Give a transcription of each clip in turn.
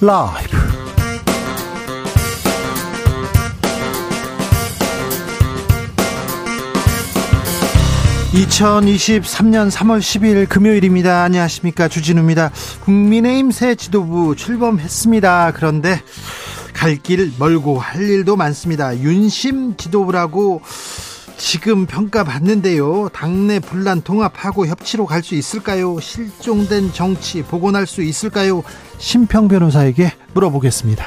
라이브. 2023년 3월 10일 금요일입니다. 안녕하십니까. 주진우입니다. 국민의힘 새 지도부 출범했습니다. 그런데 갈 길 멀고 할 일도 많습니다. 윤심 지도부라고 지금 평가받는데요. 당내 분란 통합하고 협치로 갈 수 있을까요? 실종된 정치 복원할 수 있을까요? 심평 변호사에게 물어보겠습니다.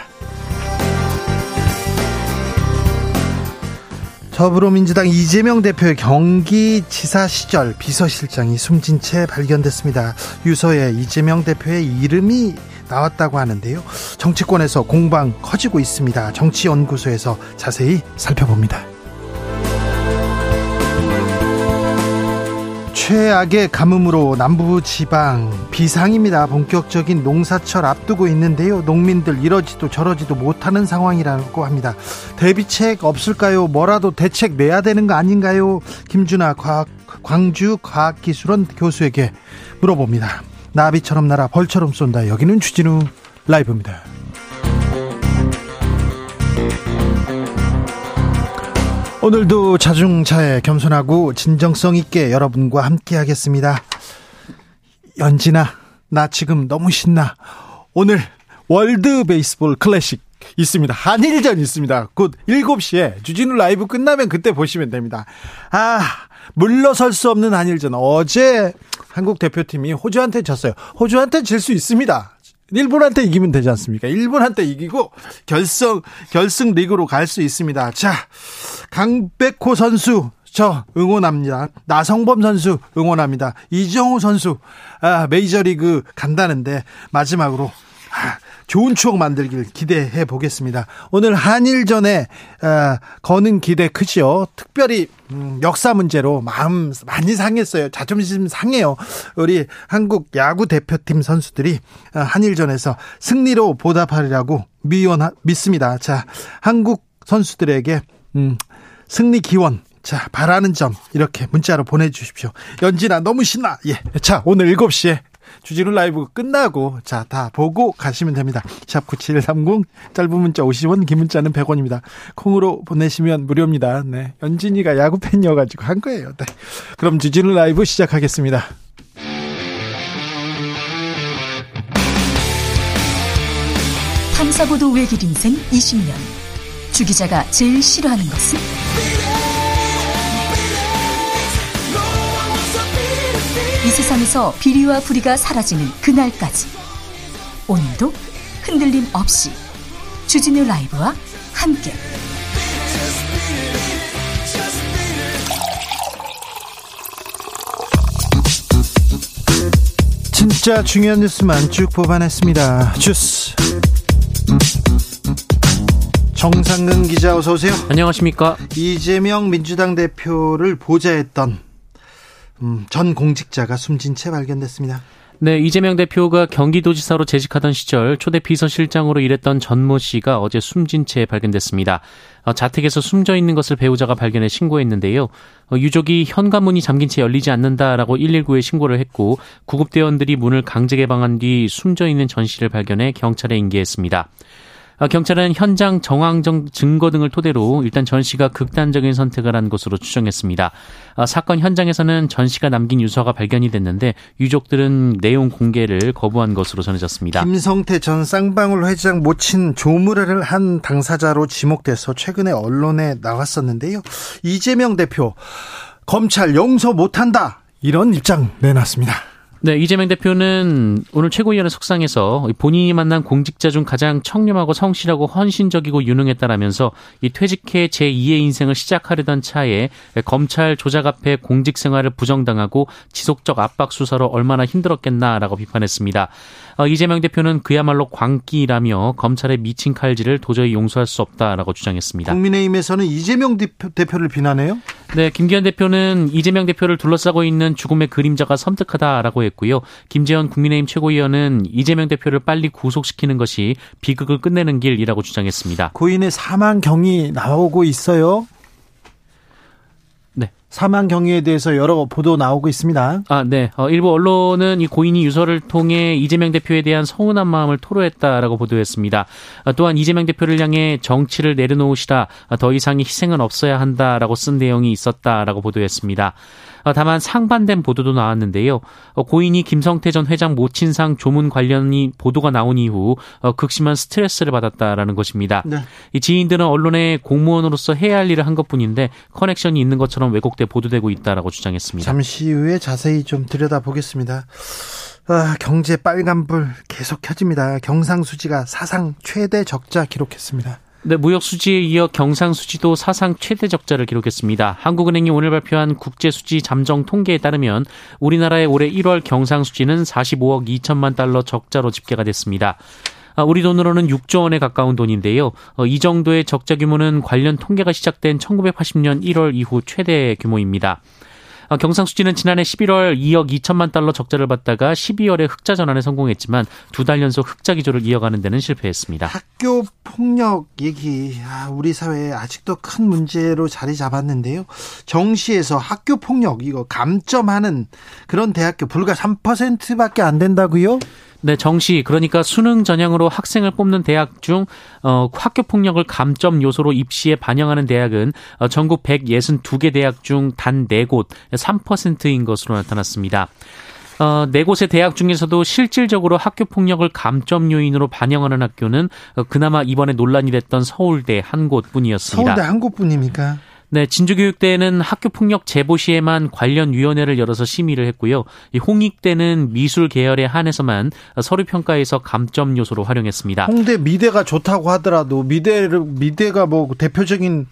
더불어민주당 이재명 대표의 경기지사 시절 비서실장이 숨진 채 발견됐습니다. 유서에 이재명 대표의 이름이 나왔다고 하는데요. 정치권에서 공방 커지고 있습니다. 정치연구소에서 자세히 살펴봅니다. 최악의 가뭄으로 남부지방 비상입니다. 본격적인 농사철 앞두고 있는데요. 농민들 이러지도 저러지도 못하는 상황이라고 합니다. 대비책 없을까요? 뭐라도 대책 내야 되는 거 아닌가요? 김준아 과학, 광주 과학기술원 교수에게 물어봅니다. 나비처럼 날아 벌처럼 쏜다. 여기는 주진우 라이브입니다. 오늘도 자중차에 겸손하고 진정성 있게 여러분과 함께 하겠습니다. 연진아, 나 지금 너무 신나. 오늘 월드 베이스볼 클래식 있습니다. 한일전 있습니다. 곧 7시에 주진우 라이브 끝나면 그때 보시면 됩니다. 아, 물러설 수 없는 한일전. 어제 한국 대표팀이 호주한테 졌어요. 호주한테 질 수 있습니다. 일본한테 이기면 되지 않습니까? 일본한테 이기고 결승 결승 리그로 갈 수 있습니다. 자, 강백호 선수 저 응원합니다. 나성범 선수 응원합니다. 이정우 선수 아, 메이저리그 간다는데 마지막으로 아, 좋은 추억 만들길 기대해 보겠습니다. 오늘 한일전에 어, 거는 기대 크지요. 특별히 음, 역사 문제로 마음 많이 상했어요. 자존심 상해요. 우리 한국 야구 대표팀 선수들이 어, 한일전에서 승리로 보답하리라고 미원 믿습니다. 자, 한국 선수들에게 음, 승리 기원 자, 바라는 점 이렇게 문자로 보내 주십시오. 연진아 너무 신나. 예. 자, 오늘 7시에 주진우 라이브 끝나고 자 다 보고 가시면 됩니다. 샵 9730 짧은 문자 50원 긴 문자는 100원입니다. 콩으로 보내시면 무료입니다. 네. 연진이가 야구 팬이어 가지고 한 거예요. 네. 그럼 주진우 라이브 시작하겠습니다. 탐사보도 외길 인생 20년 주 기자가 제일 싫어하는 것은? 이 세상에서 비리와 부리가 사라지는 그날까지 오늘도 흔들림 없이 주진우 라이브와 함께 진짜 중요한 뉴스만 쭉 뽑아냈습니다. 주스 정상근 기자 어서 오세요. 안녕하십니까? 이재명 민주당 대표를 보좌했던 음, 전 공직자가 숨진 채 발견됐습니다. 네, 이재명 대표가 경기도지사로 재직하던 시절 초대 비서실장으로 일했던 전모 씨가 어제 숨진 채 발견됐습니다. 어, 자택에서 숨져 있는 것을 배우자가 발견해 신고했는데요. 어, 유족이 현관문이 잠긴 채 열리지 않는다라고 119에 신고를 했고 구급대원들이 문을 강제 개방한 뒤 숨져 있는 전 씨를 발견해 경찰에 인계했습니다. 어, 경찰은 현장 정황적 증거 등을 토대로 일단 전 씨가 극단적인 선택을 한 것으로 추정했습니다. 어, 사건 현장에서는 전 씨가 남긴 유서가 발견이 됐는데 유족들은 내용 공개를 거부한 것으로 전해졌습니다. 김성태 전 쌍방울 회장 모친 조무를 한 당사자로 지목돼서 최근에 언론에 나왔었는데요. 이재명 대표 검찰 용서 못한다 이런 입장 내놨습니다. 네, 이재명 대표는 오늘 최고위원회 속상에서 본인이 만난 공직자 중 가장 청렴하고 성실하고 헌신적이고 유능했다라면서 이 퇴직해 제2의 인생을 시작하려던 차에 검찰 조작 앞에 공직 생활을 부정당하고 지속적 압박 수사로 얼마나 힘들었겠나라고 비판했습니다. 어, 이재명 대표는 그야말로 광기라며 검찰의 미친 칼질을 도저히 용서할 수 없다라고 주장했습니다. 국민의힘에서는 이재명 대표, 를 비난해요? 네, 김기현 대표는 이재명 대표를 둘러싸고 있는 죽음의 그림자가 섬뜩하다라고 했고요. 김재현 국민의힘 최고위원은 이재명 대표를 빨리 구속시키는 것이 비극을 끝내는 길이라고 주장했습니다. 고인의 사망 경위 나오고 있어요. 사망 경위에 대해서 여러 보도 나오고 있습니다. 아, 네. 어, 일부 언론은 이 고인이 유서를 통해 이재명 대표에 대한 서운한 마음을 토로했다라고 보도했습니다. 아, 또한 이재명 대표를 향해 정치를 내려놓으시라 아, 더 이상의 희생은 없어야 한다라고 쓴 내용이 있었다라고 보도했습니다. 어, 다만 상반된 보도도 나왔는데요. 어, 고인이 김성태 전 회장 모친상 조문 관련이 보도가 나온 이후 어, 극심한 스트레스를 받았다라는 것입니다. 네. 이 지인들은 언론에 공무원으로서 해야 할 일을 한 것뿐인데 커넥션이 있는 것처럼 왜곡돼 보도되고 있다라고 주장했습니다. 잠시 후에 자세히 좀 들여다보겠습니다. 아, 경제 빨간불 계속 켜집니다. 경상수지가 사상 최대 적자 기록했습니다. 네, 무역 수지에 이어 경상 수지도 사상 최대 적자를 기록했습니다. 한국은행이 오늘 발표한 국제 수지 잠정 통계에 따르면 우리나라의 올해 1월 경상 수지는 45억 2천만 달러 적자로 집계가 됐습니다. 아, 우리 돈으로는 6조 원에 가까운 돈인데요. 어, 이 정도의 적자 규모는 관련 통계가 시작된 1980년 1월 이후 최대 규모입니다. 어, 경상수지는 지난해 11월 2억 2천만 달러 적자를 받다가 12월에 흑자 전환에 성공했지만 두 달 연속 흑자 기조를 이어가는 데는 실패했습니다. 학교 폭력 얘기 아, 우리 사회에 아직도 큰 문제로 자리 잡았는데요. 정시에서 학교 폭력 이거 감점하는 그런 대학교 불과 3%밖에 안 된다고요? 네, 정시 그러니까 수능 전형으로 학생을 뽑는 대학 중 어, 학교 폭력을 감점 요소로 입시에 반영하는 대학은 어, 전국 162개 대학 중 단 4곳 3%인 것으로 나타났습니다. 어, 네 곳의 대학 중에서도 실질적으로 학교 폭력을 감점 요인으로 반영하는 학교는 어, 그나마 이번에 논란이 됐던 서울대 한 곳뿐이었습니다. 서울대 한 곳뿐입니까? 네, 진주교육대는 학교 폭력 제보 시에만 관련 위원회를 열어서 심의를 했고요. 이 홍익대는 미술 계열에 한해서만 서류 평가에서 감점 요소로 활용했습니다. 홍대 미대가 좋다고 하더라도 미대를 미대가 뭐 대표적인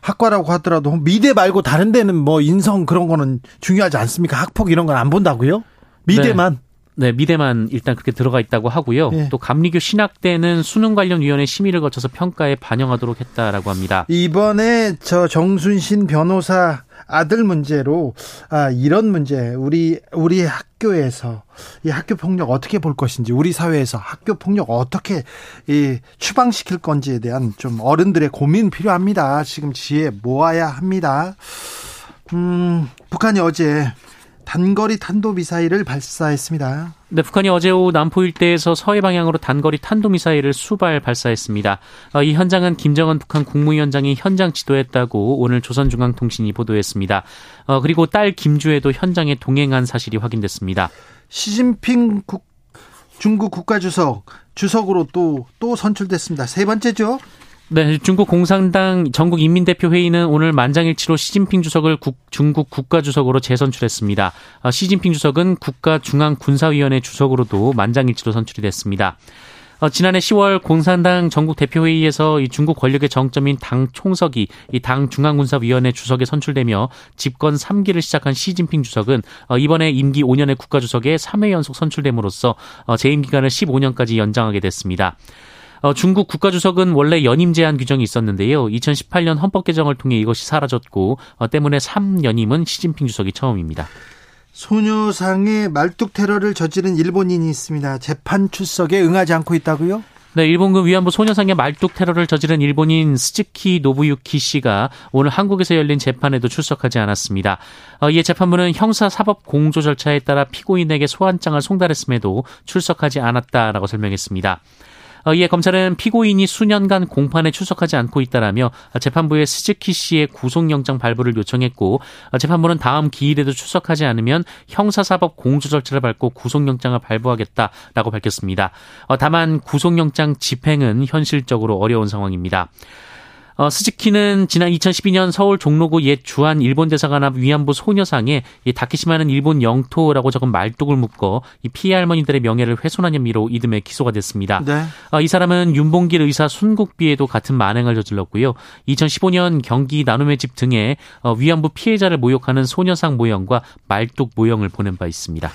학과라고 하더라도 미대 말고 다른 데는 뭐 인성 그런 거는 중요하지 않습니까? 학폭 이런 건 안 본다고요? 미대만. 네. 네, 미대만 일단 그렇게 들어가 있다고 하고요. 네. 또 감리교 신학대는 수능 관련 위원회 심의를 거쳐서 평가에 반영하도록 했다라고 합니다. 이번에 저 정순신 변호사 아들 문제로 아 이런 문제 우리 우리 학교에서 이 학교 폭력 어떻게 볼 것인지 우리 사회에서 학교 폭력 어떻게 이 추방시킬 건지에 대한 좀 어른들의 고민 필요합니다. 지금 지혜 모아야 합니다. 음, 북한이 어제 단거리 탄도미사일을 발사했습니다. 네, 북한이 어제 오후 남포 일대에서 서해 방향으로 단거리 탄도미사일을 수발 발사했습니다. 어, 이 현장은 김정은 북한 국무위원장이 현장 지도했다고 오늘 조선중앙통신이 보도했습니다. 어, 그리고 딸 김주애도 현장에 동행한 사실이 확인됐습니다. 시진핑 국, 중국 국가주석 주석으로 또 또 선출됐습니다. 세 번째죠? 네, 중국 공산당 전국 인민대표 회의는 오늘 만장일치로 시진핑 주석을 국, 중국 국가 주석으로 재선출했습니다. 아, 시진핑 주석은 국가 중앙 군사위원회 주석으로도 만장일치로 선출이 됐습니다. 어, 지난해 10월 공산당 전국 대표회의에서 이 중국 권력의 정점인 당 총석이 이 당 중앙군사위원회 주석에 선출되며 집권 3기를 시작한 시진핑 주석은 어, 이번에 임기 5년의 국가주석에 3회 연속 선출됨으로써 어, 재임 기간을 15년까지 연장하게 됐습니다. 어, 중국 국가주석은 원래 연임 제한 규정이 있었는데요. 2018년 헌법 개정을 통해 이것이 사라졌고 어, 때문에 3연임은 시진핑 주석이 처음입니다. 소녀상의 말뚝 테러를 저지른 일본인이 있습니다. 재판 출석에 응하지 않고 있다고요? 네, 일본군 위안부 소녀상의 말뚝 테러를 저지른 일본인 스즈키 노부유키 씨가 오늘 한국에서 열린 재판에도 출석하지 않았습니다. 어, 이에 재판부는 형사 사법 공조 절차에 따라 피고인에게 소환장을 송달했음에도 출석하지 않았다라고 설명했습니다. 어, 이에 검찰은 피고인이 수년간 공판에 출석하지 않고 있다라며 재판부에 스즈키 씨의 구속영장 발부를 요청했고 어, 재판부는 다음 기일에도 출석하지 않으면 형사사법 공조 절차를 밟고 구속영장을 발부하겠다라고 밝혔습니다. 어, 다만 구속영장 집행은 현실적으로 어려운 상황입니다. 어, 스즈키는 지난 2012년 서울 종로구 옛 주한 일본 대사관 앞 위안부 소녀상에 이 다케시마는 일본 영토라고 적은 말뚝을 묶어 이 피해 할머니들의 명예를 훼손한 혐의로 이듬해 기소가 됐습니다. 네. 어, 이 사람은 윤봉길 의사 순국비에도 같은 만행을 저질렀고요. 2015년 경기 나눔의 집 등에 어, 위안부 피해자를 모욕하는 소녀상 모형과 말뚝 모형을 보낸 바 있습니다.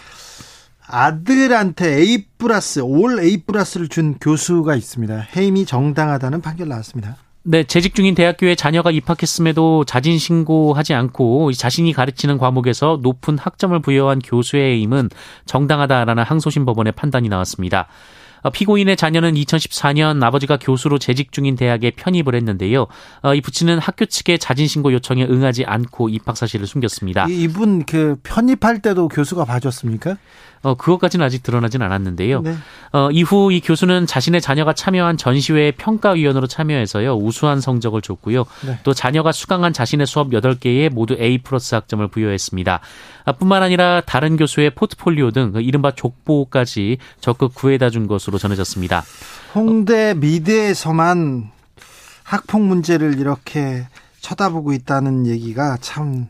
아들한테 A 플러스, 올 A 플러스를 준 교수가 있습니다. 해임이 정당하다는 판결 나왔습니다. 네, 재직 중인 대학교에 자녀가 입학했음에도 자진 신고하지 않고 자신이 가르치는 과목에서 높은 학점을 부여한 교수의 임은 정당하다라는 항소심 법원의 판단이 나왔습니다. 어, 피고인의 자녀는 2014년 아버지가 교수로 재직 중인 대학에 편입을 했는데요. 어, 이 부친은 학교 측의 자진 신고 요청에 응하지 않고 입학 사실을 숨겼습니다. 이분 그 편입할 때도 교수가 봐줬습니까? 어, 그것까지는 아직 드러나진 않았는데요. 네. 어, 이후 이 교수는 자신의 자녀가 참여한 전시회 평가위원으로 참여해서요, 우수한 성적을 줬고요. 네. 또 자녀가 수강한 자신의 수업 8개에 모두 A 플러스 학점을 부여했습니다. 아, 뿐만 아니라 다른 교수의 포트폴리오 등그 이른바 족보까지 적극 구해다 준 것으로 전해졌습니다. 홍대 미대에서만 학폭 문제를 이렇게 쳐다보고 있다는 얘기가 참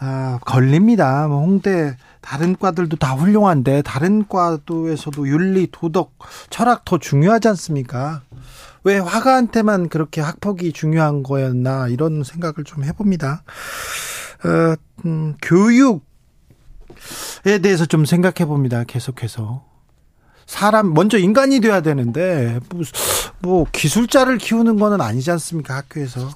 아, 걸립니다. 뭐 홍대 다른 과들도 다 훌륭한데 다른 과도에서도 윤리, 도덕, 철학 더 중요하지 않습니까? 왜 화가한테만 그렇게 학폭이 중요한 거였나 이런 생각을 좀 해봅니다. 어, 음, 교육에 대해서 좀 생각해 봅니다. 계속해서. 사람 먼저 인간이 돼야 되는데 뭐, 뭐 기술자를 키우는 거는 아니지 않습니까 학교에서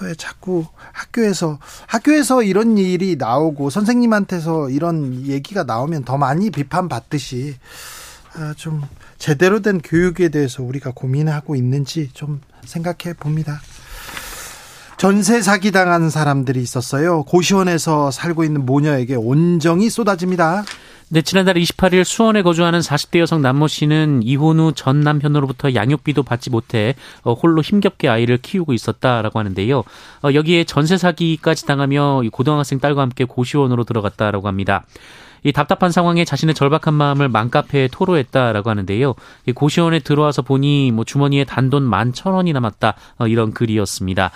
왜 자꾸 학교에서 학교에서 이런 일이 나오고 선생님한테서 이런 얘기가 나오면 더 많이 비판받듯이 아, 좀 제대로 된 교육에 대해서 우리가 고민하고 있는지 좀 생각해 봅니다. 전세 사기 당한 사람들이 있었어요. 고시원에서 살고 있는 모녀에게 온정이 쏟아집니다. 네, 지난달 28일 수원에 거주하는 40대 여성 남모 씨는 이혼 후 전 남편으로부터 양육비도 받지 못해 어, 홀로 힘겹게 아이를 키우고 있었다라고 하는데요. 어, 여기에 전세 사기까지 당하며 고등학생 딸과 함께 고시원으로 들어갔다라고 합니다. 이 답답한 상황에 자신의 절박한 마음을 맘카페에 토로했다라고 하는데요. 이 고시원에 들어와서 보니 뭐 주머니에 단돈 만 천 원이 남았다 어, 이런 글이었습니다.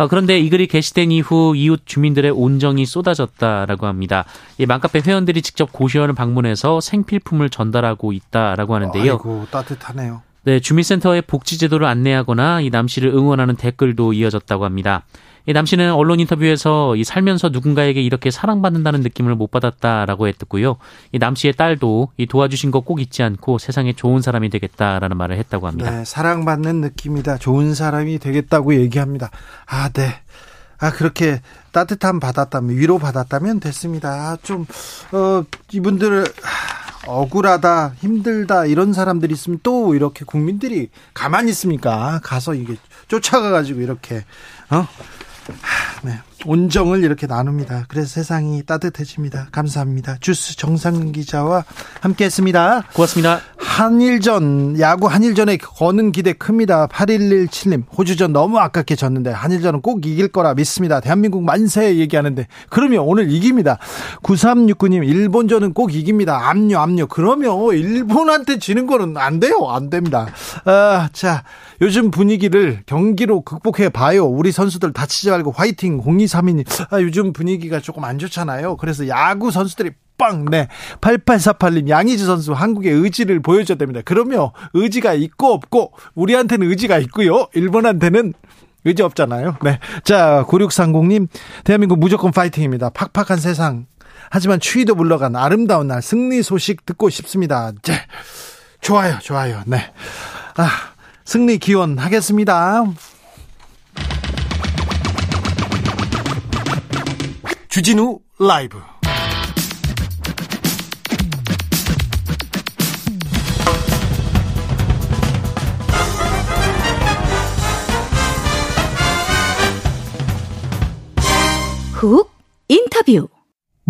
어, 그런데 이 글이 게시된 이후 이웃 주민들의 온정이 쏟아졌다라고 합니다. 이 맘카페 회원들이 직접 고시원을 방문해서 생필품을 전달하고 있다라고 하는데요. 아이고 따뜻하네요. 네, 주민센터의 복지제도를 안내하거나 이 남 씨를 응원하는 댓글도 이어졌다고 합니다. 이남 씨는 언론 인터뷰에서 이 살면서 누군가에게 이렇게 사랑받는다는 느낌을 못 받았다라고 했고요. 이남 씨의 딸도 이 도와주신 거 꼭 잊지 않고 세상에 좋은 사람이 되겠다라는 말을 했다고 합니다. 네, 사랑받는 느낌이다. 좋은 사람이 되겠다고 얘기합니다. 아, 네. 아, 그렇게 따뜻함 받았다면, 위로 받았다면 됐습니다. 좀, 어, 이분들, 억울하다, 힘들다, 이런 사람들이 있으면 또 이렇게 국민들이 가만히 있습니까? 가서 이게 쫓아가가지고 이렇게, 어? 네. 온정을 이렇게 나눕니다. 그래서 세상이 따뜻해집니다. 감사합니다. 주스 정상 기자와 함께 했습니다. 고맙습니다. 한일전, 야구 한일전에 거는 기대 큽니다. 8117님, 호주전 너무 아깝게 졌는데 한일전은 꼭 이길 거라 믿습니다. 대한민국 만세 얘기하는데, 그러면 오늘 이깁니다. 9369님, 일본전은 꼭 이깁니다. 압류, 압류. 그러면 일본한테 지는 거는 안 돼요. 안 됩니다. 아, 자, 요즘 분위기를 경기로 극복해 봐요. 우리 선수들 다치지 말고 화이팅. 0232님, 아, 요즘 분위기가 조금 안 좋잖아요. 그래서 야구 선수들이 빵! 네. 8848님, 양희지 선수 한국의 의지를 보여줘야 됩니다. 그러면 의지가 있고 없고, 우리한테는 의지가 있고요. 일본한테는 의지 없잖아요. 네. 자, 9630님, 대한민국 무조건 파이팅입니다. 팍팍한 세상. 하지만 추위도 물러간 아름다운 날 승리 소식 듣고 싶습니다. 네. 좋아요, 좋아요. 네. 아, 승리 기원하겠습니다. 주진우 라이브. 훅 인터뷰.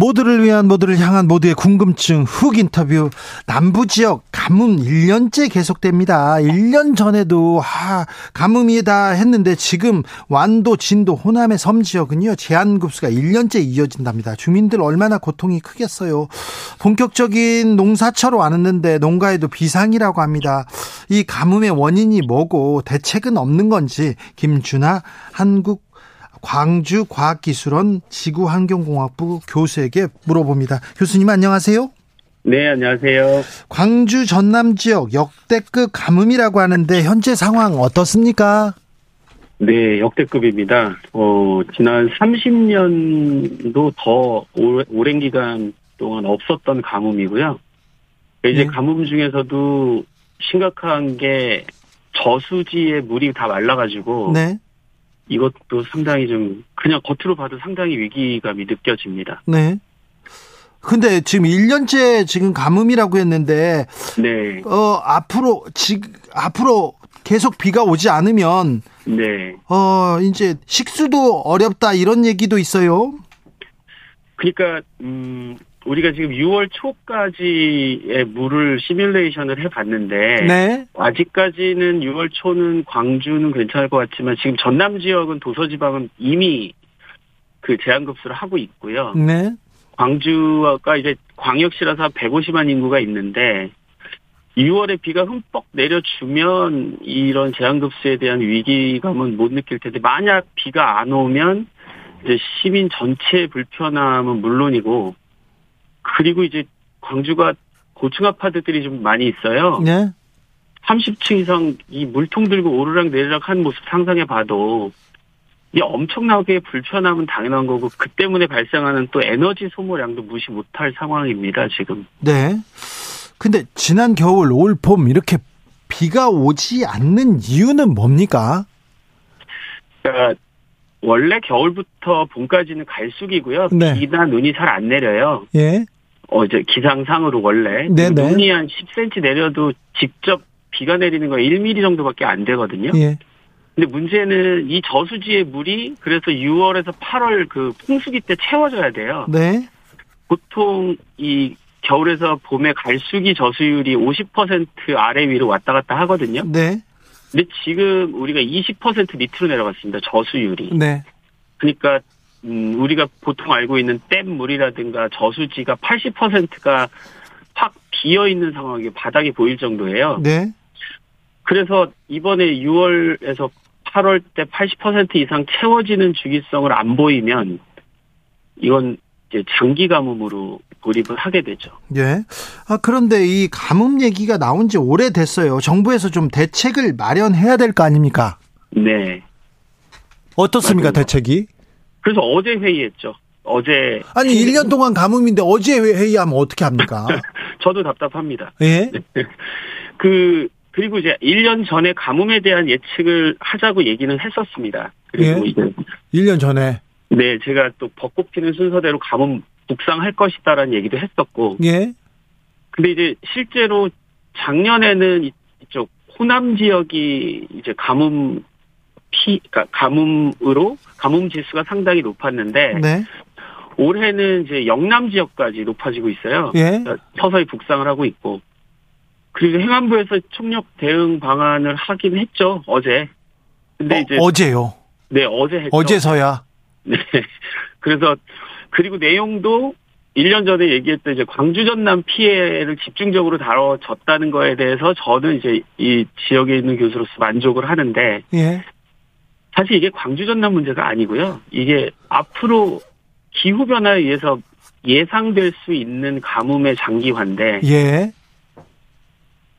모두를 위한 모두를 향한 모두의 궁금증 훅 인터뷰 남부 지역 가뭄 1년째 계속됩니다. 1년 전에도 아, 가뭄이다 했는데 지금 완도 진도 호남의 섬 지역은요. 제한 급수가 1년째 이어진답니다. 주민들 얼마나 고통이 크겠어요. 본격적인 농사철로 왔는데 농가에도 비상이라고 합니다. 이 가뭄의 원인이 뭐고 대책은 없는 건지 김준하 한국 광주 과학기술원 지구환경공학부 교수에게 물어봅니다. 교수님 안녕하세요. 네, 안녕하세요. 광주 전남 지역 역대급 가뭄이라고 하는데 현재 상황 어떻습니까? 네, 역대급입니다. 어, 지난 30년도 더 오랜 기간 동안 없었던 가뭄이고요. 이제 네. 가뭄 중에서도 심각한 게 저수지에 물이 다 말라가지고 네. 이것도 상당히 좀 그냥 겉으로 봐도 상당히 위기감이 느껴집니다. 네. 근데 지금 1년째 지금 가뭄이라고 했는데 네. 어 앞으로 지 앞으로 계속 비가 오지 않으면 네. 어 이제 식수도 어렵다 이런 얘기도 있어요. 그러니까 음 우리가 지금 6월 초까지의 물을 시뮬레이션을 해봤는데 네. 아직까지는 6월 초는 광주는 괜찮을 것 같지만 지금 전남 지역은 도서지방은 이미 그 제한급수를 하고 있고요. 네. 광주가 이제 광역시라서 한 150만 인구가 있는데 6월에 비가 흠뻑 내려주면 이런 제한급수에 대한 위기감은 못 느낄 텐데 만약 비가 안 오면 이제 시민 전체의 불편함은 물론이고 그리고 이제 광주가 고층 아파트들이 좀 많이 있어요. 네. 30층 이상 이 물통 들고 오르락 내리락 하는 모습 상상해 봐도 이 엄청나게 불편함은 당연한 거고 그 때문에 발생하는 또 에너지 소모량도 무시 못할 상황입니다 지금. 네. 근데 지난 겨울 올 봄 이렇게 비가 오지 않는 이유는 뭡니까? 그러니까 원래 겨울부터 봄까지는 갈수기고요. 네. 비나 눈이 잘 안 내려요. 예. 어 이제 기상상으로 원래 네, 네. 눈이 한 10cm 내려도 직접 비가 내리는 거 1mm 정도밖에 안 되거든요. 예. 근데 문제는 이 저수지의 물이 그래서 6월에서 8월 그 풍수기 때 채워져야 돼요. 네. 보통 이 겨울에서 봄에 갈수기 저수율이 50% 아래 위로 왔다 갔다 하거든요. 네. 근데 지금 우리가 20% 밑으로 내려갔습니다. 저수율이. 네. 그러니까 음, 우리가 보통 알고 있는 댐 물이라든가 저수지가 80%가 확 비어 있는 상황이 바닥이 보일 정도예요. 네. 그래서 이번에 6월에서 8월 때 80% 이상 채워지는 주기성을 안 보이면 이건 이제 장기 가뭄으로 돌입을 하게 되죠. 예. 아, 그런데 이 가뭄 얘기가 나온 지 오래됐어요. 정부에서 좀 대책을 마련해야 될 거 아닙니까? 네. 어떻습니까, 맞아요. 대책이? 그래서 어제 회의했죠. 어제 아니, 1년 동안 가뭄인데 어제 회의하면 어떻게 합니까? 저도 답답합니다. 예? 그 그리고 이제 1년 전에 가뭄에 대한 예측을 하자고 얘기는 했었습니다. 그리고 예. 이제 1년 전에. 네 제가 또 벚꽃 피는 순서대로 가뭄 북상할 것이다라는 얘기도 했었고 예? 근데 이제 실제로 작년에는 이- 이쪽 호남 지역이 이제 가뭄 피 그러니까 가뭄으로 가뭄 지수가 상당히 높았는데 네. 올해는 이제 영남 지역까지 높아지고 있어요. 예? 그러니까 서서히 북상을 하고 있고 그리고 행안부에서 총력 대응 방안을 하긴 했죠 어제. 근데 이제 어, 어제요. 네 어제 했죠. 어제서야. 네. 그래서 그리고 내용도 1년 전에 얘기했던 이제 광주 전남 피해를 집중적으로 다뤄졌다는 거에 대해서 저는 이제 이 지역에 있는 교수로서 만족을 하는데 예. 사실 이게 광주 전남 문제가 아니고요. 이게 앞으로 기후 변화에 의해서 예상될 수 있는 가뭄의 장기화인데 예.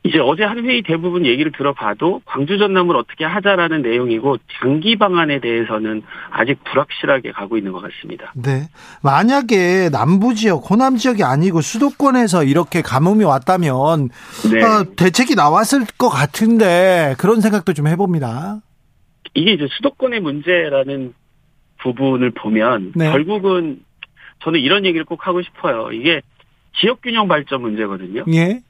이제 어제 한 회의 대부분 얘기를 들어봐도 광주 전남을 어떻게 하자라는 내용이고 장기 방안에 대해서는 아직 불확실하게 가고 있는 것 같습니다. 네. 만약에 남부 지역, 호남 지역이 아니고 수도권에서 이렇게 가뭄이 왔다면 네. 아, 대책이 나왔을 것 같은데 그런 생각도 좀 해봅니다. 이게 이제 수도권의 문제라는 부분을 보면 네. 결국은 저는 이런 얘기를 꼭 하고 싶어요. 이게 지역 균형 발전 문제거든요. 예.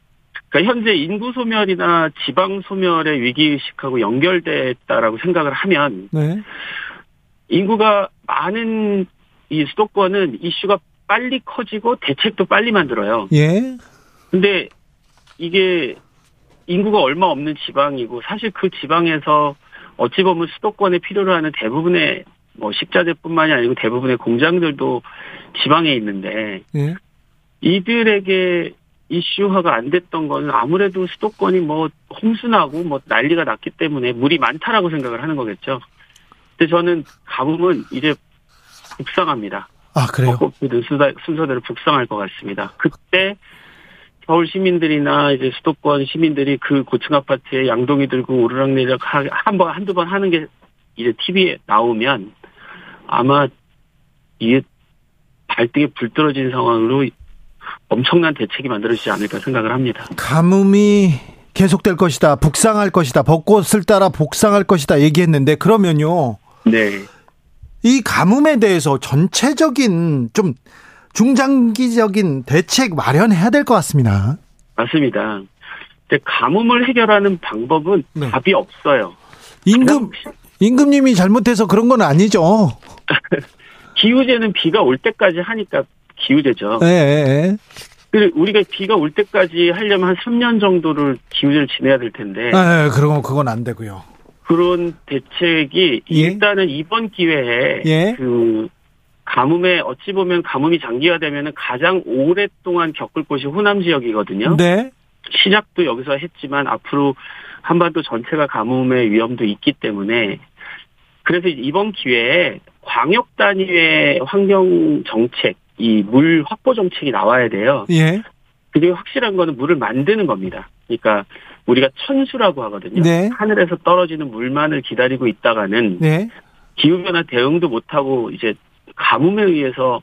그러니까 현재 인구 소멸이나 지방 소멸의 위기 의식하고 연결됐다라고 생각을 하면 네. 인구가 많은 이 수도권은 이슈가 빨리 커지고 대책도 빨리 만들어요. 예. 근데 이게 인구가 얼마 없는 지방이고 사실 그 지방에서 어찌 보면 수도권에 필요로 하는 대부분의 뭐 식자재뿐만이 아니고 대부분의 공장들도 지방에 있는데 예. 이들에게 이슈화가 안 됐던 거는 아무래도 수도권이 뭐 홍수나고 뭐 난리가 났기 때문에 물이 많다라고 생각을 하는 거겠죠. 근데 저는 가뭄은 이제 북상합니다. 아, 그래요? 벚꽃피는 순서- 순서대로 북상할 것 같습니다. 그때 서울 시민들이나 이제 수도권 시민들이 그 고층 아파트에 양동이 들고 오르락내리락 한 번, 한두 번 하는 게 이제 TV에 나오면 아마 이게 발등에 불 떨어진 상황으로 엄청난 대책이 만들어지지 않을까 생각을 합니다. 가뭄이 계속될 것이다. 북상할 것이다. 벚꽃을 따라 북상할 것이다. 얘기했는데 그러면요. 네. 이 가뭄에 대해서 전체적인 좀 중장기적인 대책 마련해야 될 것 같습니다. 맞습니다. 근데 가뭄을 해결하는 방법은 네. 답이 없어요. 임금 임금님이 잘못해서 그런 건 아니죠. 기후제는 비가 올 때까지 하니까 기후제죠. 예, 예, 그 우리가 비가 올 때까지 하려면 한 3년 정도를 기후제를 지내야 될 텐데 예. 예, 그런 그건 안 되고요. 그런 대책이 예. 일단은 이번 기회에 예. 그 가뭄에 어찌 보면 가뭄이 장기화되면은 가장 오랫동안 겪을 곳이 호남 지역이거든요. 네. 시작도 여기서 했지만 앞으로 한반도 전체가 가뭄의 위험도 있기 때문에 그래서 이번 기회에 광역 단위의 환경 정책, 이 물 확보 정책이 나와야 돼요. 예. 그리고 확실한 거는 물을 만드는 겁니다. 그러니까 우리가 천수라고 하거든요. 네. 하늘에서 떨어지는 물만을 기다리고 있다가는 네. 기후변화 대응도 못하고 이제 가뭄에 의해서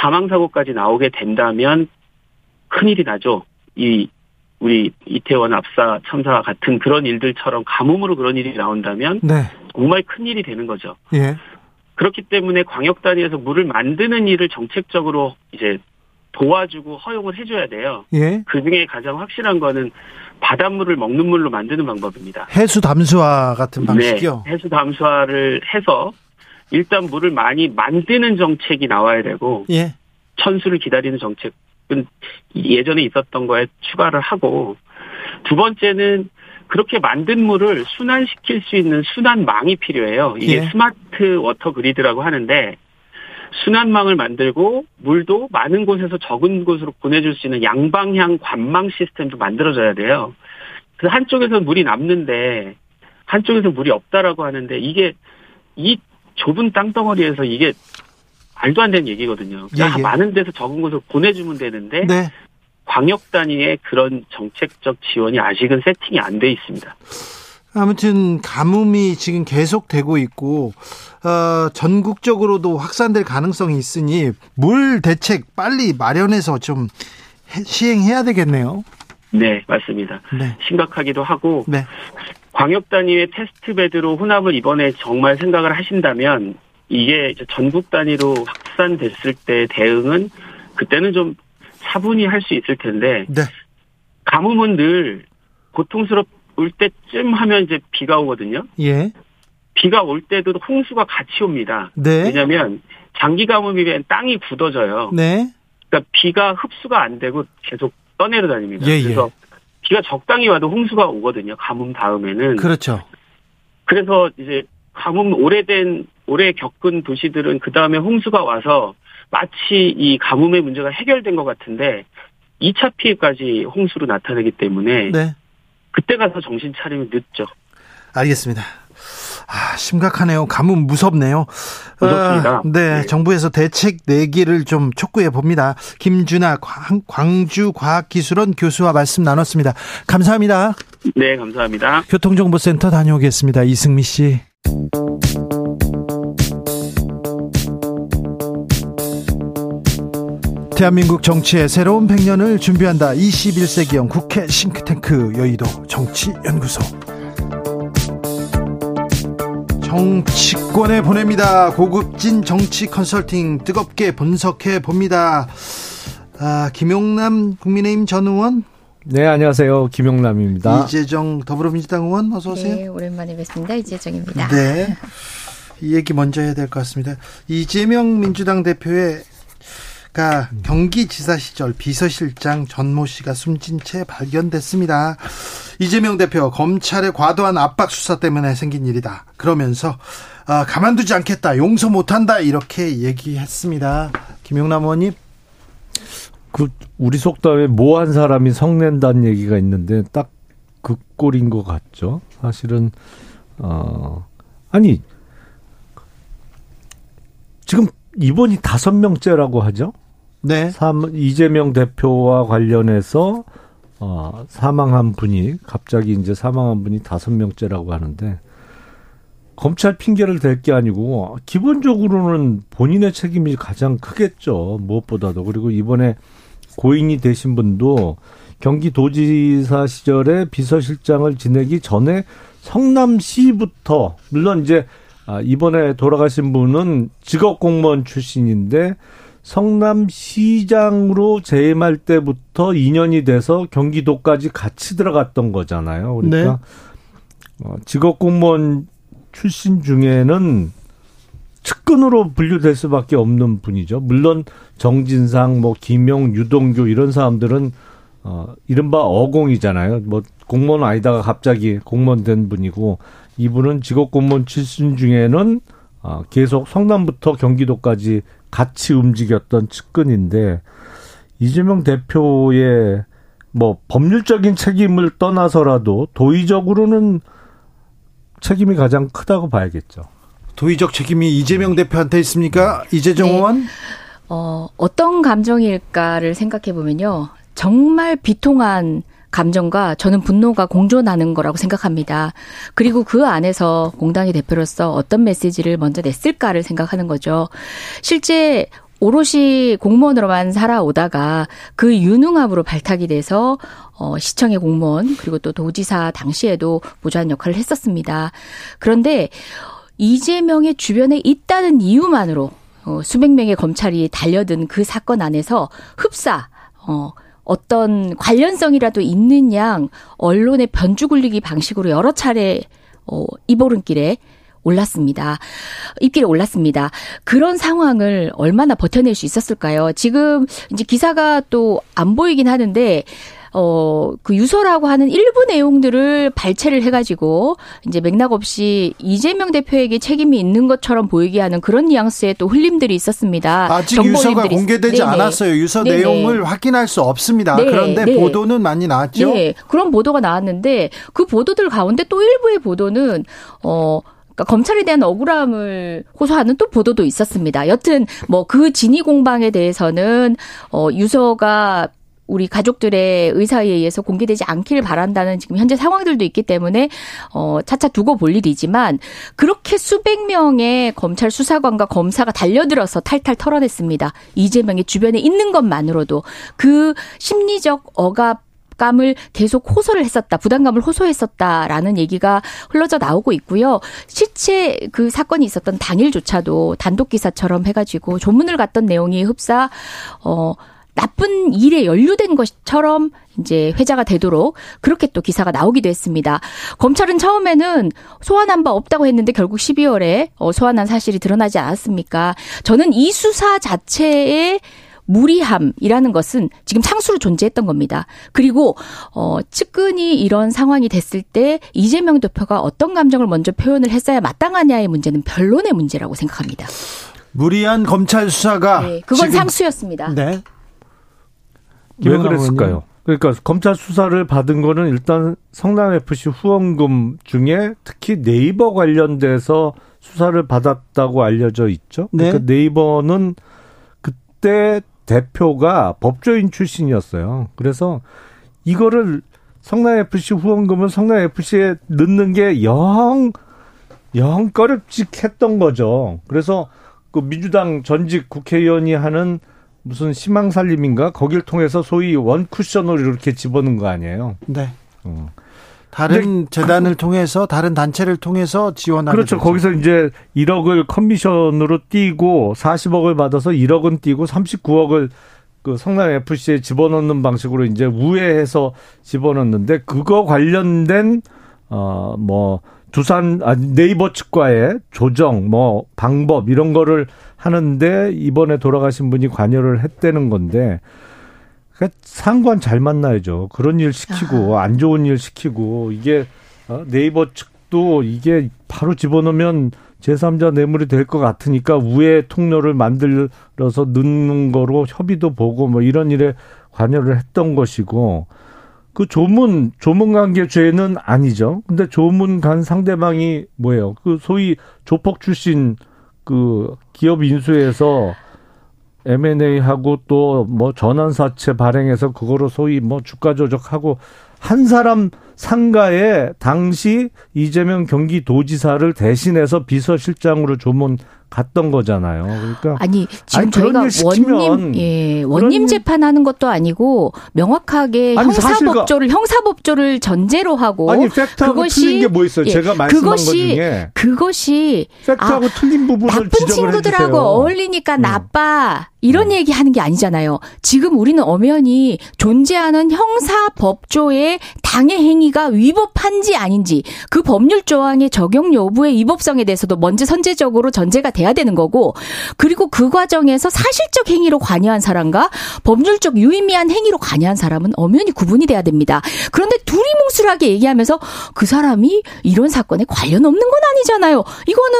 사망사고까지 나오게 된다면 큰일이 나죠. 이, 우리 이태원 압사 참사와 같은 그런 일들처럼 가뭄으로 그런 일이 나온다면 네. 정말 큰일이 되는 거죠. 예. 그렇기 때문에 광역 단위에서 물을 만드는 일을 정책적으로 이제 도와주고 허용을 해줘야 돼요. 예. 그 중에 가장 확실한 거는 바닷물을 먹는 물로 만드는 방법입니다. 해수 담수화 같은 방식이요. 네, 해수 담수화를 해서 일단 물을 많이 만드는 정책이 나와야 되고 예. 천수를 기다리는 정책은 예전에 있었던 거에 추가를 하고 두 번째는 그렇게 만든 물을 순환시킬 수 있는 순환망이 필요해요. 이게 예. smart water grid라고 하는데 순환망을 만들고 물도 많은 곳에서 적은 곳으로 보내줄 수 있는 양방향 관망 시스템도 만들어져야 돼요. 그래서 한쪽에서 물이 남는데 한쪽에서 물이 없다라고 하는데 이게 이 좁은 땅덩어리에서 이게 말도 안 되는 얘기거든요. 예, 예. 많은 데서 적은 곳으로 보내주면 되는데 네. 광역 단위의 그런 정책적 지원이 아직은 세팅이 안 돼 있습니다. 아무튼 가뭄이 지금 계속되고 있고 어, 전국적으로도 확산될 가능성이 있으니 물 대책 빨리 마련해서 좀 해- 시행해야 되겠네요. 네, 맞습니다. 네. 심각하기도 하고 네. 광역 단위의 테스트 베드로 혼합을 이번에 정말 생각을 하신다면 이게 전국 단위로 확산됐을 때 대응은 그때는 좀 차분히 할 수 있을 텐데 네. 가뭄은 늘 고통스러울 때쯤 하면 이제 비가 오거든요. 예. 비가 올 때도 홍수가 같이 옵니다. 네. 왜냐하면 장기 가뭄이면 땅이 굳어져요. 네. 그러니까 비가 흡수가 안 되고 계속 떠내려 다닙니다. 예, 예. 그래서 비가 적당히 와도 홍수가 오거든요. 가뭄 다음에는. 그렇죠. 그래서 이제 가뭄 오래된 오래 겪은 도시들은 그 다음에 홍수가 와서 마치 이 가뭄의 문제가 해결된 것 같은데 2차 피해까지 홍수로 나타나기 때문에 네. 그때 가서 정신 차리면 늦죠. 알겠습니다. 아, 심각하네요. 가뭄 무섭네요. 무섭습니다. 아, 네, 네. 정부에서 대책 내기를 좀 촉구해 봅니다. 김준아 광- 광주과학기술원 교수와 말씀 나눴습니다. 감사합니다. 네, 감사합니다. 교통정보센터 다녀오겠습니다. 이승미 씨. 대한민국 정치의 새로운 100년을 준비한다. 21세기형 국회 싱크탱크 여의도 정치연구소. 정치권에 보냅니다. 고급진 정치 컨설팅 뜨겁게 분석해 봅니다. 아, 김용남 국민의힘 전 의원, 네, 안녕하세요. 김용남입니다. 이재정 더불어민주당 의원 어서 오세요. 네, 오랜만에 뵙습니다. 이재정입니다. 네. 이 얘기 먼저 해야 될 것 같습니다. 이재명 민주당 대표의 가 경기지사 시절 비서실장 전모 씨가 숨진 채 발견됐습니다. 이재명 대표 검찰의 과도한 압박 수사 때문에 생긴 일이다. 그러면서 아, 가만두지 않겠다, 용서 못한다 이렇게 얘기했습니다. 김용남 의원님, 그 우리 속담에 뭐 한 사람이 성낸다는 얘기가 있는데 딱 그 꼴인 것 같죠. 사실은 어 아니 지금 이번이 다섯 명째라고 하죠. 네, 삼, 이재명 대표와 관련해서 어, 사망한 분이 갑자기 이제 사망한 분이 다섯 명째라고 하는데 검찰 핑계를 댈 게 아니고 기본적으로는 본인의 책임이 가장 크겠죠. 무엇보다도 그리고 이번에 고인이 되신 분도 경기도지사 시절에 비서실장을 지내기 전에 성남시부터 물론 이제 아, 이번에 돌아가신 분은 직업 공무원 출신인데 성남시장으로 재임할 때부터 인연이 돼서 경기도까지 같이 들어갔던 거잖아요. 그러니까 네. 어, 직업 공무원 출신 중에는 측근으로 분류될 수밖에 없는 분이죠. 물론 정진상, 뭐 김용, 유동규 이런 사람들은 어 이른바 어공이잖아요. 뭐 공무원 아니다가 갑자기 공무원 된 분이고 이분은 직업 공무원 출신 중에는 어 계속 성남부터 경기도까지 같이 움직였던 측근인데 이재명 대표의 뭐 법률적인 책임을 떠나서라도 도의적으로는 책임이 가장 크다고 봐야겠죠. 도의적 책임이 이재명 대표한테 있습니까? 이재정 네. 의원? 어, 어떤 감정일까를 생각해 보면요. 정말 비통한 감정과 저는 분노가 공존하는 거라고 생각합니다. 그리고 그 안에서 공당의 대표로서 어떤 메시지를 먼저 냈을까를 생각하는 거죠. 실제 오롯이 공무원으로만 살아오다가 그 유능함으로 발탁이 돼서 어 시청의 공무원 그리고 또 도지사 당시에도 보좌한 역할을 했었습니다. 그런데 이재명의 주변에 있다는 이유만으로 어, 수백 명의 검찰이 달려든 그 사건 안에서 흡사 어 어떤 관련성이라도 있는 양 언론의 변주 굴리기 방식으로 여러 차례 어 이보른길에 올랐습니다. 입길에 올랐습니다. 그런 상황을 얼마나 버텨낼 수 있었을까요? 지금 이제 기사가 또 안 보이긴 하는데 어, 그 유서라고 하는 일부 내용들을 발췌를 해가지고 이제 맥락 없이 이재명 대표에게 책임이 있는 것처럼 보이게 하는 그런 뉘앙스의 또 흘림들이 있었습니다. 아직 유서가 공개되지 네네. 않았어요. 유서 네네. 내용을 확인할 수 없습니다. 네. 그런데 네. 보도는 많이 나왔죠. 네, 그런 보도가 나왔는데 그 보도들 가운데 또 일부의 보도는 어. 그러니까 검찰에 대한 억울함을 호소하는 또 보도도 있었습니다. 여튼 뭐 그 진위 공방에 대해서는 어 유서가 우리 가족들의 의사에 의해서 공개되지 않기를 바란다는 지금 현재 상황들도 있기 때문에 어 차차 두고 볼 일이지만 그렇게 수백 명의 검찰 수사관과 검사가 달려들어서 탈탈 털어냈습니다. 이재명의 주변에 있는 것만으로도 그 심리적 억압 감을 계속 호소를 했었다, 부담감을 호소했었다라는 얘기가 흘러져 나오고 있고요. 실제 그 사건이 있었던 당일조차도 단독 기사처럼 해가지고 조문을 갔던 내용이 흡사 어 나쁜 일에 연루된 것처럼 이제 회자가 되도록 그렇게 또 기사가 나오기도 했습니다. 검찰은 처음에는 소환한 바 없다고 했는데 결국 12월에 어, 소환한 사실이 드러나지 않았습니까? 저는 이 수사 자체에 무리함이라는 것은 지금 상수로 존재했던 겁니다. 그리고 어 측근이 이런 상황이 됐을 때 이재명 대표가 어떤 감정을 먼저 표현을 했어야 마땅하냐의 문제는 변론의 문제라고 생각합니다. 무리한 검찰 수사가 네, 그건 상수였습니다. 네. 왜 그랬을까요? 그러니까 검찰 수사를 받은 거는 일단 성남 FC 후원금 중에 특히 네이버 관련돼서 수사를 받았다고 알려져 있죠. 네. 그러니까 네이버는 그때 대표가 법조인 출신이었어요. 그래서 이거를 성남 FC 후원금을 성남 FC에 넣는 게 영, 영 꺼렵직했던 거죠. 그래서 그 민주당 전직 국회의원이 하는 무슨 희망살림인가 거길 통해서 소위 원 쿠션으로 이렇게 집어넣은 거 아니에요? 네. 어. 다른 재단을 통해서 다른 단체를 통해서 지원하는 그렇죠. 되죠. 거기서 이제 1억을 커미션으로 띄고 40억을 받아서 1억은 띄고 39억을 그 성남 FC에 집어넣는 방식으로 이제 우회해서 집어넣는데 그거 관련된 어뭐 두산 아, 네이버 측과의 조정 뭐 방법 이런 거를 하는데 이번에 돌아가신 분이 관여를 했다는 건데 그러니까 상관 잘 만나야죠. 그런 일 시키고 아. 안 좋은 일 시키고 이게 어, 네이버 측도 이게 바로 집어넣으면 제3자 뇌물이 될 것 같으니까 우회 통로를 만들어서 넣는 거로 협의도 보고 뭐 이런 일에 관여를 했던 것이고 그 조문 조문 관계 죄는 아니죠. 근데 조문 간 상대방이 뭐예요? 그 소위 조폭 출신 그 기업 인수해서 M&A 하고 또 뭐 전환 사채 발행해서 그거로 소위 뭐 주가 조작하고 한 사람 상가에 당시 이재명 경기도지사를 대신해서 비서실장으로 조문 갔던 거잖아요. 그러니까 아니 지금 아니, 저희가 원님 예 원님 재판하는 것도 아니고 명확하게 아니, 형사법조를 형사법조를 전제로 하고 아니 팩트하고 틀린 게 뭐 있어요? 예, 제가 말씀한 것 그것이 중에 그것이 팩트하고 틀린 부분을 나쁜 지적을 친구들하고. 어울리니까 음. 나빠 이런 얘기 하는 게 아니잖아요. 지금 우리는 엄연히 존재하는 형사법조의 당의 행위가 위법한지 아닌지 그 법률 조항의 적용 여부의 위법성에 대해서도 먼저 선제적으로 전제가 돼야 되는 거고 그리고 그 과정에서 사실적 행위로 관여한 사람과 법률적 유의미한 행위로 관여한 사람은 엄연히 구분이 돼야 됩니다. 그런데 둘이 뭉술하게 얘기하면서 그 사람이 이런 사건에 관련 없는 건 아니잖아요. 이거는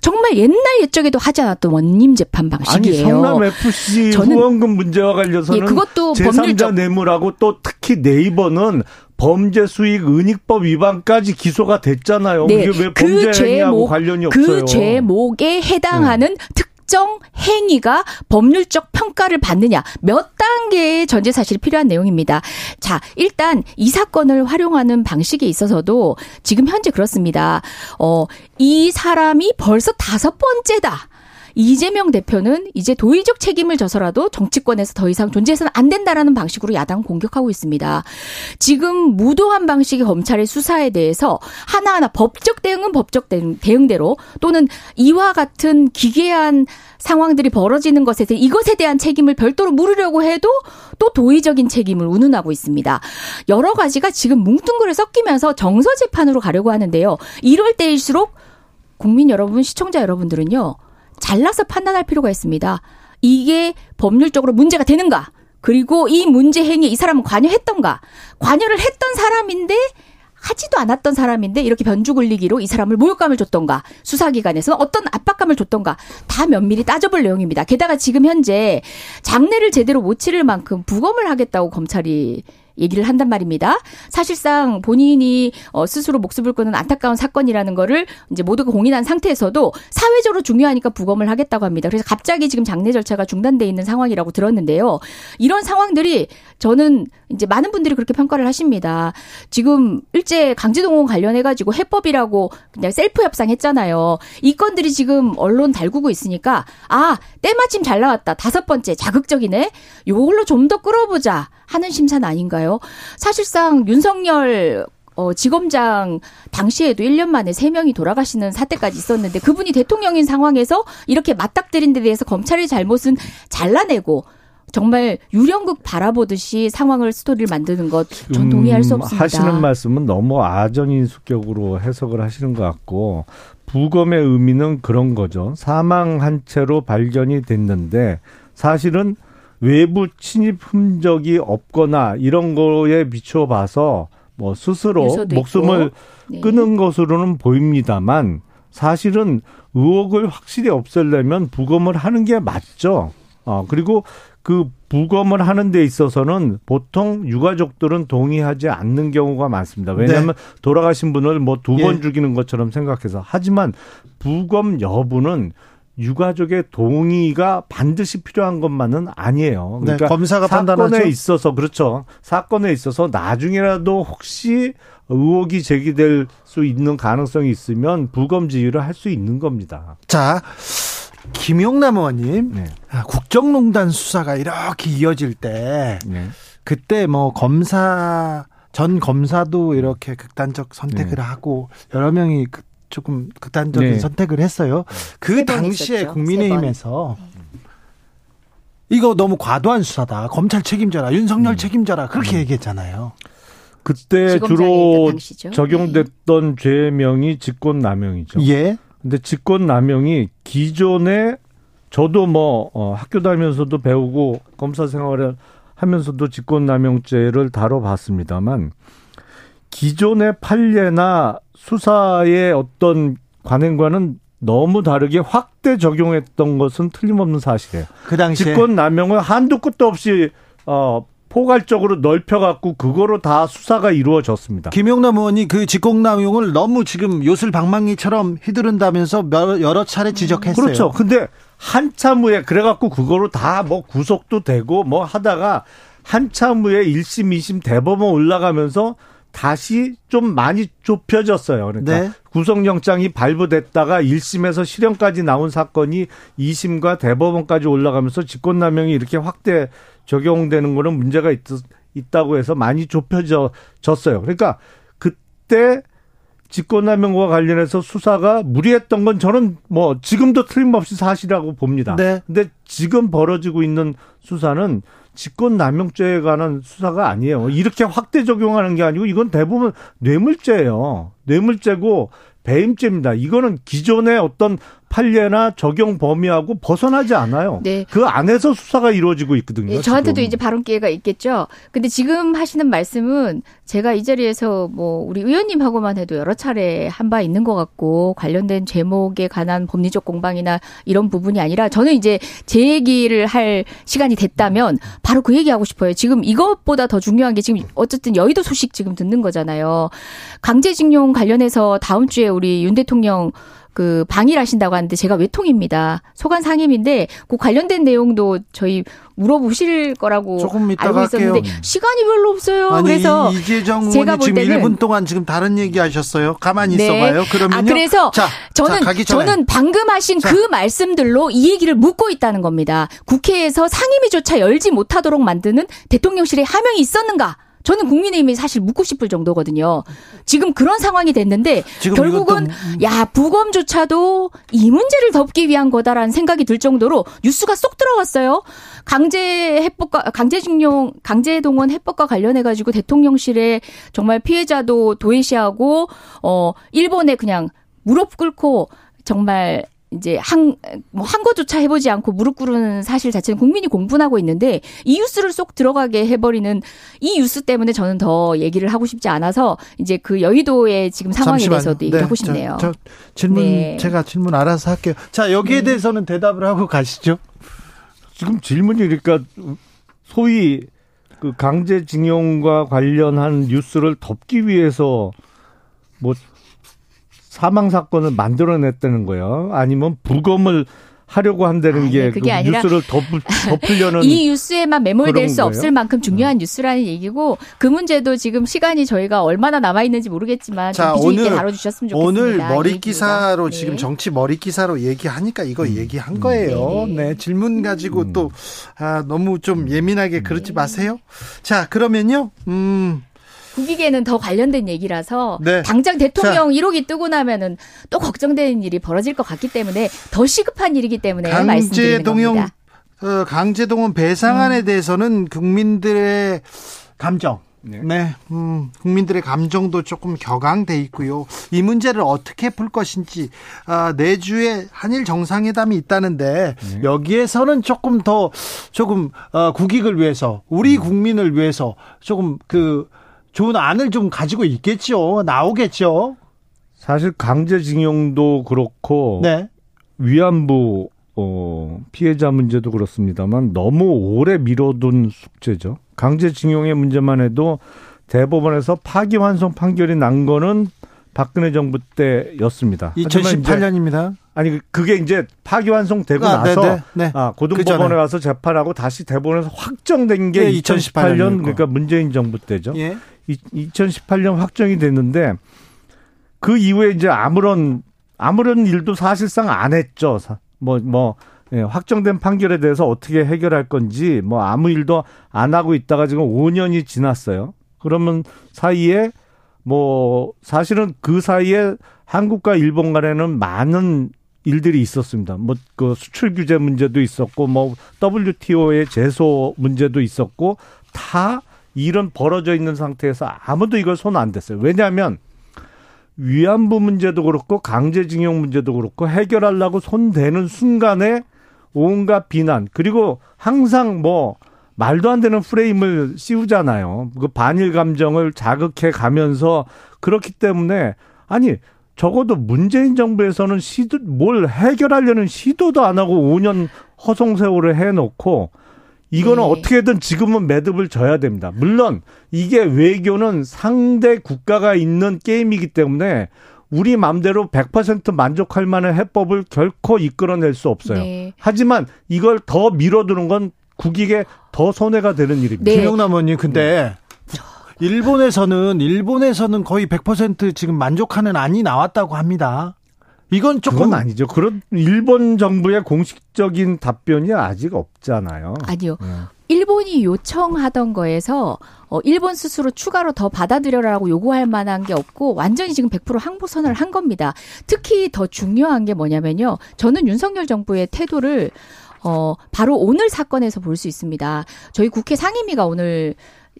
정말 옛날 옛적에도 하지 않았던 원님 재판 아니 방식이에요. 성남 FC 저는- 후원금 문제와 관련해서는 예, 그것도 제3자 법률적- 뇌물하고 또 특히 네이버는 범죄 수익 은닉법 위반까지 기소가 됐잖아요. 네, 이게 왜그 범죄 행위하고 죄목, 관련이 없어요? 네. 그 죄목에 해당하는 특정 행위가 법률적 평가를 받느냐 몇 단계의 전제 사실이 필요한 내용입니다. 자, 일단 이 사건을 활용하는 방식에 있어서도 지금 현재 그렇습니다. 어, 이 사람이 벌써 다섯 번째다. 이재명 대표는 이제 도의적 책임을 져서라도 정치권에서 더 이상 존재해서는 안 된다라는 방식으로 야당 공격하고 있습니다. 지금 무도한 방식의 검찰의 수사에 대해서 하나하나 법적 대응은 법적 대응, 대응대로 또는 이와 같은 기괴한 상황들이 벌어지는 것에 대해 이것에 대한 책임을 별도로 물으려고 해도 또 도의적인 책임을 운운하고 있습니다. 여러 가지가 지금 뭉뚱그려 섞이면서 정서 재판으로 가려고 하는데요. 이럴 때일수록 국민 여러분, 시청자 여러분들은요. 잘라서 판단할 필요가 있습니다. 이게 법률적으로 문제가 되는가? 그리고 이 문제 행위에 이 사람은 관여했던가? 관여를 했던 사람인데 하지도 않았던 사람인데 이렇게 변주 굴리기로 이 사람을 모욕감을 줬던가 수사기관에서 어떤 압박감을 줬던가 다 면밀히 따져볼 내용입니다. 게다가 지금 현재 장례를 제대로 못 치를 만큼 부검을 하겠다고 검찰이 얘기를 한단 말입니다. 사실상 본인이 어, 스스로 목숨을 끊은 안타까운 사건이라는 거를 이제 모두가 공인한 상태에서도 사회적으로 중요하니까 부검을 하겠다고 합니다. 그래서 갑자기 지금 장례 절차가 중단돼 있는 상황이라고 들었는데요. 이런 상황들이 저는 이제 많은 분들이 그렇게 평가를 하십니다. 지금 일제 강제동원 관련해 가지고 해법이라고 그냥 셀프 협상했잖아요. 이 건들이 지금 언론 달구고 있으니까 아 때마침 잘 나왔다 다섯 번째 자극적이네. 요걸로 좀 더 끌어보자 하는 심사는 아닌가요? 사실상 윤석열 어, 지검장 당시에도 1년 만에 3명이 돌아가시는 사태까지 있었는데 그분이 대통령인 상황에서 이렇게 맞닥뜨린 데 대해서 검찰의 잘못은 잘라내고 정말 유령극 바라보듯이 상황을 스토리를 만드는 것 전 동의할 수 음, 없습니다. 하시는 말씀은 너무 아전인수격으로 해석을 하시는 것 같고 부검의 의미는 그런 거죠. 사망한 채로 발견이 됐는데 사실은 외부 침입 흔적이 없거나 이런 거에 비추어 봐서 뭐 스스로 목숨을. 네. 끊은 것으로는 보입니다만 사실은 의혹을 확실히 없애려면 부검을 하는 게 맞죠. 어, 그리고 그 부검을 하는 데 있어서는 보통 유가족들은 동의하지 않는 경우가 많습니다. 왜냐하면 돌아가신 분을 뭐 두번 예. 죽이는 것처럼 생각해서. 하지만 부검 여부는 유가족의 동의가 반드시 필요한 것만은 아니에요. 네, 그러니까 검사가 사건에 판단하죠. 있어서 그렇죠. 사건에 있어서 나중에라도 혹시 의혹이 제기될 수 있는 가능성이 있으면 부검 지휘를 할 수 있는 겁니다. 자, 김용남 의원님, 네. 아, 국정농단 수사가 이렇게 이어질 때 네. 그때 뭐 검사 전 검사도 이렇게 극단적 선택을 네. 하고 여러 명이 그- 조금 극단적인 네. 선택을 했어요. 그 당시에 있었죠. 국민의힘에서 이거 너무 과도한 수사다. 검찰 책임져라. 윤석열 책임져라. 그렇게 얘기했잖아요. 그때 주로. 적용됐던 죄명이 직권남용이죠. 예. 근데 직권 남용이 기존에 저도 뭐 어, 학교 다니면서도 배우고 검사 생활을 하면서도 직권 남용죄를 다뤄봤습니다만 기존의 판례나 수사의 어떤 관행과는 너무 다르게 확대 적용했던 것은 틀림없는 사실이에요. 그 당시에 직권 남용을 한도 끝도 없이 어 포괄적으로 넓혀갖고 그거로 다 수사가 이루어졌습니다. 김용남 의원이 그 직공남용을 너무 지금 요술방망이처럼 휘두른다면서 몇- 여러 차례 지적했어요. 그렇죠. 근데 한참 후에 그래갖고 그거로 다 뭐 구속도 되고 뭐 하다가 한참 후에 1심, 2심 대법원 올라가면서 다시 좀 많이 좁혀졌어요. 그러니까 네. 구속영장이 발부됐다가 1심에서 실형까지 나온 사건이 2심과 대법원까지 올라가면서 직권남용이 이렇게 확대 적용되는 거는 문제가 있, 있다고 해서 많이 좁혀졌어요. 그러니까 그때 직권남용과 관련해서 수사가 무리했던 건 저는 뭐 지금도 틀림없이 사실이라고 봅니다. 네. 근데 지금 벌어지고 있는 수사는 직권남용죄에 관한 수사가 아니에요. 이렇게 확대 적용하는 게 아니고 이건 대부분 뇌물죄예요. 뇌물죄고 배임죄입니다. 이거는 기존의 어떤 판례나 적용 범위하고 벗어나지 않아요. 네. 그 안에서 수사가 이루어지고 있거든요. 예, 저한테도 지금. 이제 발언 기회가 있겠죠. 근데 지금 하시는 말씀은 제가 이 자리에서 뭐 우리 의원님하고만 해도 여러 차례 한 바 있는 것 같고 관련된 제목에 관한 법리적 공방이나 이런 부분이 아니라 저는 이제 제 얘기를 할 시간이 됐다면 바로 그 얘기하고 싶어요. 지금 이것보다 더 중요한 게 지금 어쨌든 여의도 소식 지금 듣는 거잖아요. 강제징용 관련해서 다음 주에 우리 윤 대통령 그 방일 하신다고 하는데 제가 외통입니다. 소관 상임인데 그 관련된 내용도 저희 물어보실 거라고 알고 있었는데 할게요. 시간이 별로 없어요. 아니 그래서 이- 이재정 제가 의원이 볼 지금 때는 1분 동안 지금 다른 얘기 하셨어요. 가만히 네. 있어봐요. 그러면요. 아, 그래서 자, 저는 자. 저는 방금 하신 자. 그 말씀들로 이 얘기를 묻고 있다는 겁니다. 국회에서 상임위조차 열지 못하도록 만드는 대통령실의 하명이 있었는가? 저는 국민의힘이 사실 묻고 싶을 정도거든요. 지금 그런 상황이 됐는데 결국은 이것도- 야 부검조차도 이 문제를 덮기 위한 거다라는 생각이 들 정도로 뉴스가 쏙 들어갔어요. 강제 해법과 강제징용 강제동원 해법과 관련해 가지고 대통령실에 정말 피해자도 도외시하고 어 일본에 그냥 무릎 꿇고 정말 이제 한, 뭐, 한 거조차 해보지 않고 무릎 꿇는 사실 자체는 국민이 공분하고 있는데 이 뉴스를 쏙 들어가게 해버리는 이 뉴스 때문에 저는 더 얘기를 하고 싶지 않아서 이제 그 여의도의 지금 상황에 잠시만요. 대해서도 얘기를 네, 하고 싶네요. 저, 저 질문 네. 제가 질문 알아서 할게요. 자 여기에 대해서는 대답을 하고 가시죠. 지금 질문이 그러니까 소위 그 강제징용과 관련한 뉴스를 덮기 위해서 뭐 사망 사건을 만들어냈다는 거예요. 아니면 부검을 하려고 한다는 아니, 게 그게 그 아니라 뉴스를 덮을, 덮으려는 이 뉴스에만 매몰될 수 거예요? 없을 만큼 중요한 뉴스라는 얘기고 그 문제도 지금 시간이 저희가 얼마나 남아 있는지 모르겠지만 좀자 비중 있게 오늘 다뤄주셨으면 좋겠습니다. 오늘 이 머리. 기사로 네. 지금 정치 머리 기사로 얘기하니까 이거 얘기한 거예요. 네. 네 질문 가지고 또 아, 너무 좀 예민하게 그러지 마세요. 자 그러면요. 음 국익에는 더 관련된 얘기라서 네. 당장 대통령 1호기 뜨고 나면은 또 걱정되는 일이 벌어질 것 같기 때문에 더 시급한 일이기 때문에 말씀드리는 강제동용 겁니다. 어, 강제동원 배상안에 대해서는 국민들의 감정. 네, 음, 국민들의 감정도 조금 격앙돼 있고요. 이 문제를 어떻게 풀 것인지 아, 내주에 한일 정상회담이 있다는데 여기에서는 조금 더 조금 어, 국익을 위해서 우리 국민을 위해서 조금 그 좋은 안을 좀 가지고 있겠죠. 나오겠죠. 사실 강제징용도 그렇고 네. 위안부 어, 피해자 문제도 그렇습니다만 너무 오래 미뤄둔 숙제죠. 강제징용의 문제만 해도 대법원에서 파기환송 판결이 난 거는 박근혜 정부 때였습니다. 하지만 이제 2018년입니다. 아니 그게 이제 파기환송 되고 아, 나서 네네, 네. 아그 고등법원에. 가서 재판하고 다시 대법원에서 확정된 게 예, 2018년 2018 년이고. 그러니까 문재인 정부 때죠. 예. 이, 2018년 확정이 됐는데 그 이후에 이제 아무런 아무런 일도 사실상 안 했죠. 뭐뭐 확정된 판결에 대해서 어떻게 해결할 건지 뭐 아무 일도 안 하고 있다가 지금 5년이 지났어요. 그러면 사이에 뭐 사실은 그 사이에 한국과 일본 간에는 많은 일들이 있었습니다. 뭐 그 수출 규제 문제도 있었고 뭐 WTO의 제소 문제도 있었고 다 일은 벌어져 있는 상태에서 아무도 이걸 손 안 댔어요. 왜냐하면 위안부 문제도 그렇고 강제징용 문제도 그렇고 해결하려고 손 대는 순간에 온갖 비난 그리고 항상 뭐 말도 안 되는 프레임을 씌우잖아요. 그 반일 감정을 자극해 가면서 그렇기 때문에 아니 적어도 문재인 정부에서는 시도 뭘 해결하려는 시도도 안 하고 5년 허송 세월을 해놓고 이거는 네. 어떻게든 지금은 매듭을 져야 됩니다. 물론 이게 외교는 상대 국가가 있는 게임이기 때문에 우리 맘대로 100% 만족할 만한 해법을 결코 이끌어낼 수 없어요. 네. 하지만 이걸 더 밀어두는 건 국익에 더 손해가 되는 일입니다. 네. 김용남 의원님 근데 일본에서는 일본에서는 거의 100% 지금 만족하는 안이 나왔다고 합니다. 이건 조금 그건 아니죠. 그런 일본 정부의 공식적인 답변이 아직 없잖아요. 아니요. 네. 일본이 요청하던 거에서 어, 일본 스스로 추가로 더 받아들여라고 요구할 만한 게 없고 완전히 지금 100% 항보선언을 한 겁니다. 특히 더 중요한 게 뭐냐면요. 저는 윤석열 정부의 태도를 어, 바로 오늘 사건에서 볼 수 있습니다. 저희 국회 상임위가 오늘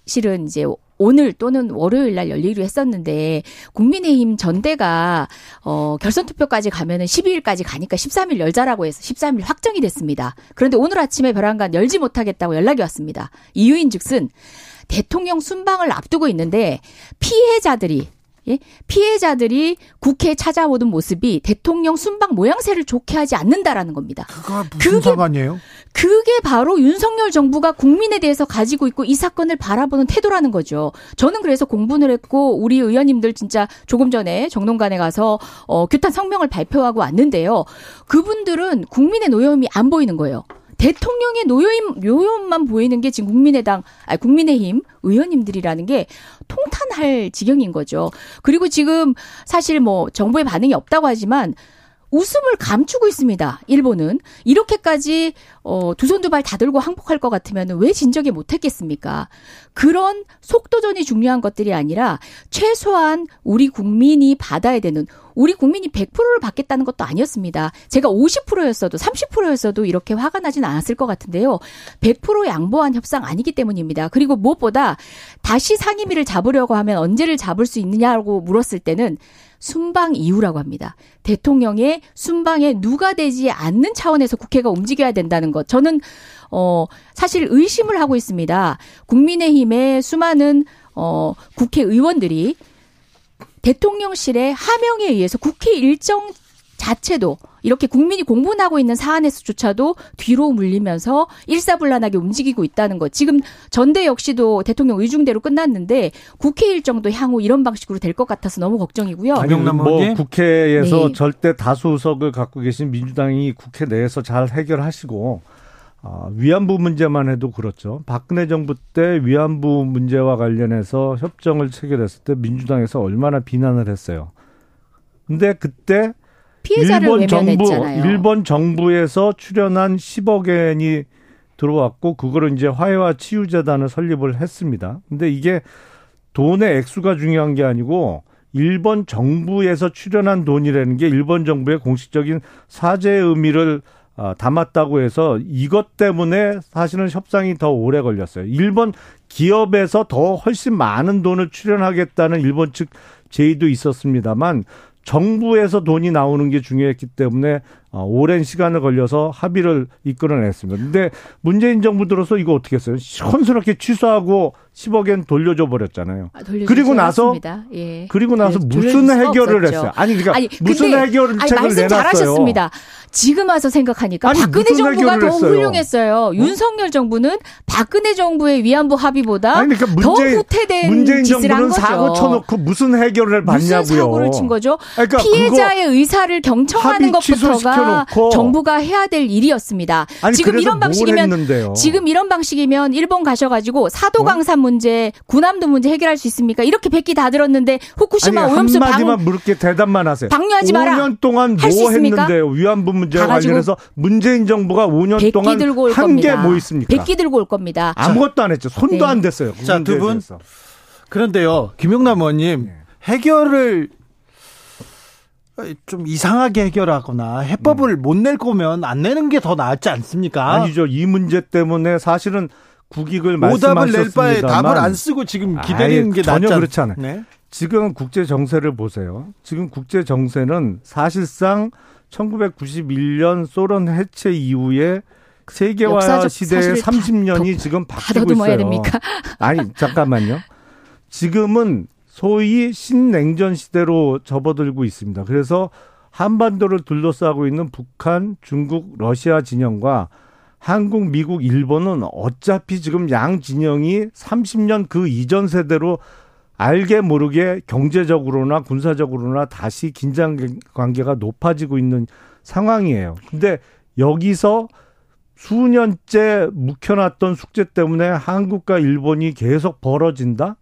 실은 이제 오늘 또는 월요일 날 열리기로 했었는데 국민의힘 전대가 어 결선 투표까지 가면은 12일까지 가니까 13일 열자라고 해서 13일 확정이 됐습니다. 그런데 오늘 아침에 벼랑간 열지 못하겠다고 연락이 왔습니다. 이유인즉슨 대통령 순방을 앞두고 있는데 피해자들이 예? 피해자들이 국회에 찾아오던 모습이 대통령 순방 모양새를 좋게 하지 않는다라는 겁니다. 그거 무슨 그게- 상관이에요? 그게 바로 윤석열 정부가 국민에 대해서 가지고 있고 이 사건을 바라보는 태도라는 거죠. 저는 그래서 공분을 했고 우리 의원님들 진짜 조금 전에 정론관에 가서 어, 규탄 성명을 발표하고 왔는데요. 그분들은 국민의 노여움이 안 보이는 거예요. 대통령의 노여움, 노여움만 보이는 게 지금 국민의당, 아니, 국민의힘 의원님들이라는 게 통탄할 지경인 거죠. 그리고 지금 사실 뭐 정부의 반응이 없다고 하지만 웃음을 감추고 있습니다. 일본은 이렇게까지 어, 두 손 두 발 다 들고 항복할 것 같으면 왜 진적에 못했겠습니까? 그런 속도전이 중요한 것들이 아니라 최소한 우리 국민이 받아야 되는 우리 국민이 100%를 받겠다는 것도 아니었습니다. 제가 50%였어도 30%였어도 이렇게 화가 나진 않았을 것 같은데요. 100% 양보한 협상 아니기 때문입니다. 그리고 무엇보다 다시 상임위를 잡으려고 하면 언제를 잡을 수 있느냐고 물었을 때는 순방 이후라고 합니다. 대통령의 순방에 누가 되지 않는 차원에서 국회가 움직여야 된다는 것. 저는 어 사실 의심을 하고 있습니다. 국민의힘의 수많은 어 국회의원들이 대통령실의 하명에 의해서 국회 일정 자체도 이렇게 국민이 공분하고 있는 사안에서조차도 뒤로 물리면서 일사불란하게 움직이고 있다는 것. 지금 전대 역시도 대통령 의중대로 끝났는데 국회 일정도 향후 이런 방식으로 될 것 같아서 너무 걱정이고요. 뭐 의원님? 국회에서 네. 절대 다수석을 갖고 계신 민주당이 국회 내에서 잘 해결하시고 아, 위안부 문제만 해도 그렇죠. 박근혜 정부 때 위안부 문제와 관련해서 협정을 체결했을 때 민주당에서 얼마나 비난을 했어요. 근데 그때 일본 정부 외면했잖아요. 일본 정부에서 출연한 10억 엔이 들어왔고 그거를 이제 화해와 치유 재단을 설립을 했습니다. 근데 이게 돈의 액수가 중요한 게 아니고 일본 정부에서 출연한 돈이라는 게 일본 정부의 공식적인 사죄의 의미를 아, 담았다고 해서 이것 때문에 사실은 협상이 더 오래 걸렸어요. 일본 기업에서 더 훨씬 많은 돈을 출연하겠다는 일본 측 제의도 있었습니다만 정부에서 돈이 나오는 게 중요했기 때문에 어, 오랜 시간을 걸려서 합의를 이끌어냈습니다. 근데 문재인 정부 들어서 이거 어떻게 했어요? 시원스럽게 취소하고 10억엔 돌려줘 버렸잖아요. 아, 그리고 나서. 예. 그리고 나서 돌려- 무슨 해결을 없었죠. 했어요? 아니 그러니까 아니, 무슨 근데- 해결책을 아니, 말씀 내놨어요? 잘하셨습니다. 지금 와서 생각하니까 아니, 박근혜 정부가 해결을 더 했어요? 훌륭했어요. 윤석열 정부는 박근혜 정부의 위안부 합의보다 아니 그러니까 더 문재인 후퇴된 문재인 짓을 한 거죠. 사고 쳐놓고 무슨 해결을 받냐고요? 무슨 사고를 친 거죠? 그러니까 피해자의 의사를 경청하는 것부터가. 정부가 해야 될 일이었습니다. 아니, 지금 이런 뭘 방식이면 했는데요? 지금 이런 방식이면 일본 가셔가지고 사도강산 문제, 군함도 문제 해결할 수 있습니까? 이렇게 백기 다 들었는데 후쿠시마 아니 오염수 방 한마디만 물게 대답만 하세요. 방류하지 마라. 5년 동안 할수 뭐? 했는데요? 위안부 문제와 관련해서 문재인 정부가 5년 백기 동안 한 게. 뭐 있습니까? 백기 들고 올 겁니다. 아무것도 안 했죠. 손도 네. 안 댔어요. 그 자, 두 분. 대해서. 그런데요, 김용남 의원님 네. 해결을 좀 이상하게 해결하거나 해법을 못낼 거면 안 내는 게더 낫지 않습니까? 음. 아니죠. 이 문제 때문에 사실은 국익을 오답을 낼 바에 말씀하셨습니다만 답을 안 쓰고 지금 기다리는 게 전혀 않- 그렇지 않아요. 네. 지금 국제 정세를 보세요. 지금 국제 정세는 사실상 1991년 소련 해체 이후에 세계화 시대의 사실을 다 30년이 지금 다 바뀌고 있어요. 됩니까? 아니 잠깐만요. 지금은 소위 신냉전 시대로 접어들고 있습니다. 그래서 한반도를 둘러싸고 있는 북한, 중국, 러시아 진영과 한국, 미국, 일본은 어차피 지금 양 진영이 30년 그 이전 세대로 알게 모르게 경제적으로나 군사적으로나 다시 긴장 관계가 높아지고 있는 상황이에요. 근데 여기서 수년째 묵혀놨던 숙제 때문에 한국과 일본이 계속 벌어진다?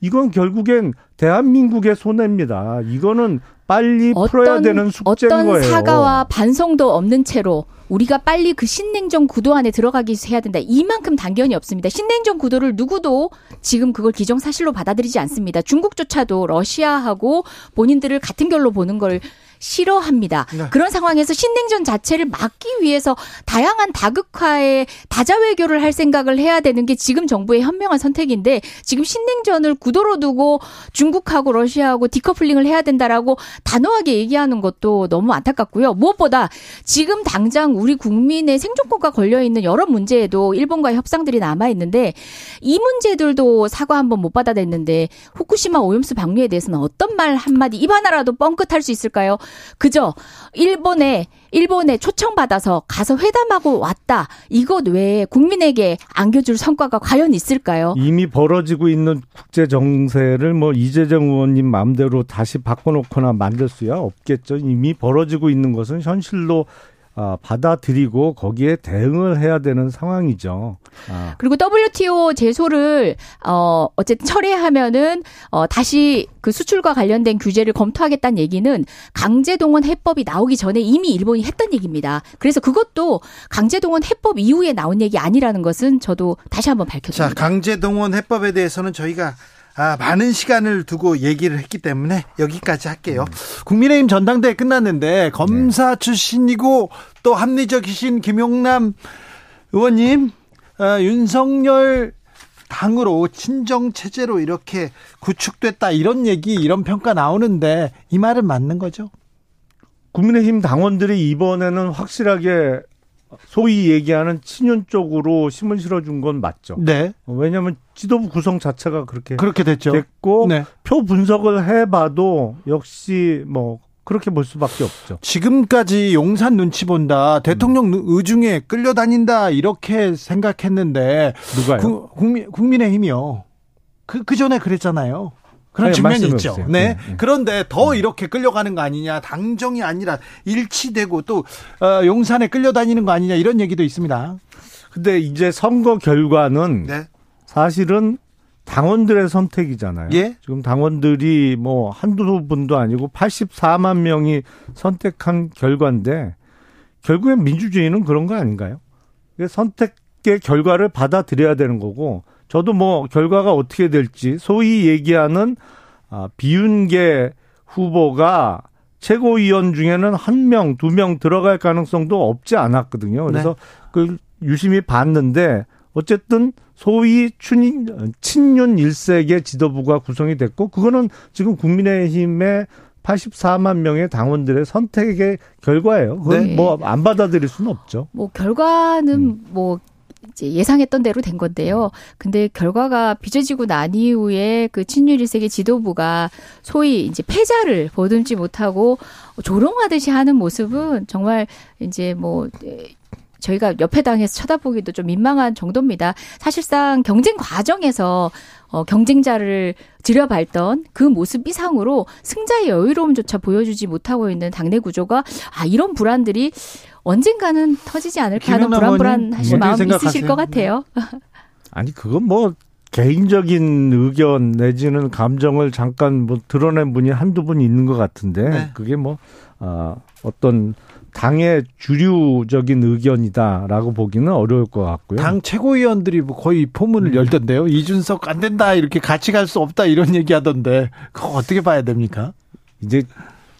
이건 결국엔 대한민국의 손해입니다. 이거는 빨리 풀어야 되는 숙제인 어떤 거예요. 사과와 반성도 없는 채로 우리가 빨리 그 신냉전 구도 안에 들어가기 해야 된다. 이만큼 단견이 없습니다. 신냉전 구도를 누구도 지금 그걸 기정사실로 받아들이지 않습니다. 중국조차도 러시아하고 본인들을 같은 결로 보는 걸 싫어합니다. 네. 그런 상황에서 신냉전 자체를 막기 위해서 다양한 다극화의 다자 외교를 할 생각을 해야 되는 게 지금 정부의 현명한 선택인데 지금 신냉전을 구도로 두고 중국하고 러시아하고 디커플링을 해야 된다라고 단호하게 얘기하는 것도 너무 안타깝고요. 무엇보다 지금 당장 우리 국민의 생존권과 걸려 있는 여러 문제에도 일본과의 협상들이 남아 있는데 이 문제들도 사과 한번 못 받아냈는데 후쿠시마 오염수 방류에 대해서는 어떤 말 한마디 입 하나라도 뻥끗할 수 있을까요? 그저 일본에 일본에 초청받아서 가서 회담하고 왔다. 이것 외에 국민에게 안겨줄 성과가 과연 있을까요? 이미 벌어지고 있는 국제 정세를 뭐 이재정 의원님 마음대로 다시 바꿔놓거나 만들 수야 없겠죠. 이미 벌어지고 있는 것은 현실로 아, 받아들이고 거기에 대응을 해야 되는 상황이죠. 아. 그리고 WTO 제소를 어 어쨌든 철회하면은 어 다시 그 수출과 관련된 규제를 검토하겠다는 얘기는 강제동원 해법이 나오기 전에 이미 일본이 했던 얘기입니다. 그래서 그것도 강제동원 해법 이후에 나온 얘기 아니라는 것은 저도 다시 한번 자, 밝혀드립니다. 강제동원 해법에 대해서는 저희가 아, 많은 시간을 두고 얘기를 했기 때문에 여기까지 할게요. 국민의힘 전당대회 끝났는데 검사 출신이고 또 합리적이신 김용남 의원님, 아, 윤석열 당으로 친정 체제로 이렇게 구축됐다 이런 얘기 이런 평가 나오는데 이 말은 맞는 거죠? 국민의힘 당원들이 이번에는 확실하게 소위 얘기하는 친윤 쪽으로 힘을 실어준 건 맞죠. 네, 왜냐하면 지도부 구성 자체가 그렇게 그렇게 됐죠. 됐고 네. 표 분석을 해봐도 역시 뭐 그렇게 볼 수밖에 없죠. 지금까지 용산 눈치 본다. 대통령 의중에 끌려다닌다. 이렇게 생각했는데 누가요? 구- 국민, 국민의힘이요. 그, 그 전에 그랬잖아요. 그런 네, 측면이 있죠. 네. 네, 네. 그런데 더 이렇게 끌려가는 거 아니냐. 당정이 아니라 일치되고 또, 어, 용산에 끌려다니는 거 아니냐. 이런 얘기도 있습니다. 근데 이제 선거 결과는 네. 사실은 당원들의 선택이잖아요. 예. 지금 당원들이 뭐 한두 분도 아니고 84만 명이 선택한 결과인데 결국엔 민주주의는 그런 거 아닌가요? 선택의 결과를 받아들여야 되는 거고 저도 뭐 결과가 어떻게 될지 소위 얘기하는 아, 비윤계 후보가 최고위원 중에는 한 명, 두 명 들어갈 가능성도 없지 않았거든요. 그래서 그 유심히 봤는데 어쨌든 소위 춘인, 친윤 일색의 지도부가 구성이 됐고 그거는 지금 국민의힘의 84만 명의 당원들의 선택의 결과예요. 그건 네. 뭐안 받아들일 수는 없죠. 뭐 결과는 음. 뭐 이제 예상했던 대로 된 건데요. 근데 결과가 빚어지고 난 이후에 그 친윤 일색의 지도부가 소위 이제 패자를 보듬지 못하고 조롱하듯이 하는 모습은 정말 이제 뭐 에, 저희가 옆에 당에서 쳐다보기도 좀 민망한 정도입니다. 사실상 경쟁 과정에서 어, 경쟁자를 들여밟던 그 모습 이상으로 승자의 여유로움조차 보여주지 못하고 있는 당내 구조가 아 이런 불안들이 언젠가는 터지지 않을까 하는 불안불안하신 마음 어떻게 있으실 생각하세요? 것 같아요. 아니 그건 뭐 개인적인 의견 내지는 감정을 잠깐 뭐 드러낸 분이 한두 분 있는 것 같은데 네. 그게 뭐 아, 어떤 당의 주류적인 의견이다라고 보기는 어려울 것 같고요. 당 최고위원들이 뭐 거의 포문을 열던데요. 이준석 안 된다. 이렇게 같이 갈 수 없다. 이런 얘기 하던데. 그거 어떻게 봐야 됩니까? 이제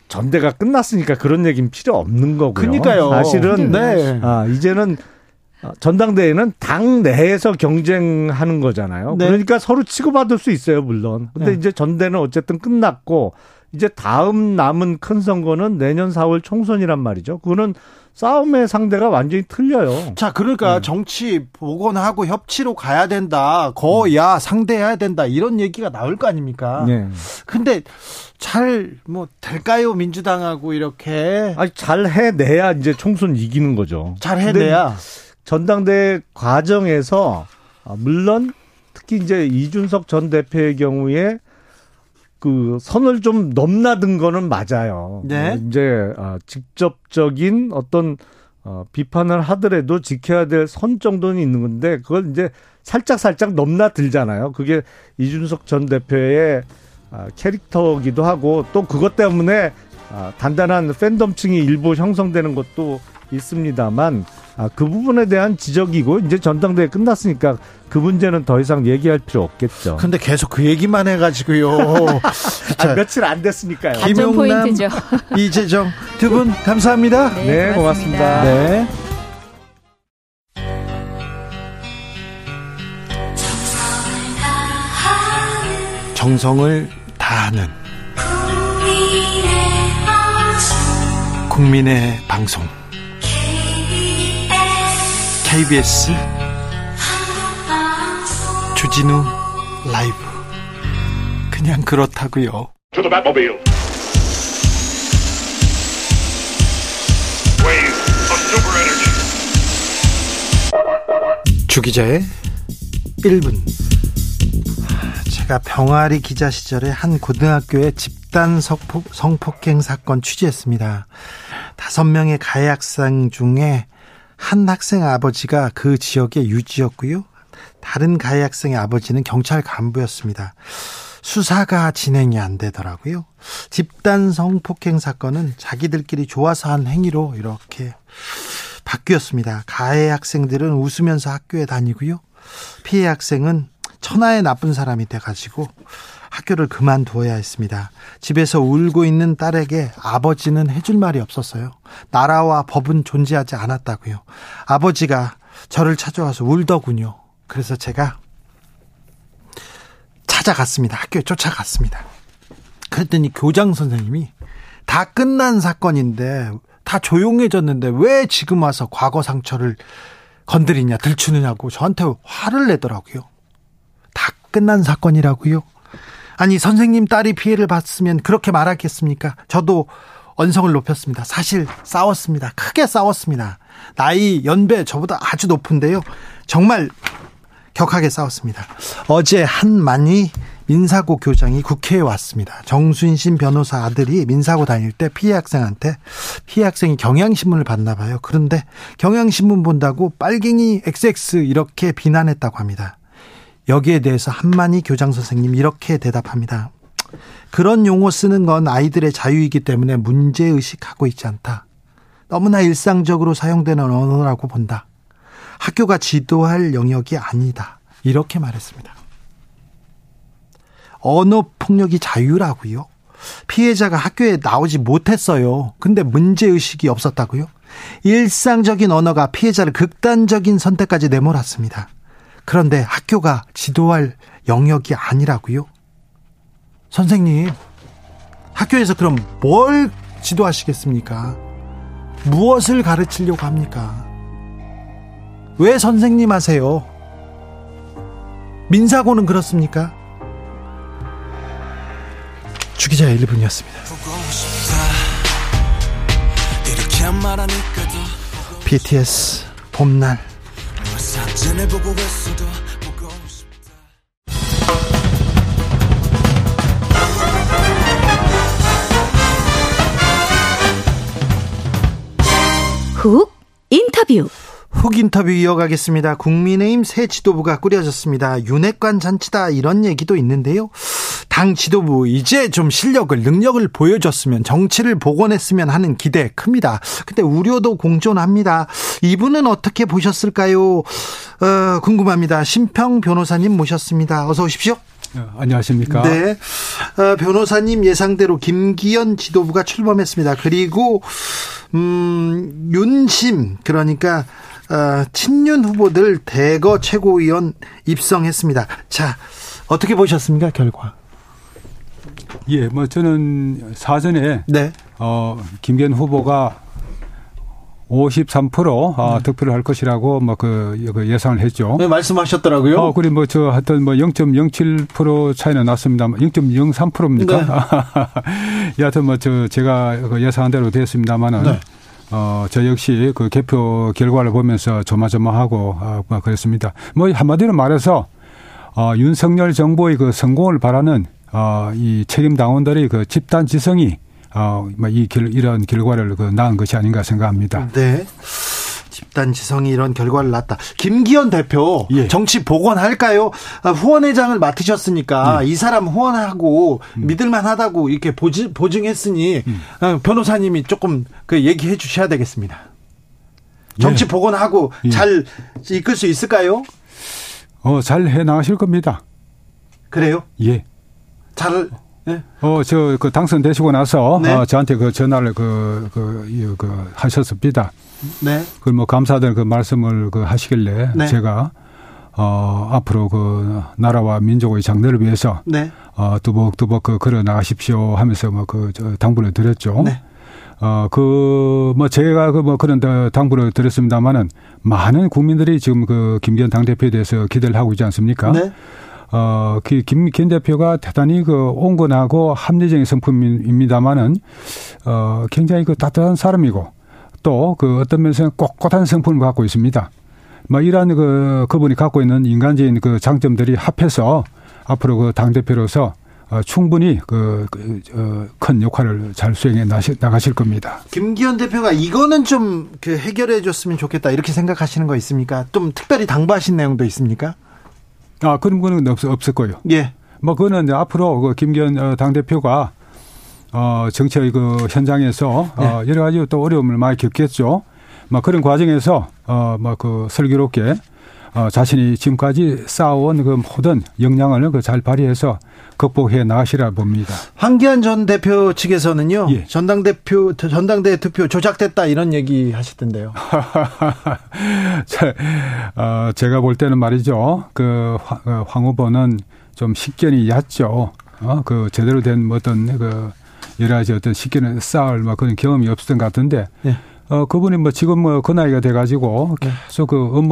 전대가 끝났으니까 그런 얘기는 필요 없는 거고요. 그러니까요. 사실은 네. 아, 이제는 전당대회는 당 내에서 경쟁하는 거잖아요. 네. 그러니까 서로 치고받을 수 있어요, 물론. 근데 네. 이제 전대는 어쨌든 끝났고 이제 다음 남은 큰 선거는 내년 4월 총선이란 말이죠. 그거는 싸움의 상대가 완전히 틀려요. 자, 그러니까 정치 복원하고 협치로 가야 된다. 거야 상대해야 된다. 이런 얘기가 나올 거 아닙니까? 네. 근데 잘 뭐 될까요? 민주당하고 이렇게 아니 잘 해내야 이제 총선 이기는 거죠. 잘 해내야 전당대회 과정에서 아, 물론 특히 이제 이준석 전 대표의 경우에 그 선을 좀 넘나든 거는 맞아요. 네. 어, 이제 아, 직접적인 어떤 어, 비판을 하더라도 지켜야 될 선 정도는 있는 건데 그걸 이제 살짝 살짝 넘나들잖아요. 그게 이준석 전 대표의 아, 캐릭터기도 하고 또 그것 때문에 아, 단단한 팬덤층이 일부 형성되는 것도 있습니다만 아, 그 부분에 대한 지적이고 이제 전당대회 끝났으니까 그 문제는 더 이상 얘기할 필요 없겠죠. 근데 계속 그 얘기만 해가지고요. 아, 며칠 안 됐으니까요. 김용남, 포인트죠. 이재정 두 분 감사합니다. 네, 고맙습니다. 네. 정성을 다하는 국민의 방송 KBS 주진우 라이브 그냥 그렇다고요. 주기자의 1분. 제가 병아리 기자 시절에 한 고등학교의 집단 성폭, 성폭행 사건 취재했습니다. 다섯 명의 가해 학생 중에 한 학생 아버지가 그 지역의 유지였고요. 다른 가해 학생의 아버지는 경찰 간부였습니다. 수사가 진행이 안 되더라고요. 집단 성폭행 사건은 자기들끼리 좋아서 한 행위로 이렇게 바뀌었습니다. 가해 학생들은 웃으면서 학교에 다니고요. 피해 학생은 천하의 나쁜 사람이 돼가지고 학교를 그만두어야 했습니다. 집에서 울고 있는 딸에게 아버지는 해줄 말이 없었어요. 나라와 법은 존재하지 않았다고요. 아버지가 저를 찾아와서 울더군요. 그래서 제가 찾아갔습니다. 학교에 쫓아갔습니다. 그랬더니 교장 선생님이 다 끝난 사건인데 다 조용해졌는데 왜 지금 와서 과거 상처를 건드리냐 들추느냐고 저한테 화를 내더라고요. 다 끝난 사건이라고요. 아니 선생님 딸이 피해를 봤으면 그렇게 말하겠습니까? 저도 언성을 높였습니다. 사실 싸웠습니다. 크게 싸웠습니다. 나이 연배 저보다 아주 높은데요. 정말 격하게 싸웠습니다. 어제 한만희 민사고 교장이 국회에 왔습니다. 정순신 변호사 아들이 민사고 다닐 때 피해 학생한테 피해 학생이 경향신문을 봤나 봐요. 그런데 경향신문 본다고 빨갱이 XX 이렇게 비난했다고 합니다. 여기에 대해서 한만희 교장 선생님 이렇게 대답합니다. 그런 용어 쓰는 건 아이들의 자유이기 때문에 문제의식하고 있지 않다. 너무나 일상적으로 사용되는 언어라고 본다. 학교가 지도할 영역이 아니다. 이렇게 말했습니다. 언어 폭력이 자유라고요? 피해자가 학교에 나오지 못했어요. 근데 문제의식이 없었다고요? 일상적인 언어가 피해자를 극단적인 선택까지 내몰았습니다. 그런데 학교가 지도할 영역이 아니라고요? 선생님, 학교에서 그럼 뭘 지도하시겠습니까? 무엇을 가르치려고 합니까? 왜 선생님 하세요? 민사고는 그렇습니까? 주기자의 1분이었습니다. BTS 봄날 훅 인터뷰. 훅 인터뷰 이어가겠습니다. 국민의힘 새 지도부가 꾸려졌습니다. 윤핵관 잔치다 이런 얘기도 있는데요. 당 지도부 이제 좀 실력을 능력을 보여줬으면 정치를 복원했으면 하는 기대 큽니다. 근데 우려도 공존합니다. 이분은 어떻게 보셨을까요? 어, 궁금합니다. 심평 변호사님 모셨습니다. 어서 오십시오. 어, 안녕하십니까. 네. 어, 변호사님 예상대로 김기현 지도부가 출범했습니다. 그리고, 음, 윤심, 그러니까, 어, 친윤 후보들 대거 최고위원 입성했습니다. 자, 어떻게 보셨습니까, 결과? 예, 뭐 저는 사전에 네. 어 김기현 후보가 53% 어, 득표를 할 것이라고 뭐그 예상을 했죠. 네, 말씀하셨더라고요. 어, 그리고 뭐 저 하여튼 뭐 0.07% 차이는 났습니다만 0.03%입니까? 네. 여하튼 뭐 저 제가 그 예상한 대로 됐습니다만은 네. 어, 저 역시 그 개표 결과를 보면서 조마조마하고 아, 뭐 그랬습니다. 뭐 한마디로 말해서 어, 윤석열 정부의 그 성공을 바라는 어, 이 책임 당원들의 그 집단 지성이 어, 뭐이 이런 결과를 그 낳은 것이 아닌가 생각합니다. 네. 집단 지성이 이런 결과를 낳았다. 김기현 대표 예. 정치 복원할까요? 아, 후원회장을 맡으셨으니까 예. 이 사람 후원하고 음. 믿을만하다고 이렇게 보지, 보증했으니 어, 변호사님이 조금 그 얘기해 주셔야 되겠습니다. 정치 예. 복원하고 예. 잘 이끌 수 있을까요? 어, 잘 해 나가실 겁니다. 그래요? 예. 잘 예? 어, 저, 그, 당선되시고 나서, 네. 어, 저한테 그 전화를 그, 그, 이, 그, 하셨습니다. 네. 그, 뭐, 감사들 그 말씀을 그 하시길래, 네. 제가, 어, 앞으로 그, 나라와 민족의 장래를 위해서, 네. 어, 두벅두벅 그, 걸어 나가십시오 하면서 뭐, 그, 저, 당부를 드렸죠. 네. 어, 그, 뭐, 제가 그, 뭐, 그런 더 당부를 드렸습니다만은, 많은 국민들이 지금 그, 김기현 당대표에 대해서 기대를 하고 있지 않습니까? 네. 어, 그 김, 김 대표가 대단히 그 온건하고 합리적인 성품입니다만은, 어, 굉장히 그 따뜻한 사람이고, 또 그 어떤 면에서는 꼿꼿한 성품을 갖고 있습니다. 뭐 이러한 그, 그분이 갖고 있는 인간적인 그 장점들이 합해서 앞으로 그 당 대표로서 어, 충분히 그, 그, 어, 큰 역할을 잘 수행해 나시, 나가실 겁니다. 김기현 대표가 이거는 좀 그 해결해 줬으면 좋겠다 이렇게 생각하시는 거 있습니까? 좀 특별히 당부하신 내용도 있습니까? 아, 그런 거는 없, 없을 거예요. 예. 뭐 그거는 이제 앞으로 그 김기현 어, 당대표가 어 정치의 그 현장에서 어 여러 가지 또 어려움을 많이 겪겠죠. 뭐 그런 과정에서 어뭐 그 슬기롭게 어 자신이 지금까지 쌓아온 그 모든 역량을 그 잘 발휘해서 극복해 나가시라 봅니다. 황기안 전 대표 측에서는요. 예. 전당대표 전당대 투표 조작됐다 이런 얘기 하셨던데요. 자, 어, 제가 볼 때는 말이죠. 그 황, 어, 황 후보는 좀 식견이 얕죠. 어, 그 제대로 된 어떤 그 여러 가지 어떤 식견을 쌓을 뭐 그런 경험이 없었던 것 같은데, 예. 어, 그분이 뭐 지금 뭐 그 나이가 돼가지고 계속 그 어,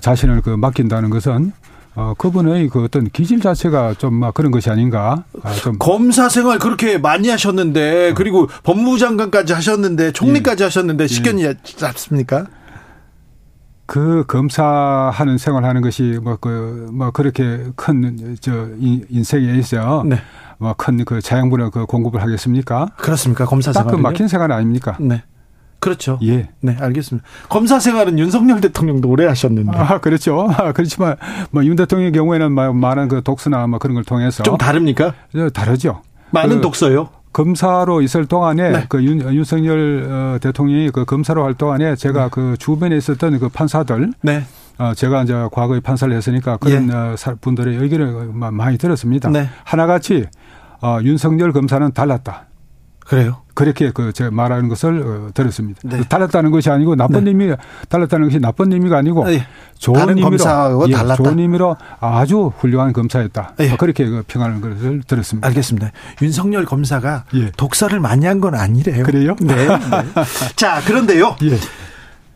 자신을 그 맡긴다는 것은 어, 그분의 그 어떤 기질 자체가 좀 막 그런 것이 아닌가. 아, 좀 검사 생활 그렇게 많이 하셨는데 그리고 법무부 장관까지 하셨는데 총리까지 하셨는데 식견이 얕습니까? 그 검사하는 생활하는 것이 뭐그뭐 그렇게 큰 저 인생에 있어 네. 뭐큰 그 자양분을 그 공급을 하겠습니까? 그렇습니까? 검사 딱그 생활. 막힌 생활 아닙니까? 네. 그렇죠. 예. 네, 알겠습니다. 검사 생활은 윤석열 대통령도 오래 하셨는데 아, 그렇죠. 아, 그렇지만 뭐 윤 대통령의 경우에는 뭐 많은 그 독서나 뭐 그런 걸 통해서 좀 다릅니까? 저 다르죠. 많은 그 독서요. 검사로 있을 동안에 네. 그 윤, 윤석열 어, 대통령이 그 검사로 할 동안에 제가 그 주변에 있었던 그 판사들 네. 어, 제가 이제 과거에 판사를 했으니까 그런 예. 어, 사- 분들의 의견을 마- 많이 들었습니다. 네. 하나같이 어, 윤석열 검사는 달랐다. 그래요. 그렇게 그 제가 말하는 것을 어, 들었습니다. 네. 달랐다는 것이 아니고 나쁜 의미 달랐다는 것이 나쁜 의미가 아니고 예. 좋은 의미로 예, 달랐다. 좋은 의미로 아주 훌륭한 검사였다. 예. 뭐 그렇게 그 평하는 것을 들었습니다. 알겠습니다. 윤석열 검사가 예. 독서를 많이 한 건 아니래요. 그래요? 네. 네. 자, 그런데요.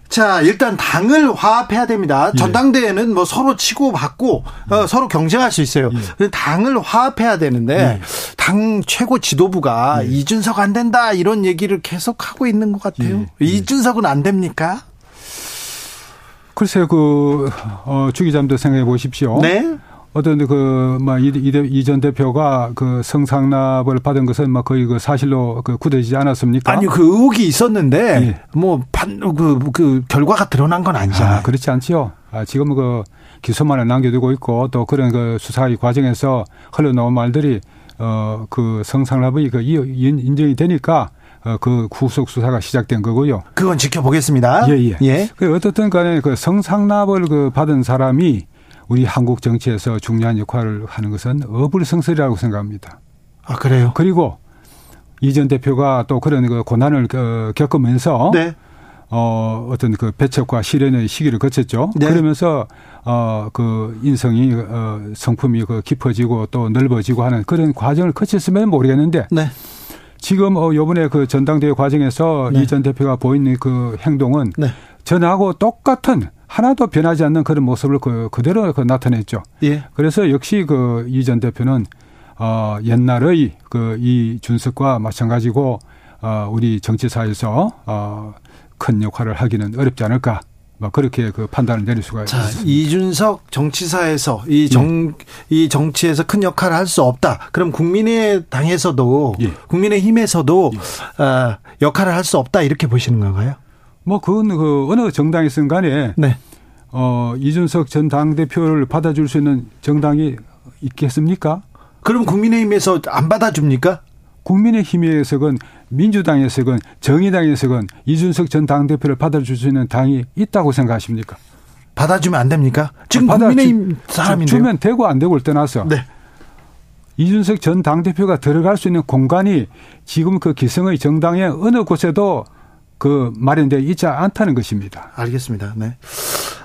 예. 자, 일단 당을 화합해야 됩니다. 예. 전당대회는 뭐 서로 치고받고 어, 서로 경쟁할 수 있어요. 예. 당을 화합해야 되는데 당 최고 지도부가 예. 이준석 안 된다 이런 얘기를 계속 하고 있는 것 같아요. 예. 예. 이준석은 안 됩니까? 글쎄요, 그, 어, 주 기자님도 생각해 보십시오. 네. 어떤 그, 뭐, 이, 이, 대- 이전 대표가 그 성상납을 받은 것은 뭐 거의 그 사실로 그 굳어지지 않았습니까? 아니 그 의혹이 있었는데 예. 뭐판그 그 결과가 드러난 건 아니잖아요. 아, 그렇지 않지요. 아, 지금 그 기소만을 남겨두고 있고 또 그런 그 수사의 과정에서 흘러나온 말들이 어, 그 성상납이 그 이- 인- 인정이 되니까 어, 그 구속 수사가 시작된 거고요. 그건 지켜보겠습니다. 예, 예. 예. 그 어떻든 간에 그 성상납을 그 받은 사람이 우리 한국 정치에서 중요한 역할을 하는 것은 어불성설이라고 생각합니다. 아 그래요. 그리고 이전 대표가 또 그런 그 고난을 어, 겪으면서 네. 어, 어떤 그 배척과 실현의 시기를 거쳤죠. 네. 그러면서 어, 그 인성이 어, 성품이 그 깊어지고 또 넓어지고 하는 그런 과정을 거쳤으면 모르겠는데 네. 지금 어, 요번에 그 전당대회 과정에서 네. 이전 대표가 보이는 그 행동은 네. 전하고 똑같은 하나도 변하지 않는 그런 모습을 그 그대로 그 나타냈죠. 예. 그래서 역시 그 이 전 대표는 어 옛날의 그 이 준석과 마찬가지고 어 우리 정치사에서 어큰 역할을 하기는 어렵지 않을까. 뭐 그렇게 그 판단을 내릴 수가 자, 있습니다. 이준석 정치사에서 이 정, 이 정치에서 큰 역할을 할 수 없다. 그럼 국민의 당에서도 예. 국민의 힘에서도 아, 역할을 할 수 없다 이렇게 보시는 건가요? 뭐 그건 그 어느 정당이든 간에 네. 어 이준석 전 당대표를 받아줄 수 있는 정당이 있겠습니까? 그럼 국민의힘에서 안 받아줍니까? 국민의힘에서건 민주당에서건 정의당에서건 이준석 전 당대표를 받아줄 수 있는 당이 있다고 생각하십니까? 받아주면 안 됩니까? 지금 받아- 국민의힘 주- 사람인데요. 주면 되고 안 되고를 떠나서 네. 이준석 전 당대표가 들어갈 수 있는 공간이 지금 그 기성의 정당의 어느 곳에도 그 마련되어 있지 않다는 것입니다. 알겠습니다. 네.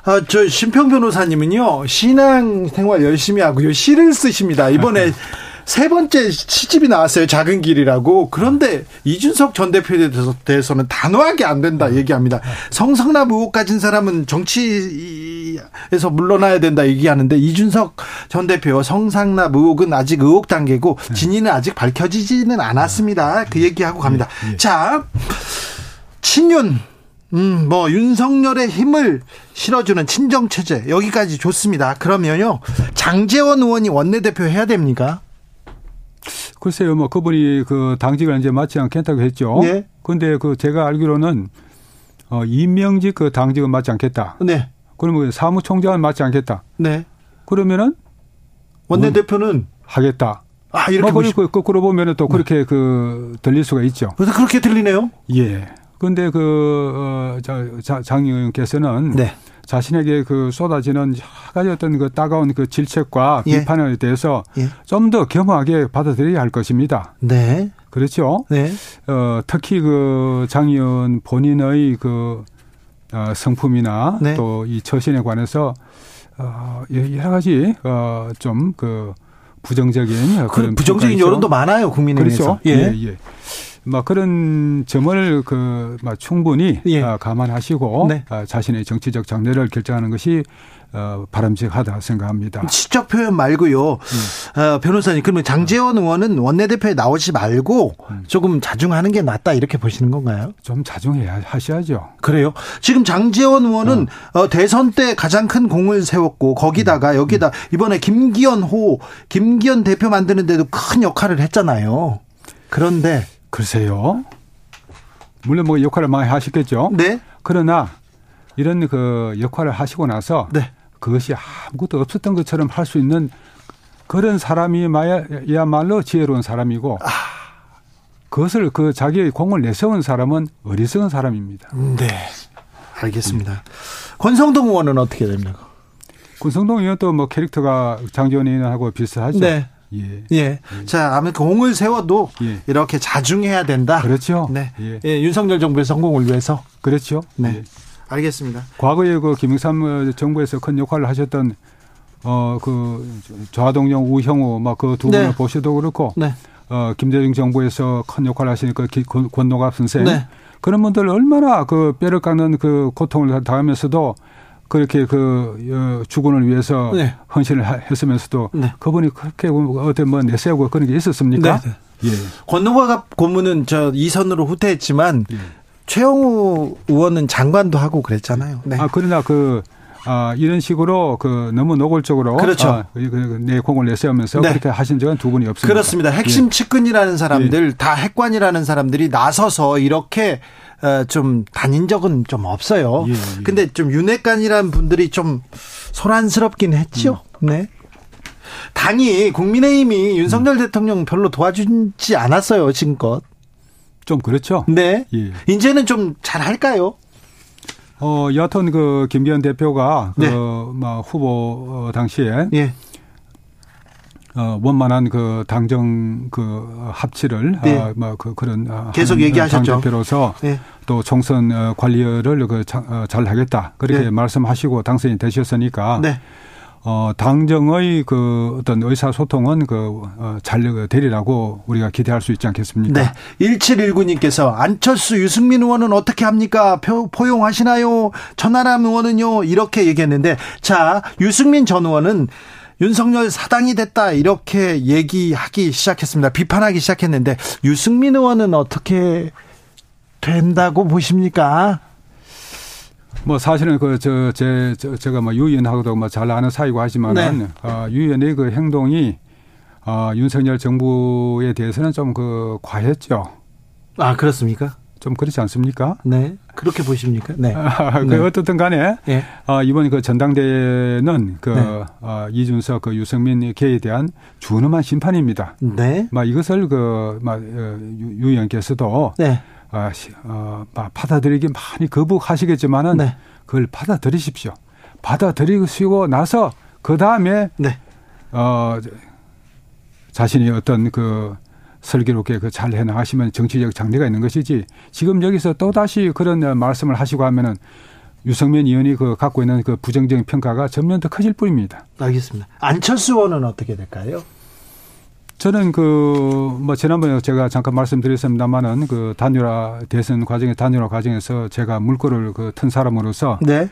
아, 저 심평 변호사님은요 신앙 생활 열심히 하고요 시를 쓰십니다. 이번에 세 번째 시집이 나왔어요. 작은 길이라고. 그런데 이준석 전 대표에 대해서- 대해서는 단호하게 안 된다 얘기합니다. 성상납 의혹 가진 사람은 정치에서 물러나야 된다 얘기하는데 이준석 전 대표 성상납 의혹은 아직 의혹 단계고 진위는 아직 밝혀지지는 않았습니다. 그 얘기하고 갑니다. 자, 친윤 음, 뭐 윤석열의 힘을 실어주는 친정 체제 여기까지 좋습니다. 그러면요 장재원 의원이 원내대표 해야 됩니까? 글쎄요, 뭐 그분이 그 당직을 이제 맡지 않겠다고 했죠. 예. 근데 그 제가 알기로는 어 임명직 그 당직은 맡지 않겠다. 네, 그러면 사무총장은 맡지 않겠다. 네. 그러면은 원내대표는 하겠다. 아 이렇게 뭐 보시고 그리고 거꾸로 보면은 또 그렇게 그 들릴 수가 있죠. 그래서 그렇게 들리네요. 예. 근데 그, 어, 자, 자, 장 의원께서는 네, 자신에게 그 쏟아지는 여러 가지 어떤 그 따가운 그 질책과 예. 비판에 대해서 예. 좀더 겸허하게 받아들여야 할 것입니다. 네, 그렇죠. 네, 어, 특히 그 장 의원 본인의 그 어, 성품이나 네. 또이 처신에 관해서 어, 여러 가지 어, 좀그 부정적인 그 그런 부정적인 평가가 여론도. 많아요 국민의힘에서. 그렇죠. 예, 예. 막 그런 점을 그막 충분히 예. 어, 감안하시고 네. 어, 자신의 정치적 장래를 결정하는 것이 어, 바람직하다 생각합니다. 시적 표현 말고요. 음. 어, 변호사님 그러면 장재원 의원은 원내대표에 나오지 말고 음. 조금 자중하는 게 낫다 이렇게 보시는 건가요? 좀 자중해야 하셔야죠. 그래요. 지금 장재원 의원은 어, 대선 때 가장 큰 공을 세웠고 음. 거기다가 여기다 이번에 김기현 호 김기현 대표 만드는데도 큰 역할을 했잖아요. 그런데 글쎄요. 물론 뭐 역할을 많이 하셨겠죠. 네, 그러나 이런 그 역할을 하시고 나서 네, 그것이 아무것도 없었던 것처럼 할 수 있는 그런 사람이야말로 지혜로운 사람이고 아. 그것을 그 자기의 공을 내세운 사람은 어리석은 사람입니다. 네, 알겠습니다. 권성동 의원은 어떻게 됩니까? 군성동 의원도 뭐 캐릭터가 장지원 의원하고 비슷하죠. 네. 예. 예. 자, 아무튼 공을 세워도 예. 이렇게 자중해야 된다. 그렇죠. 네. 예. 예, 윤석열 정부의 성공을 위해서. 그렇죠. 네. 예. 알겠습니다. 과거에 그 김영삼 정부에서 큰 역할을 하셨던 어 그 좌동영 우형우 막 그 두 분을 네. 보셔도 그렇고 네. 어 김대중 정부에서 큰 역할을 하시니까 기- 권- 권노갑 선생 네. 그런 분들 얼마나 그 뼈를 깎는 그 고통을 당하면서도 그렇게 그 어, 주군을 위해서 네. 헌신을 하- 했으면서도 네. 그분이 그렇게 어떤 뭐 내세우고 그런 게 있었습니까? 네. 예. 권노갑 고문은 저 이선으로 후퇴했지만 예. 최영우 의원은 장관도 하고 그랬잖아요. 네. 아 그러나 그 아, 이런 식으로 그 너무 노골적으로 그렇죠. 아, 그- 그- 내 공을 내세우면서 네. 그렇게 하신 적은 두 분이 없습니다. 그렇습니다. 핵심 예. 측근이라는 사람들, 다 핵관이라는 사람들이 나서서 이렇게 어, 좀 다닌 적은 좀 없어요. 예, 예. 근데 좀 윤핵관이라는 분들이 좀 소란스럽긴 했죠. 음. 네. 당이 국민의힘이 윤석열 대통령 별로 도와주지 않았어요, 지금껏. 좀 그렇죠. 네. 예. 이제는 좀 잘 할까요? 어, 여하튼 그 김기현 대표가 네. 그막 후보 어, 당시에 예. 어, 원만한 그 당정 그 합치를 네. 아, 뭐그 그런 아, 계속 얘기하셨죠. 당 대표로서 예. 또 총선 어, 관리를 그잘 하겠다 그렇게 네. 말씀하시고 당선이 되셨으니까 네. 어, 당정의 그 어떤 의사소통은 그, 어, 잘 되리라고 우리가 기대할 수 있지 않겠습니까? 네. 1719님께서 안철수 유승민 의원은 어떻게 합니까? 표- 포용하시나요? 전하람 의원은요? 이렇게 얘기했는데 자, 유승민 전 의원은 윤석열 사당이 됐다 이렇게 얘기하기 시작했습니다. 비판하기 시작했는데 유승민 의원은 어떻게 된다고 보십니까? 뭐 사실은 그 저 제 제가 뭐 유의원하고도 뭐잘 아는 사이고 하지만은 네. 어, 유의원의 그 행동이 어, 윤석열 정부에 대해서는 좀 그 과했죠. 아, 그렇습니까? 좀 그렇지 않습니까? 네. 그렇게 보십니까? 네. 그 네. 어떻든 간에 예. 어, 이번 그 전당대회는 그 네. 어, 이준석 그 유승민 개에 대한 준엄한 심판입니다. 네. 막 이것을 그막 어, 유- 유 의원께서도 네. 어, 시- 어, 막 받아들이기 많이 거부하시겠지만은 네. 그걸 받아들이십시오. 받아들이시고 나서 그 다음에 네. 어 자신이 어떤 그 슬기롭게 그 잘 해나가시면 정치적 장래가 있는 것이지 지금 여기서 또 다시 그런 어, 말씀을 하시고 하면은 유승민 의원이 그 갖고 있는 그 부정적인 평가가 전면 더 커질 뿐입니다. 알겠습니다. 안철수 의원은 어떻게 될까요? 저는 그 뭐 지난번에 제가 잠깐 말씀드렸습니다만은 그 단일화 대선 과정의 단일화 과정에서 제가 물꼬를 그 튼 사람으로서 네.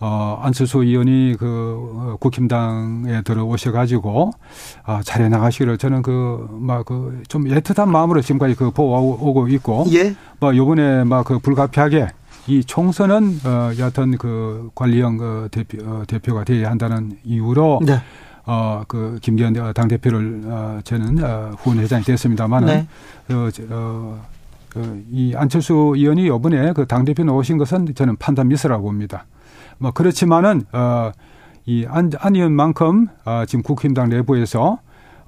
어 안철수 의원이 그 어, 국힘당에 들어오셔 가지고 아 잘해 나가시기를 저는 그 막 그 좀 애틋한 마음으로 지금까지 그 보고 있고 예. 뭐 요번에 막 그 불가피하게 이 총선은 어 여하튼 그 관리형 그 대표 어, 대표가 돼야 한다는 이유로 네. 어, 그, 김기현 당 대표를, 어, 저는, 어, 후원 회장이 됐습니다만은, 네. 어, 저, 어, 그, 이 안철수 의원이 이번에 그 당 대표 나오신 것은 저는 판단 미스라고 봅니다. 뭐, 그렇지만은, 어, 이 안, 안 의원만큼, 어, 지금 국힘당 내부에서,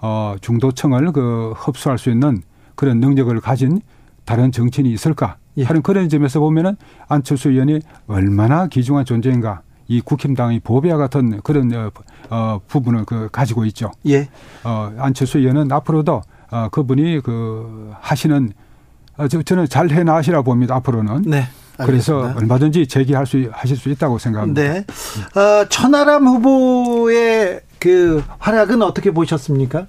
어, 중도층을 그 흡수할 수 있는 그런 능력을 가진 다른 정치인이 있을까? 예. 하는 그런 점에서 보면은 안철수 의원이 얼마나 귀중한 존재인가. 이 국힘당의 보배와 같은 그런 어, 어, 부분을 그 가지고 있죠. 예. 어, 안철수 의원은 앞으로도 어, 그분이 그 하시는 어, 저, 저는 잘 해나가시라 봅니다. 앞으로는. 네. 그래서 알겠습니다. 얼마든지 제기할 수 하실 수 있다고 생각합니다. 네. 어, 천하람 후보의 그 활약은 어떻게 보셨습니까?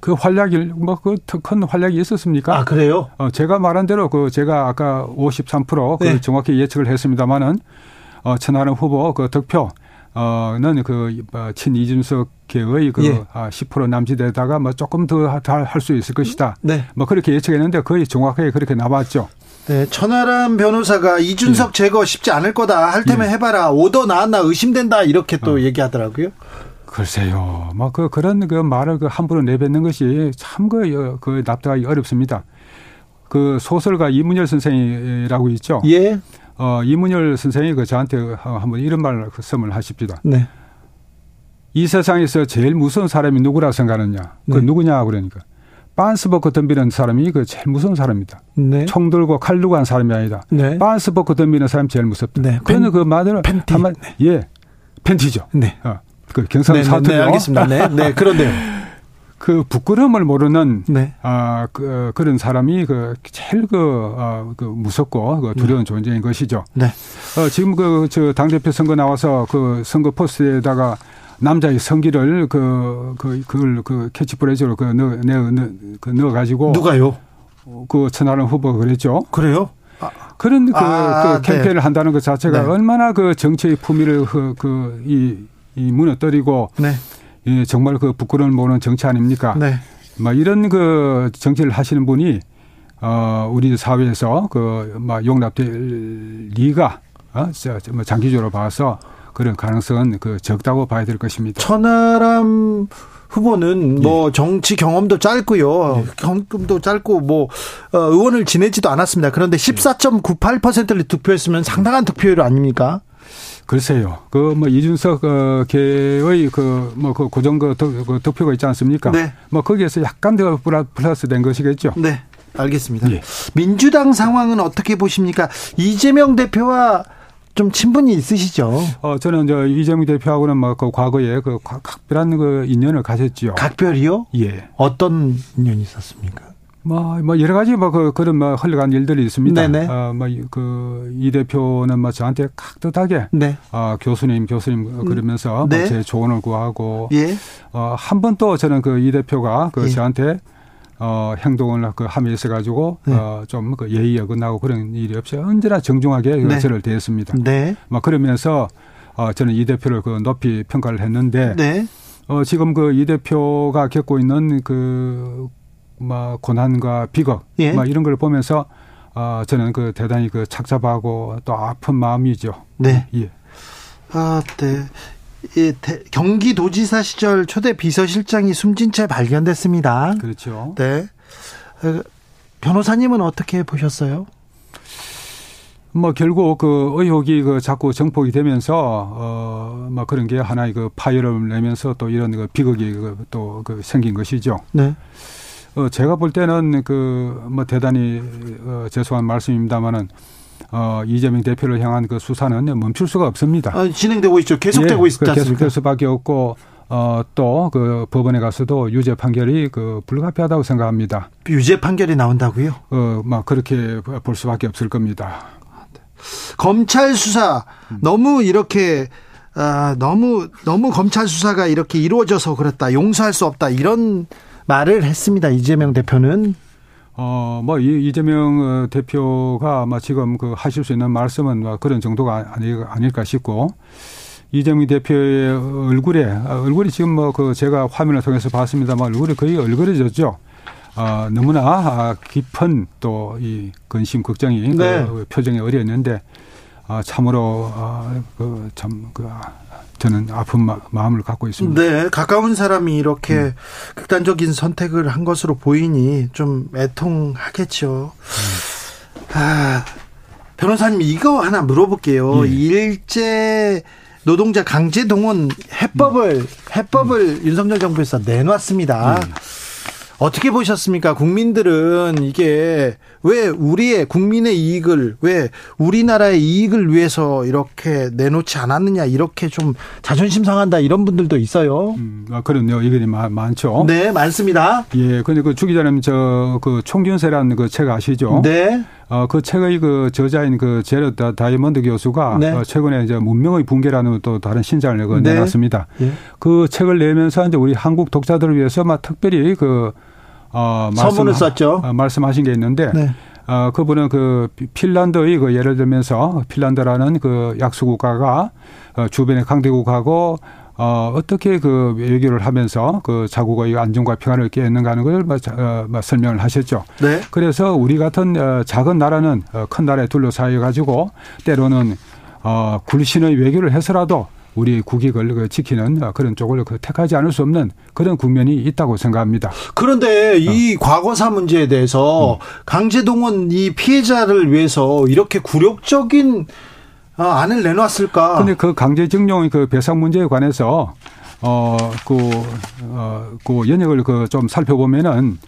그 활약이 뭐그큰 활약이 있었습니까? 아, 그래요? 어, 제가 말한 대로 그 제가 아까 53%그 네. 정확히 예측을 했습니다마는 어, 천하람 후보 그 득표 어는 그 어, 친이준석 계의 그 예. 아, 10% 남짓에다가 뭐 조금 더 할 수 있을 것이다. 네. 뭐 그렇게 예측했는데 거의 정확하게 그렇게 나왔죠. 네, 천하람 변호사가 이준석 제거 쉽지 않을 거다. 할 테면 예. 해봐라. 오더 나왔나 의심된다. 이렇게 또 얘기하더라고요. 글쎄요. 뭐그 그런 그 말을 그 함부로 내뱉는 것이 참그 그 납득하기 어렵습니다. 그 소설가 이문열 선생이라고 있죠. 예. 어 이문열 선생이 그 저한테 한번 이런 말을 그 하십니다. 네. 이 세상에서 제일 무서운 사람이 누구라 생각하느냐? 그 네. 누구냐 그러니까 빤스버크 덤비는 사람이 그 제일 무서운 사람이다. 네. 총 들고 칼 들고 한 사람이 아니다. 네. 빤스버크 덤비는 사람이 제일 무섭다. 네. 그는 그 말을 팬티. 한마 예 팬티죠. 네. 어, 그 경상 네, 네, 사투리요. 네, 알겠습니다. 네, 네, 그런데요. 그 부끄러움을 모르는 네. 아, 그, 그런 사람이 그 제일 그, 아, 그 무섭고 그 두려운 존재인 것이죠. 네. 어, 지금 그, 저, 당 대표 선거 나와서 그 선거 포스터에다가 남자의 성기를 그, 그, 그걸 그 캐치프레이즈로 그 넣어, 넣어, 넣어, 그 넣어 가지고. 누가요? 그 천하람 후보가 그랬죠. 그래요? 그런 그, 아, 그 캠페인을 네. 한다는 것 자체가 네. 얼마나 그 정치의 품위를 그, 그, 이, 이 무너뜨리고 네. 예, 정말 그 부끄러움을 모르는 정치 아닙니까? 네. 막 이런 그 정치를 하시는 분이 어 우리 사회에서 그 막 용납될 리가 어 자- 뭐 장기적으로 봐서 그런 가능성은 그 적다고 봐야 될 것입니다. 천하람 후보는 예. 뭐 정치 경험도 짧고요. 경험도 짧고 뭐 어, 의원을 지내지도 않았습니다. 그런데 14.98%를 득표했으면 상당한 득표율 아닙니까? 글쎄요. 그 뭐 이준석 어, 계의 그 뭐 그 고정 그 득- 그 득표가 있지 않습니까? 네. 뭐 거기에서 약간 더 플러- 플러스 된 것이겠죠. 네. 알겠습니다. 예. 민주당 상황은 어떻게 보십니까? 이재명 대표와 좀 친분이 있으시죠? 어 저는 저 이재명 대표하고는 뭐그 과거에 그 각- 각별한 그 인연을 가졌지요. 각별이요? 예. 어떤 인연이 있었습니까? 뭐, 뭐 여러 가지 뭐 그, 그런 뭐 흘러간 일들이 있습니다. 네네. 어, 뭐그이 대표는 뭐 저한테 깍듯하게 네. 아 교수님 교수님 그러면서 네. 뭐 제 조언을 구하고 예. 어, 한 번 또 저는 그 이 대표가 그 예. 저한테 어, 행동을 그 함에 있어 가지고 네. 어, 좀그 예의 어긋나고 그런 일이 없이 언제나 정중하게 그 네. 저를 대했습니다. 네. 막 그러면서 어, 저는 이 대표를 그 높이 평가를 했는데 네. 어, 지금 그 이 대표가 겪고 있는 그, 뭐, 고난과 비극, 예. 뭐 이런 걸 보면서, 어, 저는 그 대단히 그 착잡하고 또 아픈 마음이죠. 네. 예. 아, 네. 경기도지사 시절 초대 비서실장이 숨진 채 발견됐습니다. 그렇죠. 네. 어, 변호사님은 어떻게 보셨어요? 뭐 결국 그 의혹이 그 자꾸 정폭이 되면서 어뭐 그런 게 하나의 그 파열음을 내면서 또 이런 그 비극이 또 그 생긴 것이죠. 네. 어 제가 볼 때는 그 뭐 대단히 어 죄송한 말씀입니다만은 어 이재명 대표를 향한 그 수사는 멈출 수가 없습니다. 아, 진행되고 있죠. 계속되고 예, 있지 그? 계속될 수밖에 없고 어 또 그 법원에 가서도 유죄 판결이 그 불가피하다고 생각합니다. 유죄 판결이 나온다고요? 어 막 그렇게 볼 수밖에 없을 겁니다. 검찰 수사 너무 이렇게 아, 너무 너무 검찰 수사가 이렇게 이루어져서 그랬다. 용서할 수 없다. 이런 말을 했습니다. 이재명 대표는 어, 뭐, 이, 이재명 어, 대표가 아마 지금 그 하실 수 있는 말씀은 뭐 그런 정도가 아니, 아닐까 싶고, 이재명 대표의 얼굴에, 아, 얼굴이 지금 뭐 그 제가 화면을 통해서 봤습니다만 얼굴이 거의 얼그러졌죠. 어, 너무나 아, 깊은 또 이 근심, 걱정이 네. 그 표정에 어렸는데, 아, 참으로, 아, 그, 참, 그, 아, 저는 아픈 마, 마음을 갖고 있습니다. 네, 가까운 사람이 이렇게 극단적인 선택을 한 것으로 보이니 좀 애통하겠죠. 아, 변호사님 이거 하나 물어볼게요. 예. 일제 노동자 강제 동원 해법을 해법을 윤석열 정부에서 내놨습니다. 어떻게 보셨습니까? 국민들은 이게 왜 우리의 국민의 이익을 왜 우리나라의 이익을 위해서 이렇게 내놓지 않았느냐 이렇게 좀 자존심 상한다 이런 분들도 있어요. 음, 아, 그런 의견이 많- 많죠. 네, 많습니다. 예, 근데 그 주 기자님 저 그 총균세라는 그 책 아시죠? 네. 어, 그 책의 그 저자인 그 제르 다- 다이먼드 교수가 네. 어, 최근에 이제 문명의 붕괴라는 또 다른 신작을 그 네. 내놨습니다. 예. 그 책을 내면서 이제 우리 한국 독자들을 위해서 막 특별히 그 어, 서문을 썼죠. 어, 말씀하신 게 있는데 네. 어, 그분은 그 피- 핀란드의 그 예를 들면서 핀란드라는 그 약수국가가 어, 주변의 강대국하고 어, 어떻게 그 외교를 하면서 그 자국의 안정과 평화를 깨는가 하는 걸 뭐, 자- 어, 뭐 설명을 하셨죠. 네. 그래서 우리 같은 어, 작은 나라는 어, 큰 나라에 둘러싸여 가지고 때로는 어, 굴신의 외교를 해서라도 우리 국익을 그 지키는 어, 그런 쪽을 그 택하지 않을 수 없는 그런 국면이 있다고 생각합니다. 그런데 이 과거사 문제에 대해서 강제동원 이 피해자를 위해서 이렇게 굴욕적인 어, 안을 내놨을까? 근데 그 강제징용의 그 배상 문제에 관해서 어그 어, 그 연역을 그 좀 살펴보면은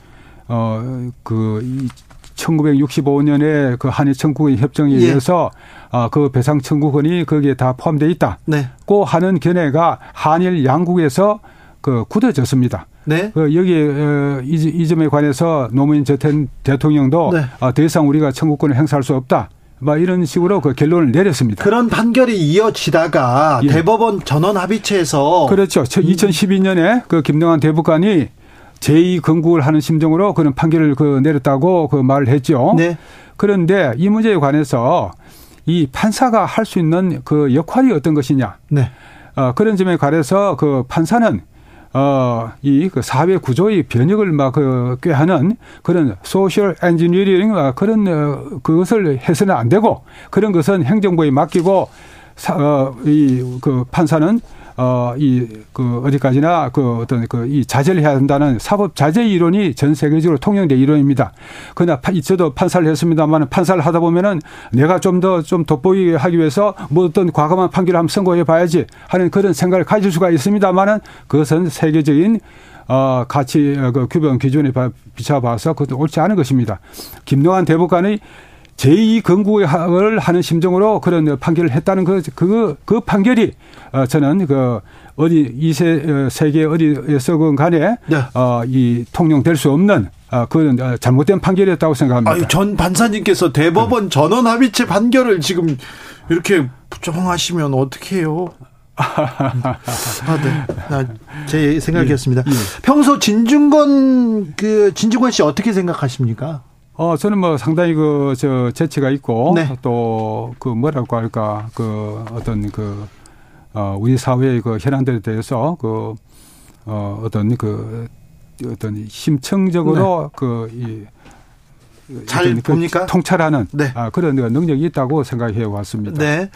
어그 1965년에 그 한일 청구권 협정에 예. 의해서 어그 배상 청구권이 거기에 다 포함되어 있다. 네. 고 하는 견해가 한일 양국에서 그 굳어졌습니다. 네. 그 여기 어, 이, 이 점에 관해서 노무현 전 대통령도 네. 어, 더 이상 우리가 청구권을 행사할 수 없다. 막 이런 식으로 그 결론을 내렸습니다. 그런 판결이 이어지다가 예. 대법원 전원 합의체에서 그렇죠. 2012년에 그 김동완 대법관이 제2 건국을 하는 심정으로 그런 판결을 그 내렸다고 그 말을 했죠. 네. 그런데 이 문제에 관해서 이 판사가 할 수 있는 그 역할이 어떤 것이냐. 네. 어, 그런 점에 관해서 그 판사는 어, 이 그 사회 구조의 변혁을 막 그 꾀하는 그런 social engineering 어, 그런 어, 그것을 해서는 안 되고 그런 것은 행정부에 맡기고 사, 어, 이 그 판사는 어, 이, 그, 어디까지나 그 어떤 그 이 자제를 해야 한다는 사법 자제 이론이 전 세계적으로 통용된 이론입니다. 그러나 파- 저도 판사를 했습니다만 판사를 하다 보면은 내가 좀 더좀 돋보이게 하기 위해서 뭐 어떤 과감한 판결을 한번 선고해 봐야지 하는 그런 생각을 가질 수가 있습니다만은 그것은 세계적인 어, 가치, 어, 그 규범 기준에 바- 비춰봐서 그것도 옳지 않은 것입니다. 김동완 대법관의 제2 건국을 하는 심정으로 그런 판결을 했다는 그, 그, 그 판결이, 어, 저는 그, 어디, 이세, 어, 세계 어디에서건 간에, 네. 어, 이 통용될 수 없는, 어, 그런 어, 잘못된 판결이었다고 생각합니다. 아유, 전 판사님께서 대법원 전원 합의체 판결을 지금 이렇게 부정하시면 어떡해요? 아, 네. 아, 제 생각이었습니다. 예, 예. 평소 진중권 그 진중권 씨 어떻게 생각하십니까? 어, 저는 뭐 상당히 그, 저, 재치가 있고, 네. 또, 그, 뭐랄까 할까, 그, 어떤 그, 어, 우리 사회의 그 현안들에 대해서 그, 어, 어떤 그, 어떤 심층적으로 그, 이, 네. 잘그 봅니까? 통찰하는 네. 아, 그런 그 능력이 있다고 생각해 왔습니다. 네.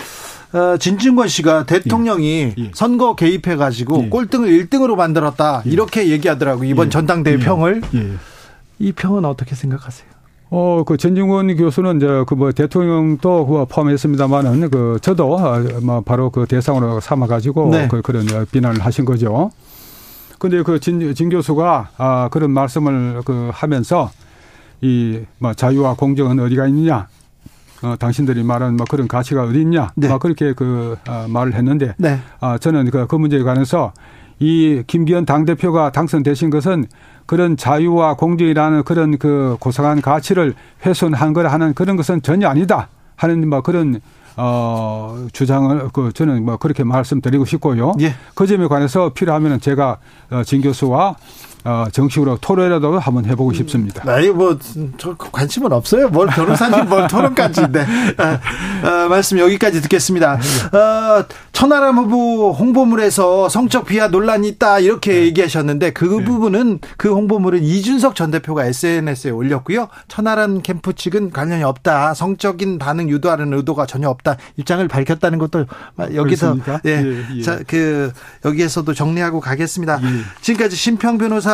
어, 진중권 씨가 대통령이 예. 선거 개입해 가지고 예. 꼴등을 1등으로 만들었다. 이렇게 얘기하더라고요. 이번 예. 전당대회 예. 평을. 예. 이 평은 어떻게 생각하세요? 어, 그 전진권 교수는 이제 그 뭐 대통령도 포함했습니다만은 그 저도 뭐 바로 그 대상으로 삼아가지고 네. 그 그런 비난을 하신 거죠. 근데 그 진, 진 교수가 아, 그런 말씀을 그 하면서 이 뭐 자유와 공정은 어디가 있느냐. 어, 당신들이 말하는 뭐 그런 가치가 어디 있냐. 네. 막 그렇게 그 아, 말을 했는데 네. 아, 저는 그, 그 문제에 관해서 이 김기현 당대표가 당선되신 것은 그런 자유와 공정이라는 그런 그 고상한 가치를 훼손한 거라 하는 그런 것은 전혀 아니다 하는 뭐 그런 어 주장을 그 저는 뭐 그렇게 말씀드리고 싶고요. 예. 그 점에 관해서 필요하면 제가 어, 진 교수와 어, 정식으로 토론이라도 한번 해보고 음. 싶습니다. 아니 뭐저 관심은 없어요. 뭘 변호사님 뭘 토론까지. 네. 아, 아, 말씀 여기까지 듣겠습니다. 어, 천하람 후보 홍보물에서 성적 비하 논란이 있다 이렇게 얘기하셨는데 그 부분은 그 홍보물은 이준석 전 대표가 SNS에 올렸고요. 천하람 캠프 측은 관련이 없다. 성적인 반응 유도하는 의도가 전혀 없다. 입장을 밝혔다는 것도 여기서 그렇습니까? 예. 예, 예. 자, 그 여기에서도 정리하고 가겠습니다. 지금까지 심평 변호사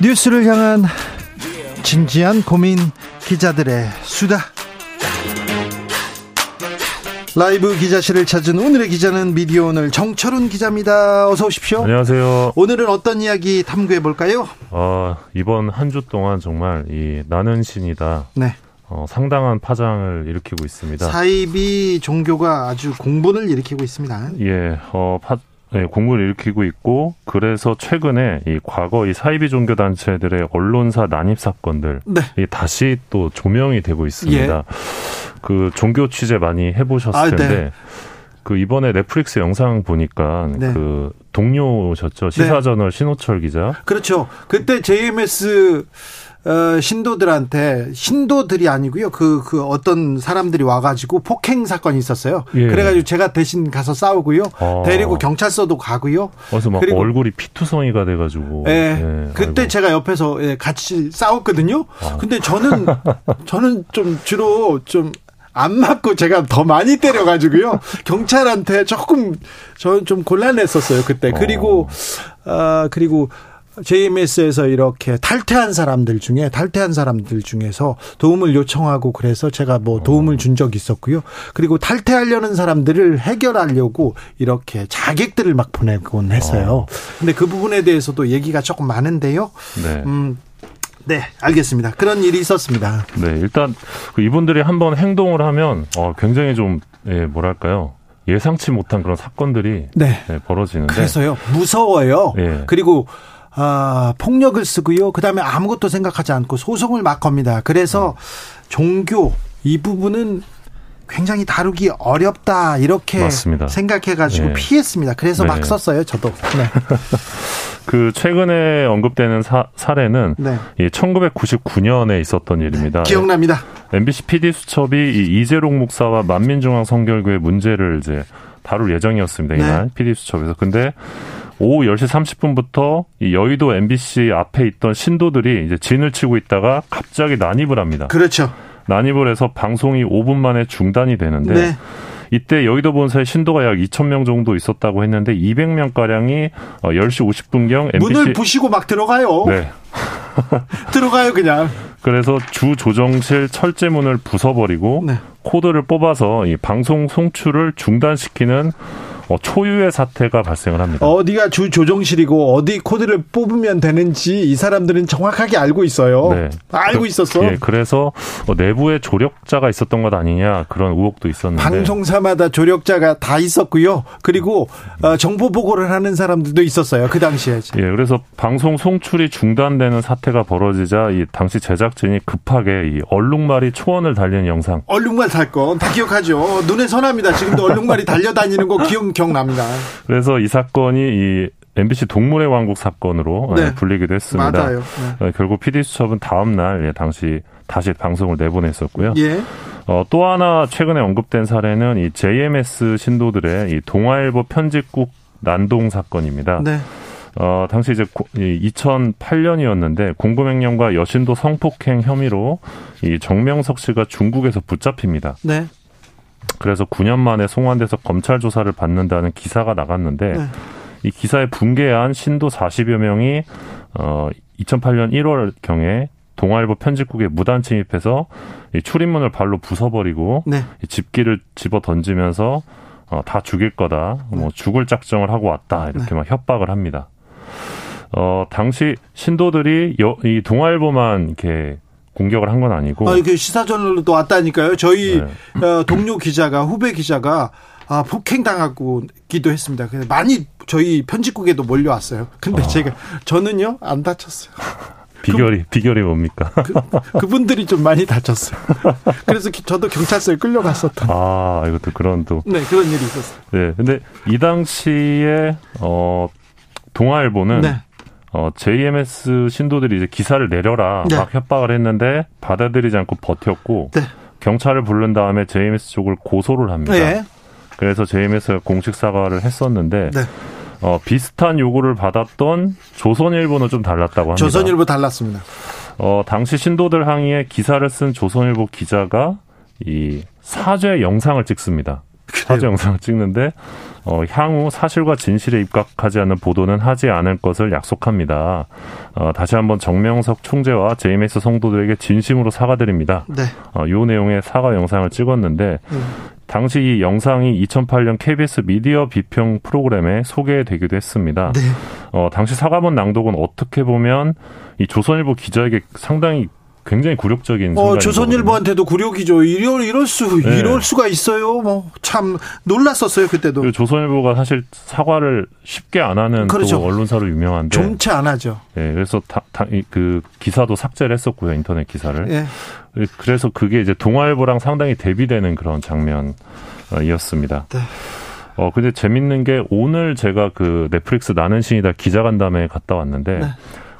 뉴스를 향한 진지한 고민 기자들의 수다. 라이브 기자실을 찾은 오늘의 기자는 미디어 오늘 정철훈 기자입니다. 어서 오십시오. 안녕하세요. 오늘은 어떤 이야기 탐구해 볼까요? 어, 이번 한 주 동안 정말 이 나는 신이다. 네. 어, 상당한 파장을 일으키고 있습니다. 사이비 종교가 아주 공분을 일으키고 있습니다. 예, 어, 파, 예, 공분을 일으키고 있고 그래서 최근에 이 과거 이 사이비 종교 단체들의 언론사 난입 사건들 네. 이 다시 또 조명이 되고 있습니다. 예. 그 종교 취재 많이 해보셨을 아, 네. 텐데 그 이번에 넷플릭스 영상 보니까 네. 그 동료셨죠 시사저널 신호철 기자 그렇죠. 그때 JMS 어, 신도들한테 신도들이 아니고요. 그, 그 어떤 사람들이 와가지고 폭행 사건이 있었어요. 예. 그래가지고 제가 대신 가서 싸우고요. 어. 데리고 경찰서도 가고요. 그래서 막 얼굴이 피투성이가 돼가지고 예. 예, 그때 아이고. 제가 옆에서 예, 같이 싸웠거든요. 아. 근데 저는 저는 좀 주로 좀안 맞고 제가 더 많이 때려가지고요. 경찰한테 조금 저는 좀 곤란했었어요 그때. 그리고 아 그리고 JMS에서 이렇게 탈퇴한 사람들 중에 탈퇴한 사람들 중에서 도움을 요청하고 그래서 제가 뭐 도움을 준 적이 있었고요. 그리고 탈퇴하려는 사람들을 해결하려고 이렇게 자객들을 막 보내곤 했어요. 근데 그 부분에 대해서도 얘기가 조금 많은데요. 네. 음, 네, 알겠습니다. 그런 일이 있었습니다. 네, 일단 그 이분들이 한번 행동을 하면 어, 굉장히 좀 예, 뭐랄까요 예상치 못한 그런 사건들이 네. 예, 벌어지는데 그래서요, 무서워요. 예. 그리고 아, 폭력을 쓰고요. 그다음에 아무것도 생각하지 않고 소송을 막 겁니다. 그래서 종교 이 부분은 굉장히 다루기 어렵다 이렇게 맞습니다. 생각해가지고 예. 피했습니다. 그래서 네. 막 썼어요, 저도. 네. 그 최근에 언급되는 사, 사례는 네. 이 1999년에 있었던 일입니다. 기억납니다. MBC PD 수첩이 이 이재롱 목사와 만민중앙 성결교회 문제를 이제 다룰 예정이었습니다. 네. 이날 PD 수첩에서. 근데 오후 10시 30분부터 이 여의도 MBC 앞에 있던 신도들이 이제 진을 치고 있다가 갑자기 난입을 합니다. 그렇죠. 난입을 해서 방송이 5분 만에 중단이 되는데 네. 이때 여의도 본사에 신도가 약 2천 명 정도 있었다고 했는데 200명 가량이 10시 50분경 MBC 문을 부시고 막 들어가요. 네. 들어가요, 그냥. 그래서 주 조정실 철제문을 부숴버리고 네. 코드를 뽑아서 이 방송 송출을 중단시키는 어, 초유의 사태가 발생을 합니다. 어디가 주 조정실이고 어디 코드를 뽑으면 되는지 이 사람들은 정확하게 알고 있어요. 네. 알고 그- 있었어. 예, 그래서 어, 내부에 조력자가 있었던 것 아니냐 그런 의혹도 있었는데 방송사마다 조력자가 다 있었고요. 그리고 어, 정보 보고를 하는 사람들도 있었어요. 그 당시에. 예, 그래서 방송 송출이 중단되는 사태가 벌어지자 이 당시 제작진이 급하게 이 얼룩말이 초원을 달리는 영상 얼룩말 탈건다 기억하죠. 눈에 선합니다. 지금도 얼룩말이 달려다니는 거 기억 기억납니다. 그래서 이 사건이 이 MBC 동물의 왕국 사건으로 네. 예, 불리기도 했습니다. 맞아요. 네. 어, 결국 PD 수첩은 다음 날 예, 당시 다시 방송을 내보냈었고요. 예. 어, 또 하나 최근에 언급된 사례는 이 JMS 신도들의 이 동아일보 편집국 난동 사건입니다. 네. 어, 당시 이제 2008년이었는데 공금횡령과 여신도 성폭행 혐의로 이 정명석 씨가 중국에서 붙잡힙니다. 네. 그래서 9년 만에 송환돼서 검찰 조사를 받는다는 기사가 나갔는데 네. 이 기사에 붕괴한 신도 40여 명이 어 2008년 1월 경에 동아일보 편집국에 무단 침입해서 이 출입문을 발로 부숴버리고 네. 이 집기를 집어 던지면서 어, 다 죽일 거다, 뭐 죽을 작정을 하고 왔다 이렇게 네. 막 협박을 합니다. 어 당시 신도들이 여, 이 동아일보만 이렇게 공격을 한 건 아니고 아, 이게 시사전으로도 왔다니까요. 저희 네. 어, 동료 기자가 후배 기자가 아, 폭행 당하고 기도 했습니다. 그래서 많이 저희 편집국에도 몰려왔어요. 근데 제가 저는요 안 다쳤어요. 비결이 비결이 뭡니까? 그, 분들이 좀 많이 다쳤어요. 그래서 기- 저도 경찰서에 끌려갔었던. 아 이것도 그런 또 네 그런 일이 있었어요. 네, 근데 이 당시에 어 동아일보는 네. 어 JMS 신도들이 이제 기사를 내려라 네. 막 협박을 했는데 받아들이지 않고 버텼고 네. 경찰을 부른 다음에 JMS 쪽을 고소를 합니다. 네. 그래서 JMS가 공식 사과를 했었는데 네. 어 비슷한 요구를 받았던 조선일보는 좀 달랐다고 합니다. 조선일보 달랐습니다. 어, 당시 신도들 항의에 기사를 쓴 조선일보 기자가 이 사죄 영상을 찍습니다. 사죄 영상을 찍는데 어, 향후 사실과 진실에 입각하지 않는 보도는 하지 않을 것을 약속합니다. 어, 다시 한번 정명석 총재와 JMS 성도들에게 진심으로 사과드립니다. 네. 어, 요 내용의 사과 영상을 찍었는데 음. 당시 이 영상이 2008년 KBS 미디어 비평 프로그램에 소개되기도 했습니다. 네. 어, 당시 사과문 낭독은 어떻게 보면 이 조선일보 기자에게 상당히 굉장히 굴욕적인 어. 조선일보한테도 굴욕이죠. 이럴, 이럴 수, 네. 이럴 수가 있어요. 뭐, 참, 놀랐었어요, 그때도. 조선일보가 사실 사과를 쉽게 안 하는 그렇죠. 또 언론사로 유명한데, 좀채 안 하죠. 예, 그래서 다, 다, 이- 그 기사도 삭제를 했었고요 인터넷 기사를. 예. 그래서 그게 이제 동아일보랑 상당히 대비되는 그런 장면이었습니다. 네. 어 근데 재밌는 게 오늘 제가 그 넷플릭스 나는 신이다 기자 간담회에 갔다 왔는데 네.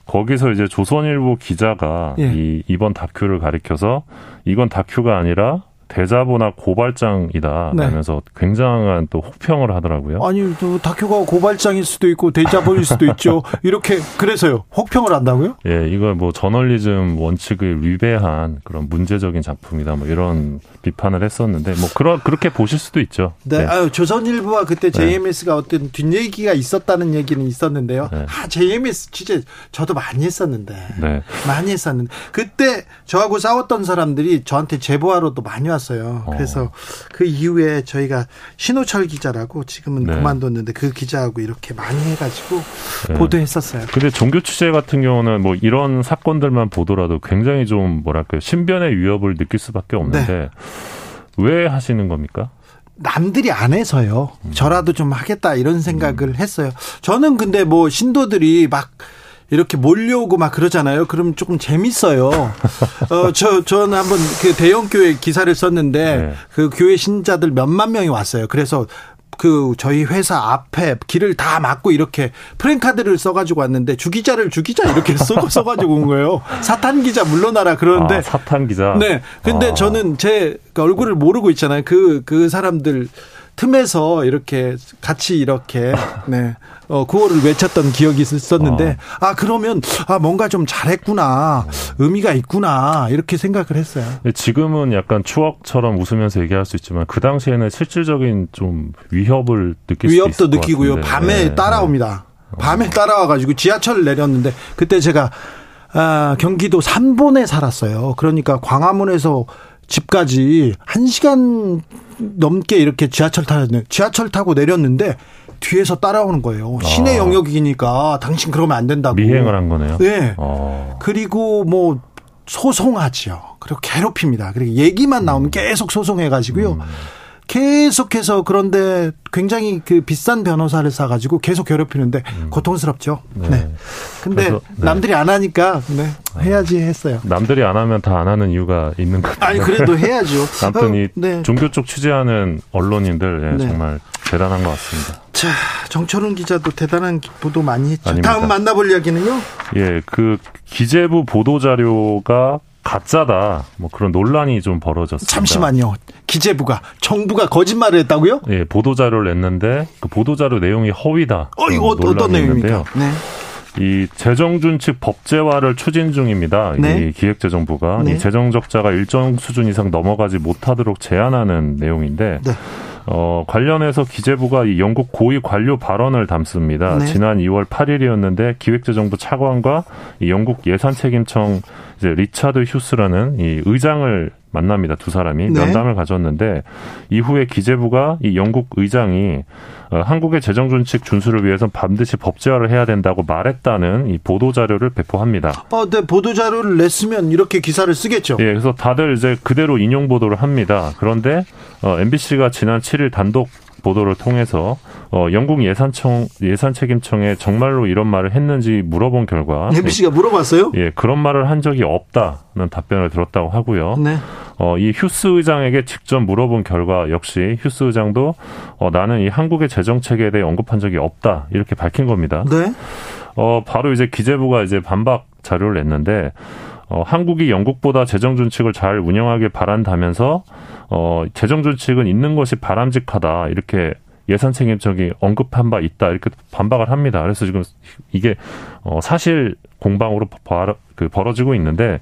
거기서 이제 조선일보 기자가 예. 이 이번 다큐를 가리켜서 이건 다큐가 아니라 대자보나 고발장이다 네. 라면서 굉장한 또 혹평을 하더라고요. 아니, 또 다큐가 고발장일 수도 있고, 대자본일 수도 있죠. 이렇게, 그래서요. 혹평을 한다고요? 예, 이거 뭐 저널리즘 원칙을 위배한 그런 문제적인 작품이다 뭐 이런 비판을 했었는데 뭐 그런 그렇게 보실 수도 있죠. 네, 아유, 조선일보와 그때 네. JMS가 어떤 뒷얘기가 있었다는 얘기는 있었는데요. 네. 아, JMS 취재 저도 많이 했었는데. 네. 많이 했었는데. 그때 저하고 싸웠던 사람들이 저한테 제보하러도 많이 왔 어요. 그래서 그 이후에 저희가 신호철 기자라고 지금은 네. 그만뒀는데 그 기자하고 이렇게 많이 해가지고 네. 보도했었어요. 근데 종교 취재 같은 경우는 뭐 이런 사건들만 보더라도 굉장히 좀 뭐랄까요 신변의 위협을 느낄 수밖에 없는데 네. 왜 하시는 겁니까? 남들이 안 해서요. 음. 저라도 좀 하겠다 이런 생각을 했어요. 저는 근데 뭐 신도들이 막 이렇게 몰려오고 막 그러잖아요. 그럼 조금 재밌어요. 어, 저, 저는 한번 그 대형교회 기사를 썼는데 네. 그 교회 신자들 몇만 명이 왔어요. 그래서 그 저희 회사 앞에 길을 다 막고 이렇게 프랭카드를 써가지고 왔는데 주기자를 주기자 이렇게 써, 써가지고 온 거예요. 사탄 기자 물러나라 그러는데 아, 사탄 기자. 네. 근데 아. 저는 제 얼굴을 모르고 있잖아요. 그, 그 사람들 틈에서 이렇게 같이 이렇게, 네, 어, 구호를 외쳤던 기억이 있었는데, 아, 그러면, 아, 뭔가 좀 잘했구나, 의미가 있구나, 이렇게 생각을 했어요. 근데 지금은 약간 추억처럼 웃으면서 얘기할 수 있지만 그 당시에는 실질적인 좀 위협을 느낄 수 있을 위협도 것 느끼고요. 같은데. 밤에 네. 따라옵니다. 밤에 따라와가지고 지하철을 내렸는데, 그때 제가, 아, 경기도 삼본에 살았어요. 그러니까 광화문에서 집까지 한 시간 넘게 이렇게 지하철 타는데, 지하철 타고 내렸는데, 뒤에서 따라오는 거예요. 시내 아. 영역이니까 당신 그러면 안 된다고. 미행을 한 거네요. 네. 어. 그리고 뭐 소송하지요. 그리고 괴롭힙니다. 그리고 얘기만 나오면 계속 소송해가지고요. 음. 계속해서 그런데 굉장히 그 비싼 변호사를 사가지고 계속 괴롭히는데 고통스럽죠. 네. 네. 근데 그래서, 네. 남들이 안 하니까 네. 해야지 했어요. 남들이 안 하면 다 안 하는 이유가 있는 것 같아요. 아니 그래도 해야죠. 아무튼 이 어, 네. 종교 쪽 취재하는 언론인들 예, 네. 정말 대단한 것 같습니다. 자 정철훈 기자도 대단한 보도 많이 했죠. 아닙니다. 다음 만나볼 이야기는요. 예, 그 기재부 보도 자료가 가짜다. 뭐 그런 논란이 좀 벌어졌습니다. 잠시만요. 기재부가 정부가 거짓말을 했다고요? 예, 보도 자료를 냈는데 그 보도 자료 내용이 허위다. 어, 이거 어떤 내용입니까? 네. 이 재정준 측 법제화를 추진 중입니다. 네. 이 기획재정부가 네. 이 재정 적자가 일정 수준 이상 넘어가지 못하도록 제한하는 내용인데 네. 어, 관련해서 기재부가 이 영국 고위 관료 발언을 담습니다. 네. 지난 2월 8일이었는데 기획재정부 차관과 이 영국 예산책임청 이제 리차드 휴스라는 이 의장을 만납니다. 두 사람이 네. 면담을 가졌는데 이후에 기재부가 이 영국 의장이 어, 한국의 재정 준칙 준수를 위해서 반드시 법제화를 해야 된다고 말했다는 이 보도 자료를 배포합니다. 어, 네, 보도 자료를 냈으면 이렇게 기사를 쓰겠죠. 예, 그래서 다들 이제 그대로 인용 보도를 합니다. 그런데 어, MBC가 지난 7일 단독 보도를 통해서 어, 영국 예산청 예산 책임청에 정말로 이런 말을 했는지 물어본 결과 MBC가 물어봤어요? 예, 그런 말을 한 적이 없다는 답변을 들었다고 하고요. 네. 어, 이 휴스 의장에게 직접 물어본 결과 역시 휴스 의장도 어, 나는 이 한국의 재정 체계에 대해 언급한 적이 없다 이렇게 밝힌 겁니다. 네. 어, 바로 이제 기재부가 이제 반박 자료를 냈는데, 어, 한국이 영국보다 재정 준칙을 잘 운영하길 바란다면서, 어, 재정 준칙은 있는 것이 바람직하다. 이렇게 예산 책임청이 언급한 바 있다. 이렇게 반박을 합니다. 그래서 지금 이게, 어, 사실 공방으로 벌, 그 벌어지고 있는데,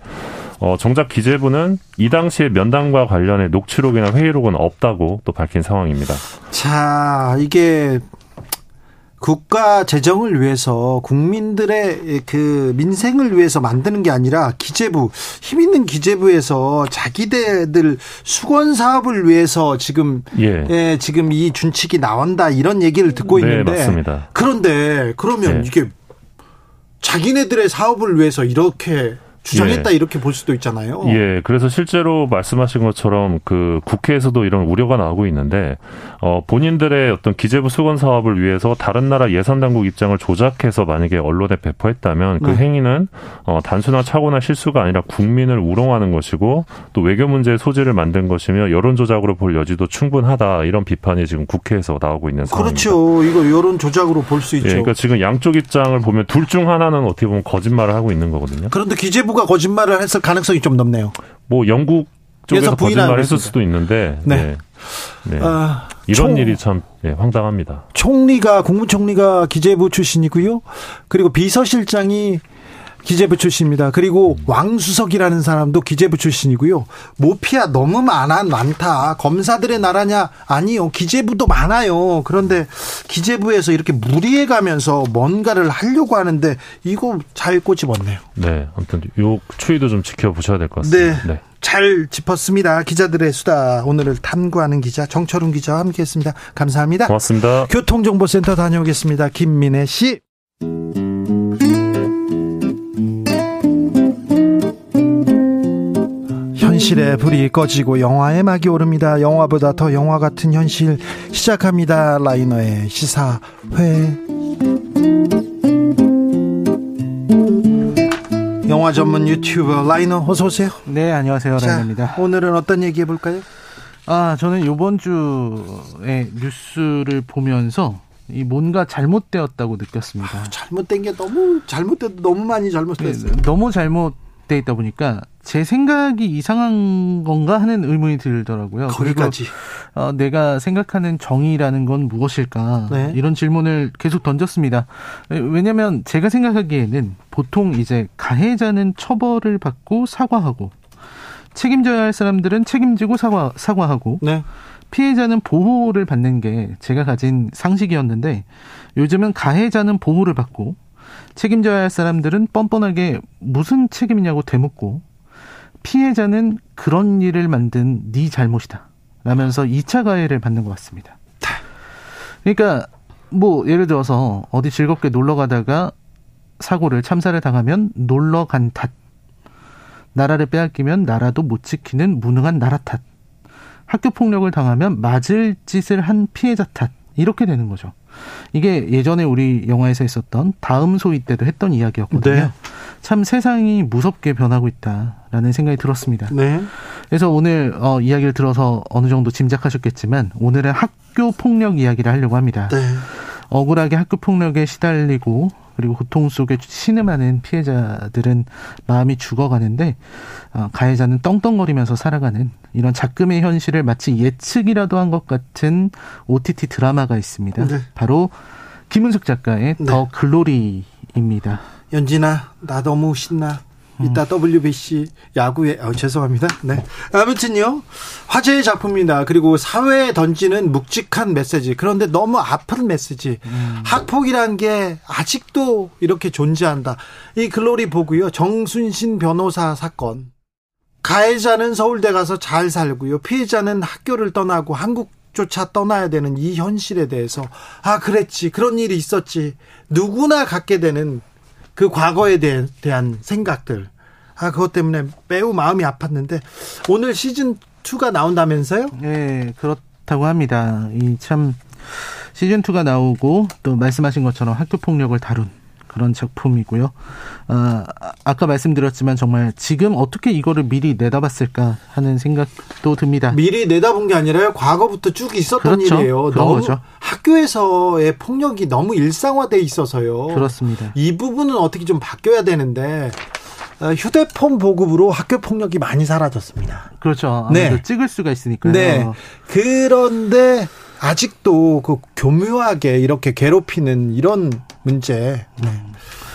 어, 정작 기재부는 이 당시에 면담과 관련해 녹취록이나 회의록은 없다고 또 밝힌 상황입니다. 자, 이게 국가 재정을 위해서 국민들의 그 민생을 위해서 만드는 게 아니라 기재부 힘 있는 기재부에서 자기네들 수건 사업을 위해서 지금 예. 예, 지금 이 준칙이 나온다 이런 얘기를 듣고 네, 있는데 맞습니다. 그런데 그러면 네. 이게 자기네들의 사업을 위해서 이렇게 주장했다 예. 이렇게 볼 수도 있잖아요. 예, 그래서 실제로 말씀하신 것처럼 그 국회에서도 이런 우려가 나오고 있는데, 어, 본인들의 어떤 기재부 수건 사업을 위해서 다른 나라 예산 당국 입장을 조작해서 만약에 언론에 배포했다면 그 네. 행위는 어, 단순한 착오나 실수가 아니라 국민을 우롱하는 것이고 또 외교 문제의 소지를 만든 것이며 여론 조작으로 볼 여지도 충분하다 이런 비판이 지금 국회에서 나오고 있는 상황입니다. 그렇죠. 이거 여론 조작으로 볼수 예, 있죠. 그러니까 지금 양쪽 입장을 보면 둘 중 하나는 어떻게 보면 거짓말을 하고 있는 거거든요. 그런데 기재부 가 거짓말을 했을 가능성이 좀 높네요. 뭐 영국 쪽에서 거짓말을 했을. 수도 있는데 네. 네. 네. 아, 이런 총- 일이 참 예, 황당합니다. 총리가 국무총리가 기재부 출신이고요. 그리고 비서실장이 기재부 출신입니다. 그리고 왕수석이라는 사람도 기재부 출신이고요. 모피아 너무 많아 많다. 검사들의 나라냐? 아니요. 기재부도 많아요. 그런데 기재부에서 이렇게 무리해 가면서 뭔가를 하려고 하는데 이거 잘 꼬집었네요. 네, 아무튼 요 추이도 좀 지켜보셔야 될것 네. 같습니다. 네. 잘 짚었습니다. 기자들의 수다. 오늘을 탐구하는 기자 정철훈 기자와 함께했습니다. 감사합니다. 고맙습니다. 교통정보센터 다녀오겠습니다. 김민혜 씨. 현실의 불이 꺼지고 영화의 막이 오릅니다. 영화보다 더 영화 같은 현실 시작합니다. 라이너의 시사회. 영화 전문 유튜버 라이너 어서 오세요. 네, 안녕하세요. 자, 라이너입니다. 오늘은 어떤 얘기 해 볼까요? 아, 저는 이번 주에 뉴스를 보면서 이 뭔가 잘못되었다고 느꼈습니다. 잘못된 게 너무 잘못돼도 너무 많이 잘못됐어요. 네, 너무 잘못돼 있다 보니까 제 생각이 이상한 건가 하는 의문이 들더라고요. 거기까지. 어, 내가 생각하는 정의라는 건 무엇일까? 네. 이런 질문을 계속 던졌습니다. 왜냐하면 제가 생각하기에는 보통 이제 가해자는 처벌을 받고 사과하고 책임져야 할 사람들은 책임지고 사과 사과하고 네. 피해자는 보호를 받는 게 제가 가진 상식이었는데 요즘은 가해자는 보호를 받고 책임져야 할 사람들은 뻔뻔하게 무슨 책임이냐고 되묻고 피해자는 그런 일을 만든 네 잘못이다 라면서 2차 가해를 받는 것 같습니다. 그러니까 뭐 예를 들어서 어디 즐겁게 놀러 가다가 사고를 참사를 당하면 놀러 간 탓. 나라를 빼앗기면 나라도 못 지키는 무능한 나라 탓. 학교 폭력을 당하면 맞을 짓을 한 피해자 탓. 이렇게 되는 거죠. 이게 예전에 우리 영화에서 있었던 다음 소위 때도 했던 이야기였거든요. 네. 참 세상이 무섭게 변하고 있다라는 생각이 들었습니다. 네. 그래서 오늘 어, 이야기를 들어서 어느 정도 짐작하셨겠지만 오늘은 학교 폭력 이야기를 하려고 합니다. 네. 억울하게 학교 폭력에 시달리고 그리고 고통 속에 신음하는 피해자들은 마음이 죽어가는데 어, 가해자는 떵떵거리면서 살아가는 이런 작금의 현실을 마치 예측이라도 한 것 같은 OTT 드라마가 있습니다. 네. 바로 김은숙 작가의 네. 더 글로리입니다. 연진아, 나 너무 신나. 이따 음. WBC 야구에 어, 죄송합니다. 네. 아무튼요. 화제의 작품입니다. 그리고 사회에 던지는 묵직한 메시지. 그런데 너무 아픈 메시지. 음. 학폭이란 게 아직도 이렇게 존재한다. 이 글로리 보고요. 정순신 변호사 사건. 가해자는 서울대 가서 잘 살고요. 피해자는 학교를 떠나고 한국 조차 떠나야 되는 이 현실에 대해서 아 그랬지 그런 일이 있었지 누구나 갖게 되는 그 과거에 대한, 대한 생각들 아 그것 때문에 매우 마음이 아팠는데 오늘 시즌 2가 나온다면서요? 네, 그렇다고 합니다. 이 참 시즌 2가 나오고 또 말씀하신 것처럼 학교 폭력을 다룬 그런 작품이고요. 아, 아까 말씀드렸지만 정말 지금 어떻게 이거를 미리 내다봤을까 하는 생각도 듭니다. 미리 내다본 게 아니라요. 과거부터 쭉 있었던 그렇죠. 일이에요. 너무 거죠. 학교에서의 폭력이 너무 일상화돼 있어서요. 그렇습니다. 이 부분은 어떻게 좀 바뀌어야 되는데 어, 휴대폰 보급으로 학교 폭력이 많이 사라졌습니다. 그렇죠. 네. 찍을 수가 있으니까요. 네. 그런데 아직도 그 교묘하게 이렇게 괴롭히는 이런 문제.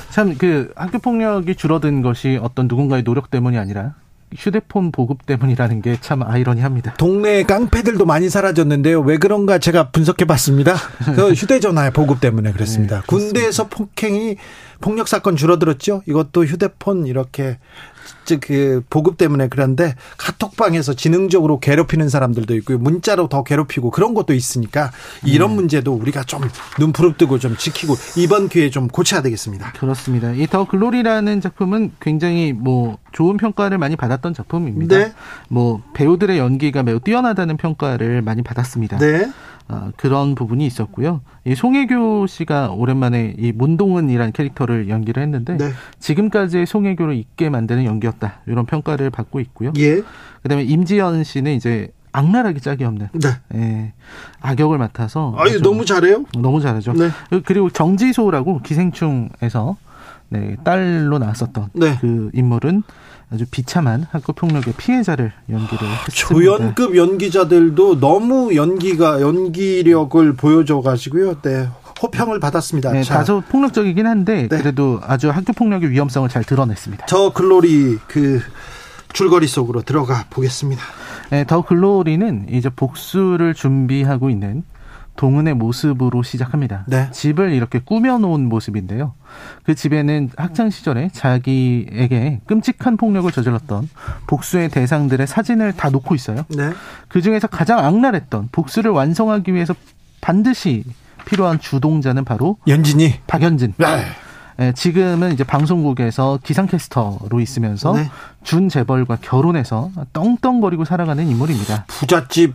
참그 학교 폭력이 줄어든 것이 어떤 누군가의 노력 때문이 아니라 휴대폰 보급 때문이라는 게 참 아이러니합니다. 동네 깡패들도 많이 사라졌는데요. 왜 그런가 제가 분석해 봤습니다. 그 휴대전화 보급 때문에 그랬습니다. 네, 군대에서 폭행이 폭력 사건 줄어들었죠. 이것도 휴대폰 이렇게 즉 그 보급 때문에 그런데 카톡방에서 지능적으로 괴롭히는 사람들도 있고요. 문자로 더 괴롭히고 그런 것도 있으니까 이런 문제도 우리가 좀 눈푸릅 뜨고 좀 지키고 이번 기회에 좀 고쳐야 되겠습니다. 그렇습니다. 이 더 글로리라는 작품은 굉장히 뭐 좋은 평가를 많이 받았던 작품입니다. 네. 뭐 배우들의 연기가 매우 뛰어나다는 평가를 많이 받았습니다. 네. 어, 그런 부분이 있었고요. 이 송혜교 씨가 오랜만에 이 문동은이라는 캐릭터를 연기를 했는데 네. 지금까지의 송혜교를 잊게 만드는 연기였다. 이런 평가를 받고 있고요. 예. 그다음에 임지연 씨는 이제 악랄하게 짝이 없는 네. 예, 악역을 맡아서 아주 너무 잘해요. 너무 잘하죠. 네. 그리고 정지소라고 기생충에서 네, 딸로 나왔었던 네. 그 인물은 아주 비참한 학교 폭력의 피해자를 연기를 했습니다. 조연급 연기자들도 너무 연기가 연기력을 보여줘 가지고요. 네. 호평을 받았습니다. 네, 자, 다소 폭력적이긴 한데 네. 그래도 아주 학교 폭력의 위험성을 잘 드러냈습니다. 저 글로리 그 줄거리 속으로 들어가 보겠습니다. 네, 더 글로리는 이제 복수를 준비하고 있는 동은의 모습으로 시작합니다. 네. 집을 이렇게 꾸며놓은 모습인데요. 그 집에는 학창 시절에 자기에게 끔찍한 폭력을 저질렀던 복수의 대상들의 사진을 다 놓고 있어요. 네. 그 중에서 가장 악랄했던 복수를 완성하기 위해서 반드시 필요한 주동자는 바로 연진이 박연진. 네. 예, 지금은 이제 방송국에서 기상캐스터로 있으면서 네. 준 재벌과 결혼해서 떵떵거리고 살아가는 인물입니다. 부잣집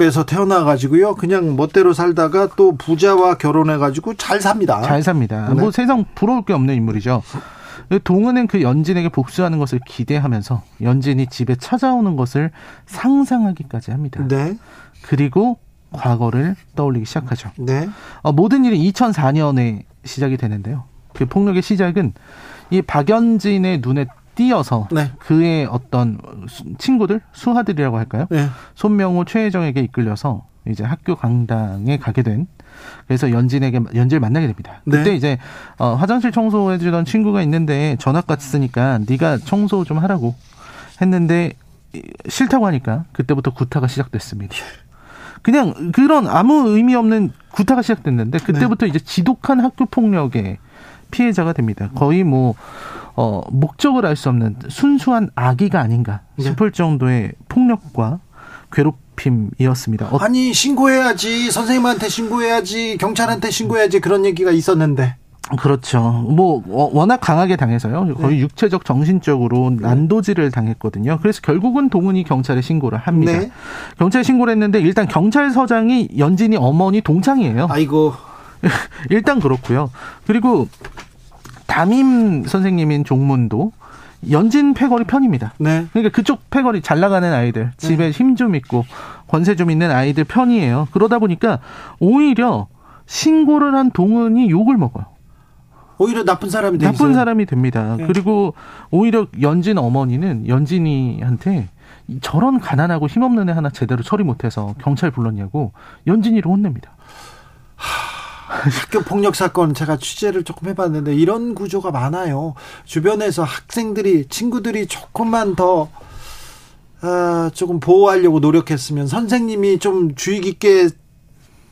에서 태어나 가지고요. 그냥 멋대로 살다가 또 부자와 결혼해 가지고 잘 삽니다. 잘 삽니다. 네. 뭐 세상 부러울 게 없는 인물이죠. 동은은 그 연진에게 복수하는 것을 기대하면서 연진이 집에 찾아오는 것을 상상하기까지 합니다. 네. 그리고 과거를 떠올리기 시작하죠. 네. 어, 모든 일이 2004년에 시작이 되는데요. 그 폭력의 시작은 이 박연진의 눈에 띄어서 네. 그의 어떤 수- 친구들, 수하들이라고 할까요? 네. 손명호, 최혜정에게 이끌려서 이제 학교 강당에 가게 된 그래서 연진에게 연진을 만나게 됩니다. 네. 그때 이제 어, 화장실 청소해주던 친구가 있는데 전학 갔으니까 네가 청소 좀 하라고 했는데 이- 싫다고 하니까 그때부터 구타가 시작됐습니다. 그냥 그런 아무 의미 없는 구타가 시작됐는데 그때부터 이제 지독한 학교 폭력의 피해자가 됩니다. 거의 뭐 어, 목적을 알 수 없는 순수한 악의가 아닌가 싶을 정도의 폭력과 괴롭힘이었습니다. 어, 아니 신고해야지 선생님한테 신고해야지 경찰한테 신고해야지 그런 얘기가 있었는데 그렇죠. 뭐 워- 워낙 강하게 당해서요. 거의 육체적, 정신적으로 난도질을 당했거든요. 그래서 결국은 동은이 경찰에 신고를 합니다. 네. 경찰에 신고를 했는데 일단 경찰서장이 연진이 어머니 동창이에요. 아이고 일단 그렇고요. 그리고 담임 선생님인 종문도 연진 패거리 편입니다. 네. 그러니까 그쪽 패거리 잘 나가는 아이들, 집에 힘좀 있고 권세 좀 있는 아이들 편이에요. 그러다 보니까 오히려 신고를 한 동은이 욕을 먹어요. 오히려 나쁜 사람이 되죠. 나쁜 사람이 됩니다. 네. 그리고 오히려 연진 어머니는 연진이한테 이 저런 가난하고 힘없는 애 하나 제대로 처리 못해서 경찰 불렀냐고 연진이를 혼냅니다. 학교 폭력 사건 제가 취재를 조금 해봤는데 이런 구조가 많아요. 주변에서 학생들이 친구들이 조금만 더 아, 조금 보호하려고 노력했으면 선생님이 좀 주의 깊게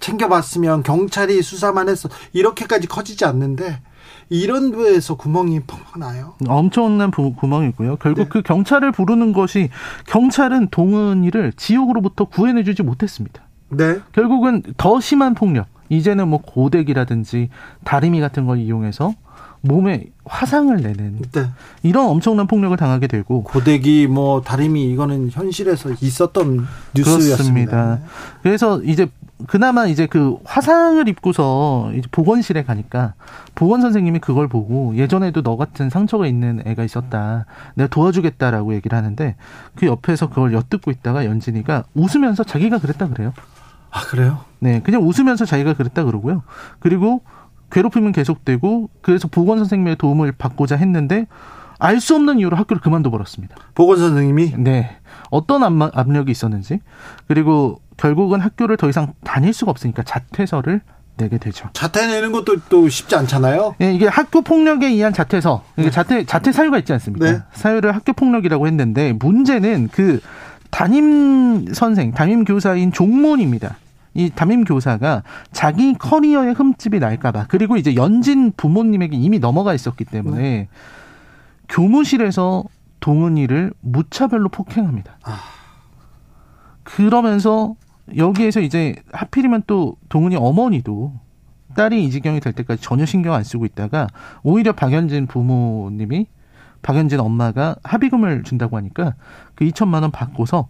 챙겨봤으면 경찰이 수사만 했어 이렇게까지 커지지 않는데 이런 부에서 구멍이 펑펑 나요. 엄청난 부- 구멍이고요. 결국 그 경찰을 부르는 것이 경찰은 동은이를 지옥으로부터 구해내주지 못했습니다. 네. 결국은 더 심한 폭력, 이제는 뭐 고데기라든지 다리미 같은 걸 이용해서 몸에 화상을 내는 네. 이런 엄청난 폭력을 당하게 되고 고데기 뭐 다리미 이거는 현실에서 있었던 뉴스였습니다. 그렇습니다. 그래서 이제 그나마 이제 그 화상을 입고서 이제 보건실에 가니까 보건 선생님이 그걸 보고 예전에도 너 같은 상처가 있는 애가 있었다. 내가 도와주겠다라고 얘기를 하는데 그 옆에서 그걸 엿듣고 있다가 연진이가 웃으면서 자기가 그랬다 그래요. 아 그래요? 네, 그냥 웃으면서 자기가 그랬다 그러고요. 그리고 괴롭힘은 계속되고 그래서 보건 선생님의 도움을 받고자 했는데 알 수 없는 이유로 학교를 그만둬 버렸습니다. 보건 선생님이 네. 어떤 압- 압력이 있었는지 그리고 결국은 학교를 더 이상 다닐 수가 없으니까 자퇴서를 내게 되죠. 자퇴 내는 것도 또 쉽지 않잖아요. 예, 이게 학교 폭력에 의한 자퇴서, 이게 자퇴 자퇴 사유가 있지 않습니까? 네. 사유를 학교 폭력이라고 했는데 문제는 그 담임 선생, 담임 교사인 종문입니다. 이 담임 교사가 자기 커리어에 흠집이 날까봐 그리고 이제 연진 부모님에게 이미 넘어가 있었기 때문에 교무실에서 동은이를 무차별로 폭행합니다. 그러면서 여기에서 이제 하필이면 또 동은이 어머니도 딸이 이 지경이 될 때까지 전혀 신경 안 쓰고 있다가 오히려 박연진 부모님이 박연진 엄마가 합의금을 준다고 하니까 그 2천만 원 받고서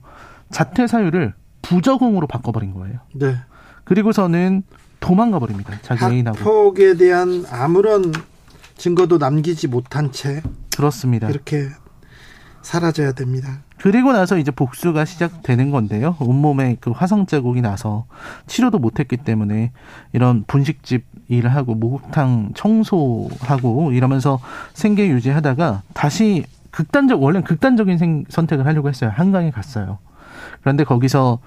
자퇴 사유를 부적응으로 바꿔버린 거예요. 네. 그리고서는 도망가 버립니다. 자기 애인하고. 학폭에 대한 아무런 증거도 남기지 못한 채 그렇습니다. 이렇게 사라져야 됩니다. 그리고 나서 이제 복수가 시작되는 건데요. 온몸에 그 화상 자국이 나서 치료도 못했기 때문에 이런 분식집 일을 하고 목욕탕 청소하고 이러면서 생계 유지하다가 다시 극단적 원래는 극단적인 생, 선택을 하려고 했어요. 한강에 갔어요. 그런데 거기서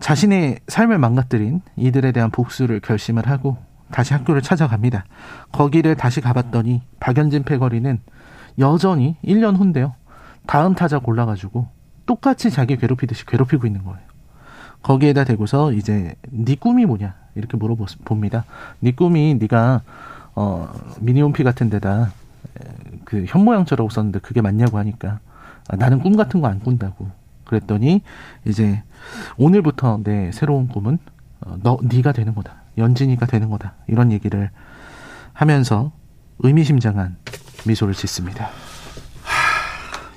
자신의 삶을 망가뜨린 이들에 대한 복수를 결심을 하고 다시 학교를 찾아갑니다. 거기를 다시 가봤더니 박연진 패거리는 여전히 1년 후인데요. 다음 타자 골라가지고 똑같이 자기 괴롭히듯이 괴롭히고 있는 거예요. 거기에다 대고서 이제 네 꿈이 뭐냐 이렇게 물어봅니다. 네 꿈이 네가 어 미니홈피 같은 데다 그 현모양처라고 썼는데 그게 맞냐고 하니까 아, 나는 꿈 같은 거 안 꾼다고 그랬더니 이제 오늘부터 내 새로운 꿈은 어, 너 네가 되는 거다 연진이가 되는 거다 이런 얘기를 하면서 의미심장한 미소를 짓습니다.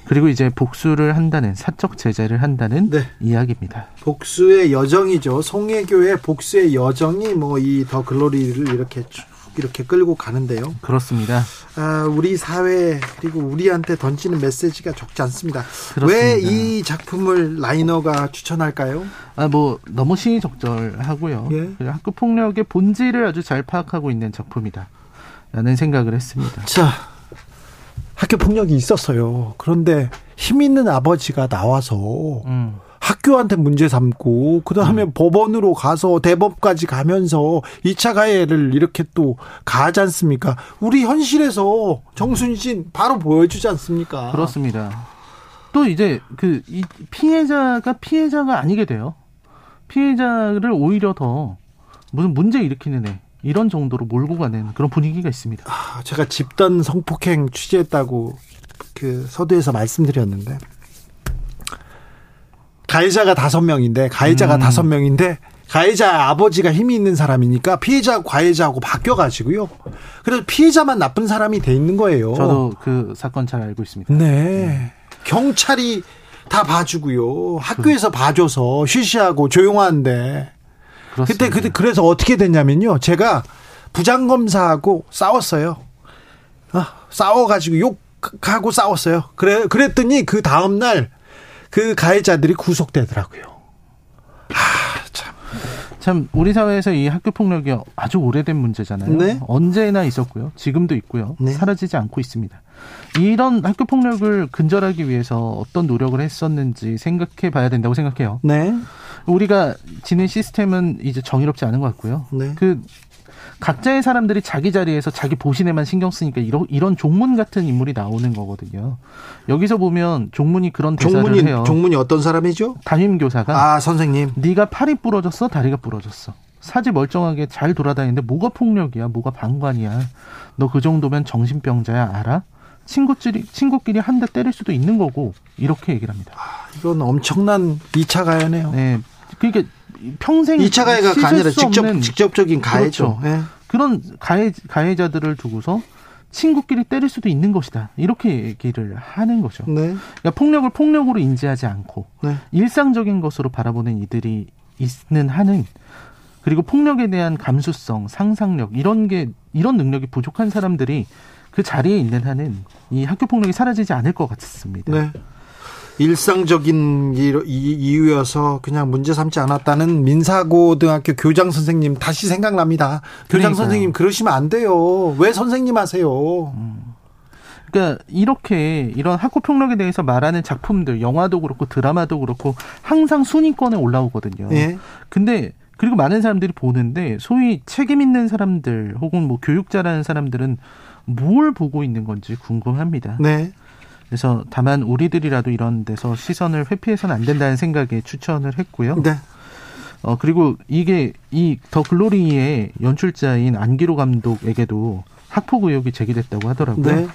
그리고 이제 복수를 한다는 사적 제재를 한다는 네. 이야기입니다. 복수의 여정이죠. 송혜교의 복수의 여정이 뭐 이 더 글로리를 이렇게 쭉 이렇게 끌고 가는데요. 그렇습니다. 아, 우리 사회 그리고 우리한테 던지는 메시지가 적지 않습니다. 왜 이 작품을 라이너가 추천할까요? 아, 뭐, 너무 시의적절하고요. 예. 학교 폭력의 본질을 아주 잘 파악하고 있는 작품이다. 라는 생각을 했습니다. 자, 학교 폭력이 있었어요. 그런데 힘 있는 아버지가 나와서 음. 학교한테 문제 삼고 그다음에 법원으로 가서 대법까지 가면서 2차 가해를 이렇게 또 가하지 않습니까? 우리 현실에서 정순신 바로 보여주지 않습니까? 그렇습니다. 또 이제 그, 이 피해자가 피해자가 아니게 돼요. 피해자를 오히려 더 무슨 문제 일으키는 애. 이런 정도로 몰고 가는 그런 분위기가 있습니다. 아, 제가 집단 성폭행 취재했다고 그 서두에서 말씀드렸는데 가해자가 다섯 명인데 가해자가 음. 다섯 명인데 가해자 아버지가 힘이 있는 사람이니까 피해자 가해자하고 바뀌어 가지고요. 그래서 피해자만 나쁜 사람이 돼 있는 거예요. 저도 그 사건 잘 알고 있습니다. 네. 경찰이 다 봐주고요. 학교에서 봐줘서 쉬쉬하고 조용한데. 그렇습니다. 그때 그때 그래서 어떻게 됐냐면요. 제가 부장검사하고 싸웠어요. 아, 싸워가지고 욕하고 싸웠어요. 그래 그랬더니 그 다음 날 그 가해자들이 구속되더라고요. 아, 참. 우리 사회에서 이 학교 폭력이 아주 오래된 문제잖아요. 네. 언제나 있었고요. 지금도 있고요. 네. 사라지지 않고 있습니다. 이런 학교 폭력을 근절하기 위해서 어떤 노력을 했었는지 생각해 봐야 된다고 생각해요. 네. 우리가 지낸 시스템은 이제 정의롭지 않은 것 같고요. 네. 그 각자의 사람들이 자기 자리에서 자기 보신에만 신경 쓰니까 이런 이런 종문 같은 인물이 나오는 거거든요. 여기서 보면 종문이 그런 대사를 종문이 해요. 종문이 어떤 사람이죠? 담임 교사가 아 선생님. 네가 팔이 부러졌어, 다리가 부러졌어. 사지 멀쩡하게 잘 돌아다니는데 뭐가 폭력이야, 뭐가 방관이야. 너 그 정도면 정신병자야 알아? 친구끼리 친구끼리 한 대 때릴 수도 있는 거고 이렇게 얘기를 합니다. 이건 엄청난 2차 가해네요. 네, 그러니까 평생 2차 가해가 아니라 수 직접 없는 직접적인 가해죠. 그렇죠. 예. 그런 가해 가해자들을 두고서 친구끼리 때릴 수도 있는 것이다. 이렇게 얘기를 하는 거죠. 네. 그러니까 폭력을 폭력으로 인지하지 않고 네. 일상적인 것으로 바라보는 이들이 있는 한은 그리고 폭력에 대한 감수성, 상상력 이런 게 이런 능력이 부족한 사람들이 그 자리에 있는 한은 이 학교 폭력이 사라지지 않을 것 같습니다. 네. 일상적인 이- 이유여서 그냥 문제 삼지 않았다는 민사고등학교 교장 선생님 다시 생각납니다. 교장 그러니까요. 선생님 그러시면 안 돼요. 왜 선생님 하세요? 그러니까 이렇게 이런 학교 폭력에 대해서 말하는 작품들, 영화도 그렇고 드라마도 그렇고 항상 순위권에 올라오거든요. 예. 근데 그리고 많은 사람들이 보는데 소위 책임 있는 사람들 혹은 뭐 교육자라는 사람들은 뭘 보고 있는 건지 궁금합니다. 네. 그래서 다만 우리들이라도 이런 데서 시선을 회피해서는 안 된다는 생각에 추천을 했고요. 네. 어 그리고 이게 이 더 글로리의 연출자인 안기로 감독에게도 학폭 의혹이 제기됐다고 하더라고요. 네.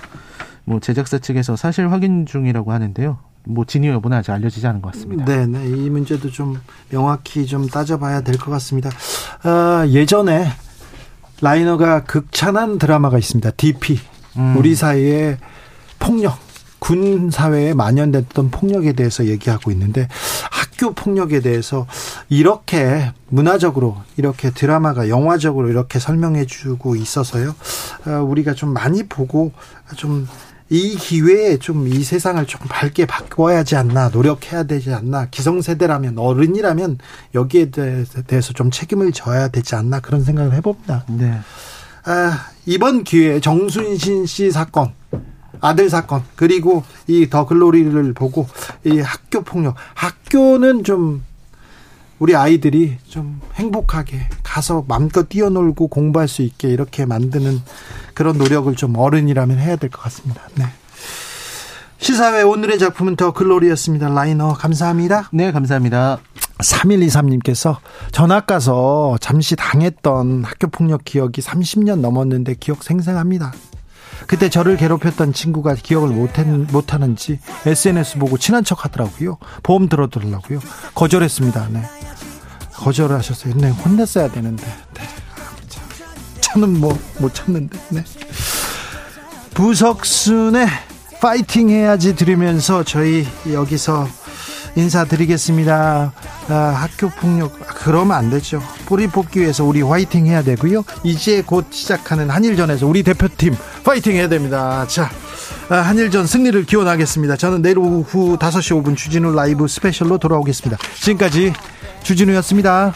뭐 제작사 측에서 사실 확인 중이라고 하는데요. 뭐 진위 여부는 아직 알려지지 않은 것 같습니다. 네, 네. 이 문제도 좀 명확히 좀 따져봐야 될 것 같습니다. 아, 예전에 라이너가 극찬한 드라마가 있습니다. DP. 음. 우리 사회의 폭력, 군 사회에 만연됐던 폭력에 대해서 얘기하고 있는데 학교 폭력에 대해서 이렇게 문화적으로 이렇게 드라마가 영화적으로 이렇게 설명해 주고 있어서요. 아, 우리가 좀 많이 보고 좀 이 기회에 좀 이 세상을 조금 밝게 바꿔야지 않나 노력해야 되지 않나 기성세대라면 어른이라면 여기에 대해서, 대해서 좀 책임을 져야 되지 않나 그런 생각을 해봅니다. 네. 아, 이번 기회에 정순신 씨 사건, 아들 사건, 그리고 이 더 글로리를 보고 이 학교 폭력, 학교는 좀 우리 아이들이 좀 행복하게 가서 마음껏 뛰어놀고 공부할 수 있게 이렇게 만드는 그런 노력을 좀 어른이라면 해야 될 것 같습니다. 네. 시사회 오늘의 작품은 더 글로리였습니다. 라이너 감사합니다. 네, 감사합니다. 3123님께서 전학 가서 잠시 당했던 학교 폭력 기억이 30년 넘었는데 기억 생생합니다. 그때 저를 괴롭혔던 친구가 기억을 못했, 못하는지 SNS 보고 친한 척 하더라고요. 보험 들어달라고요. 거절했습니다. 네. 거절을 하셨어요. 네, 혼냈어야 되는데. 네. 저는 뭐, 못 참는데. 네. 부석순의 파이팅 해야지 들으면서 저희 여기서 인사드리겠습니다. 아, 학교 폭력 아, 그러면 안 되죠. 뿌리 뽑기 위해서 우리 화이팅 해야 되고요. 이제 곧 시작하는 한일전에서 우리 대표팀 파이팅 해야 됩니다. 자, 아, 한일전 승리를 기원하겠습니다. 저는 내일 오후 5시 5분 주진우 라이브 special로 돌아오겠습니다. 지금까지 주진우였습니다.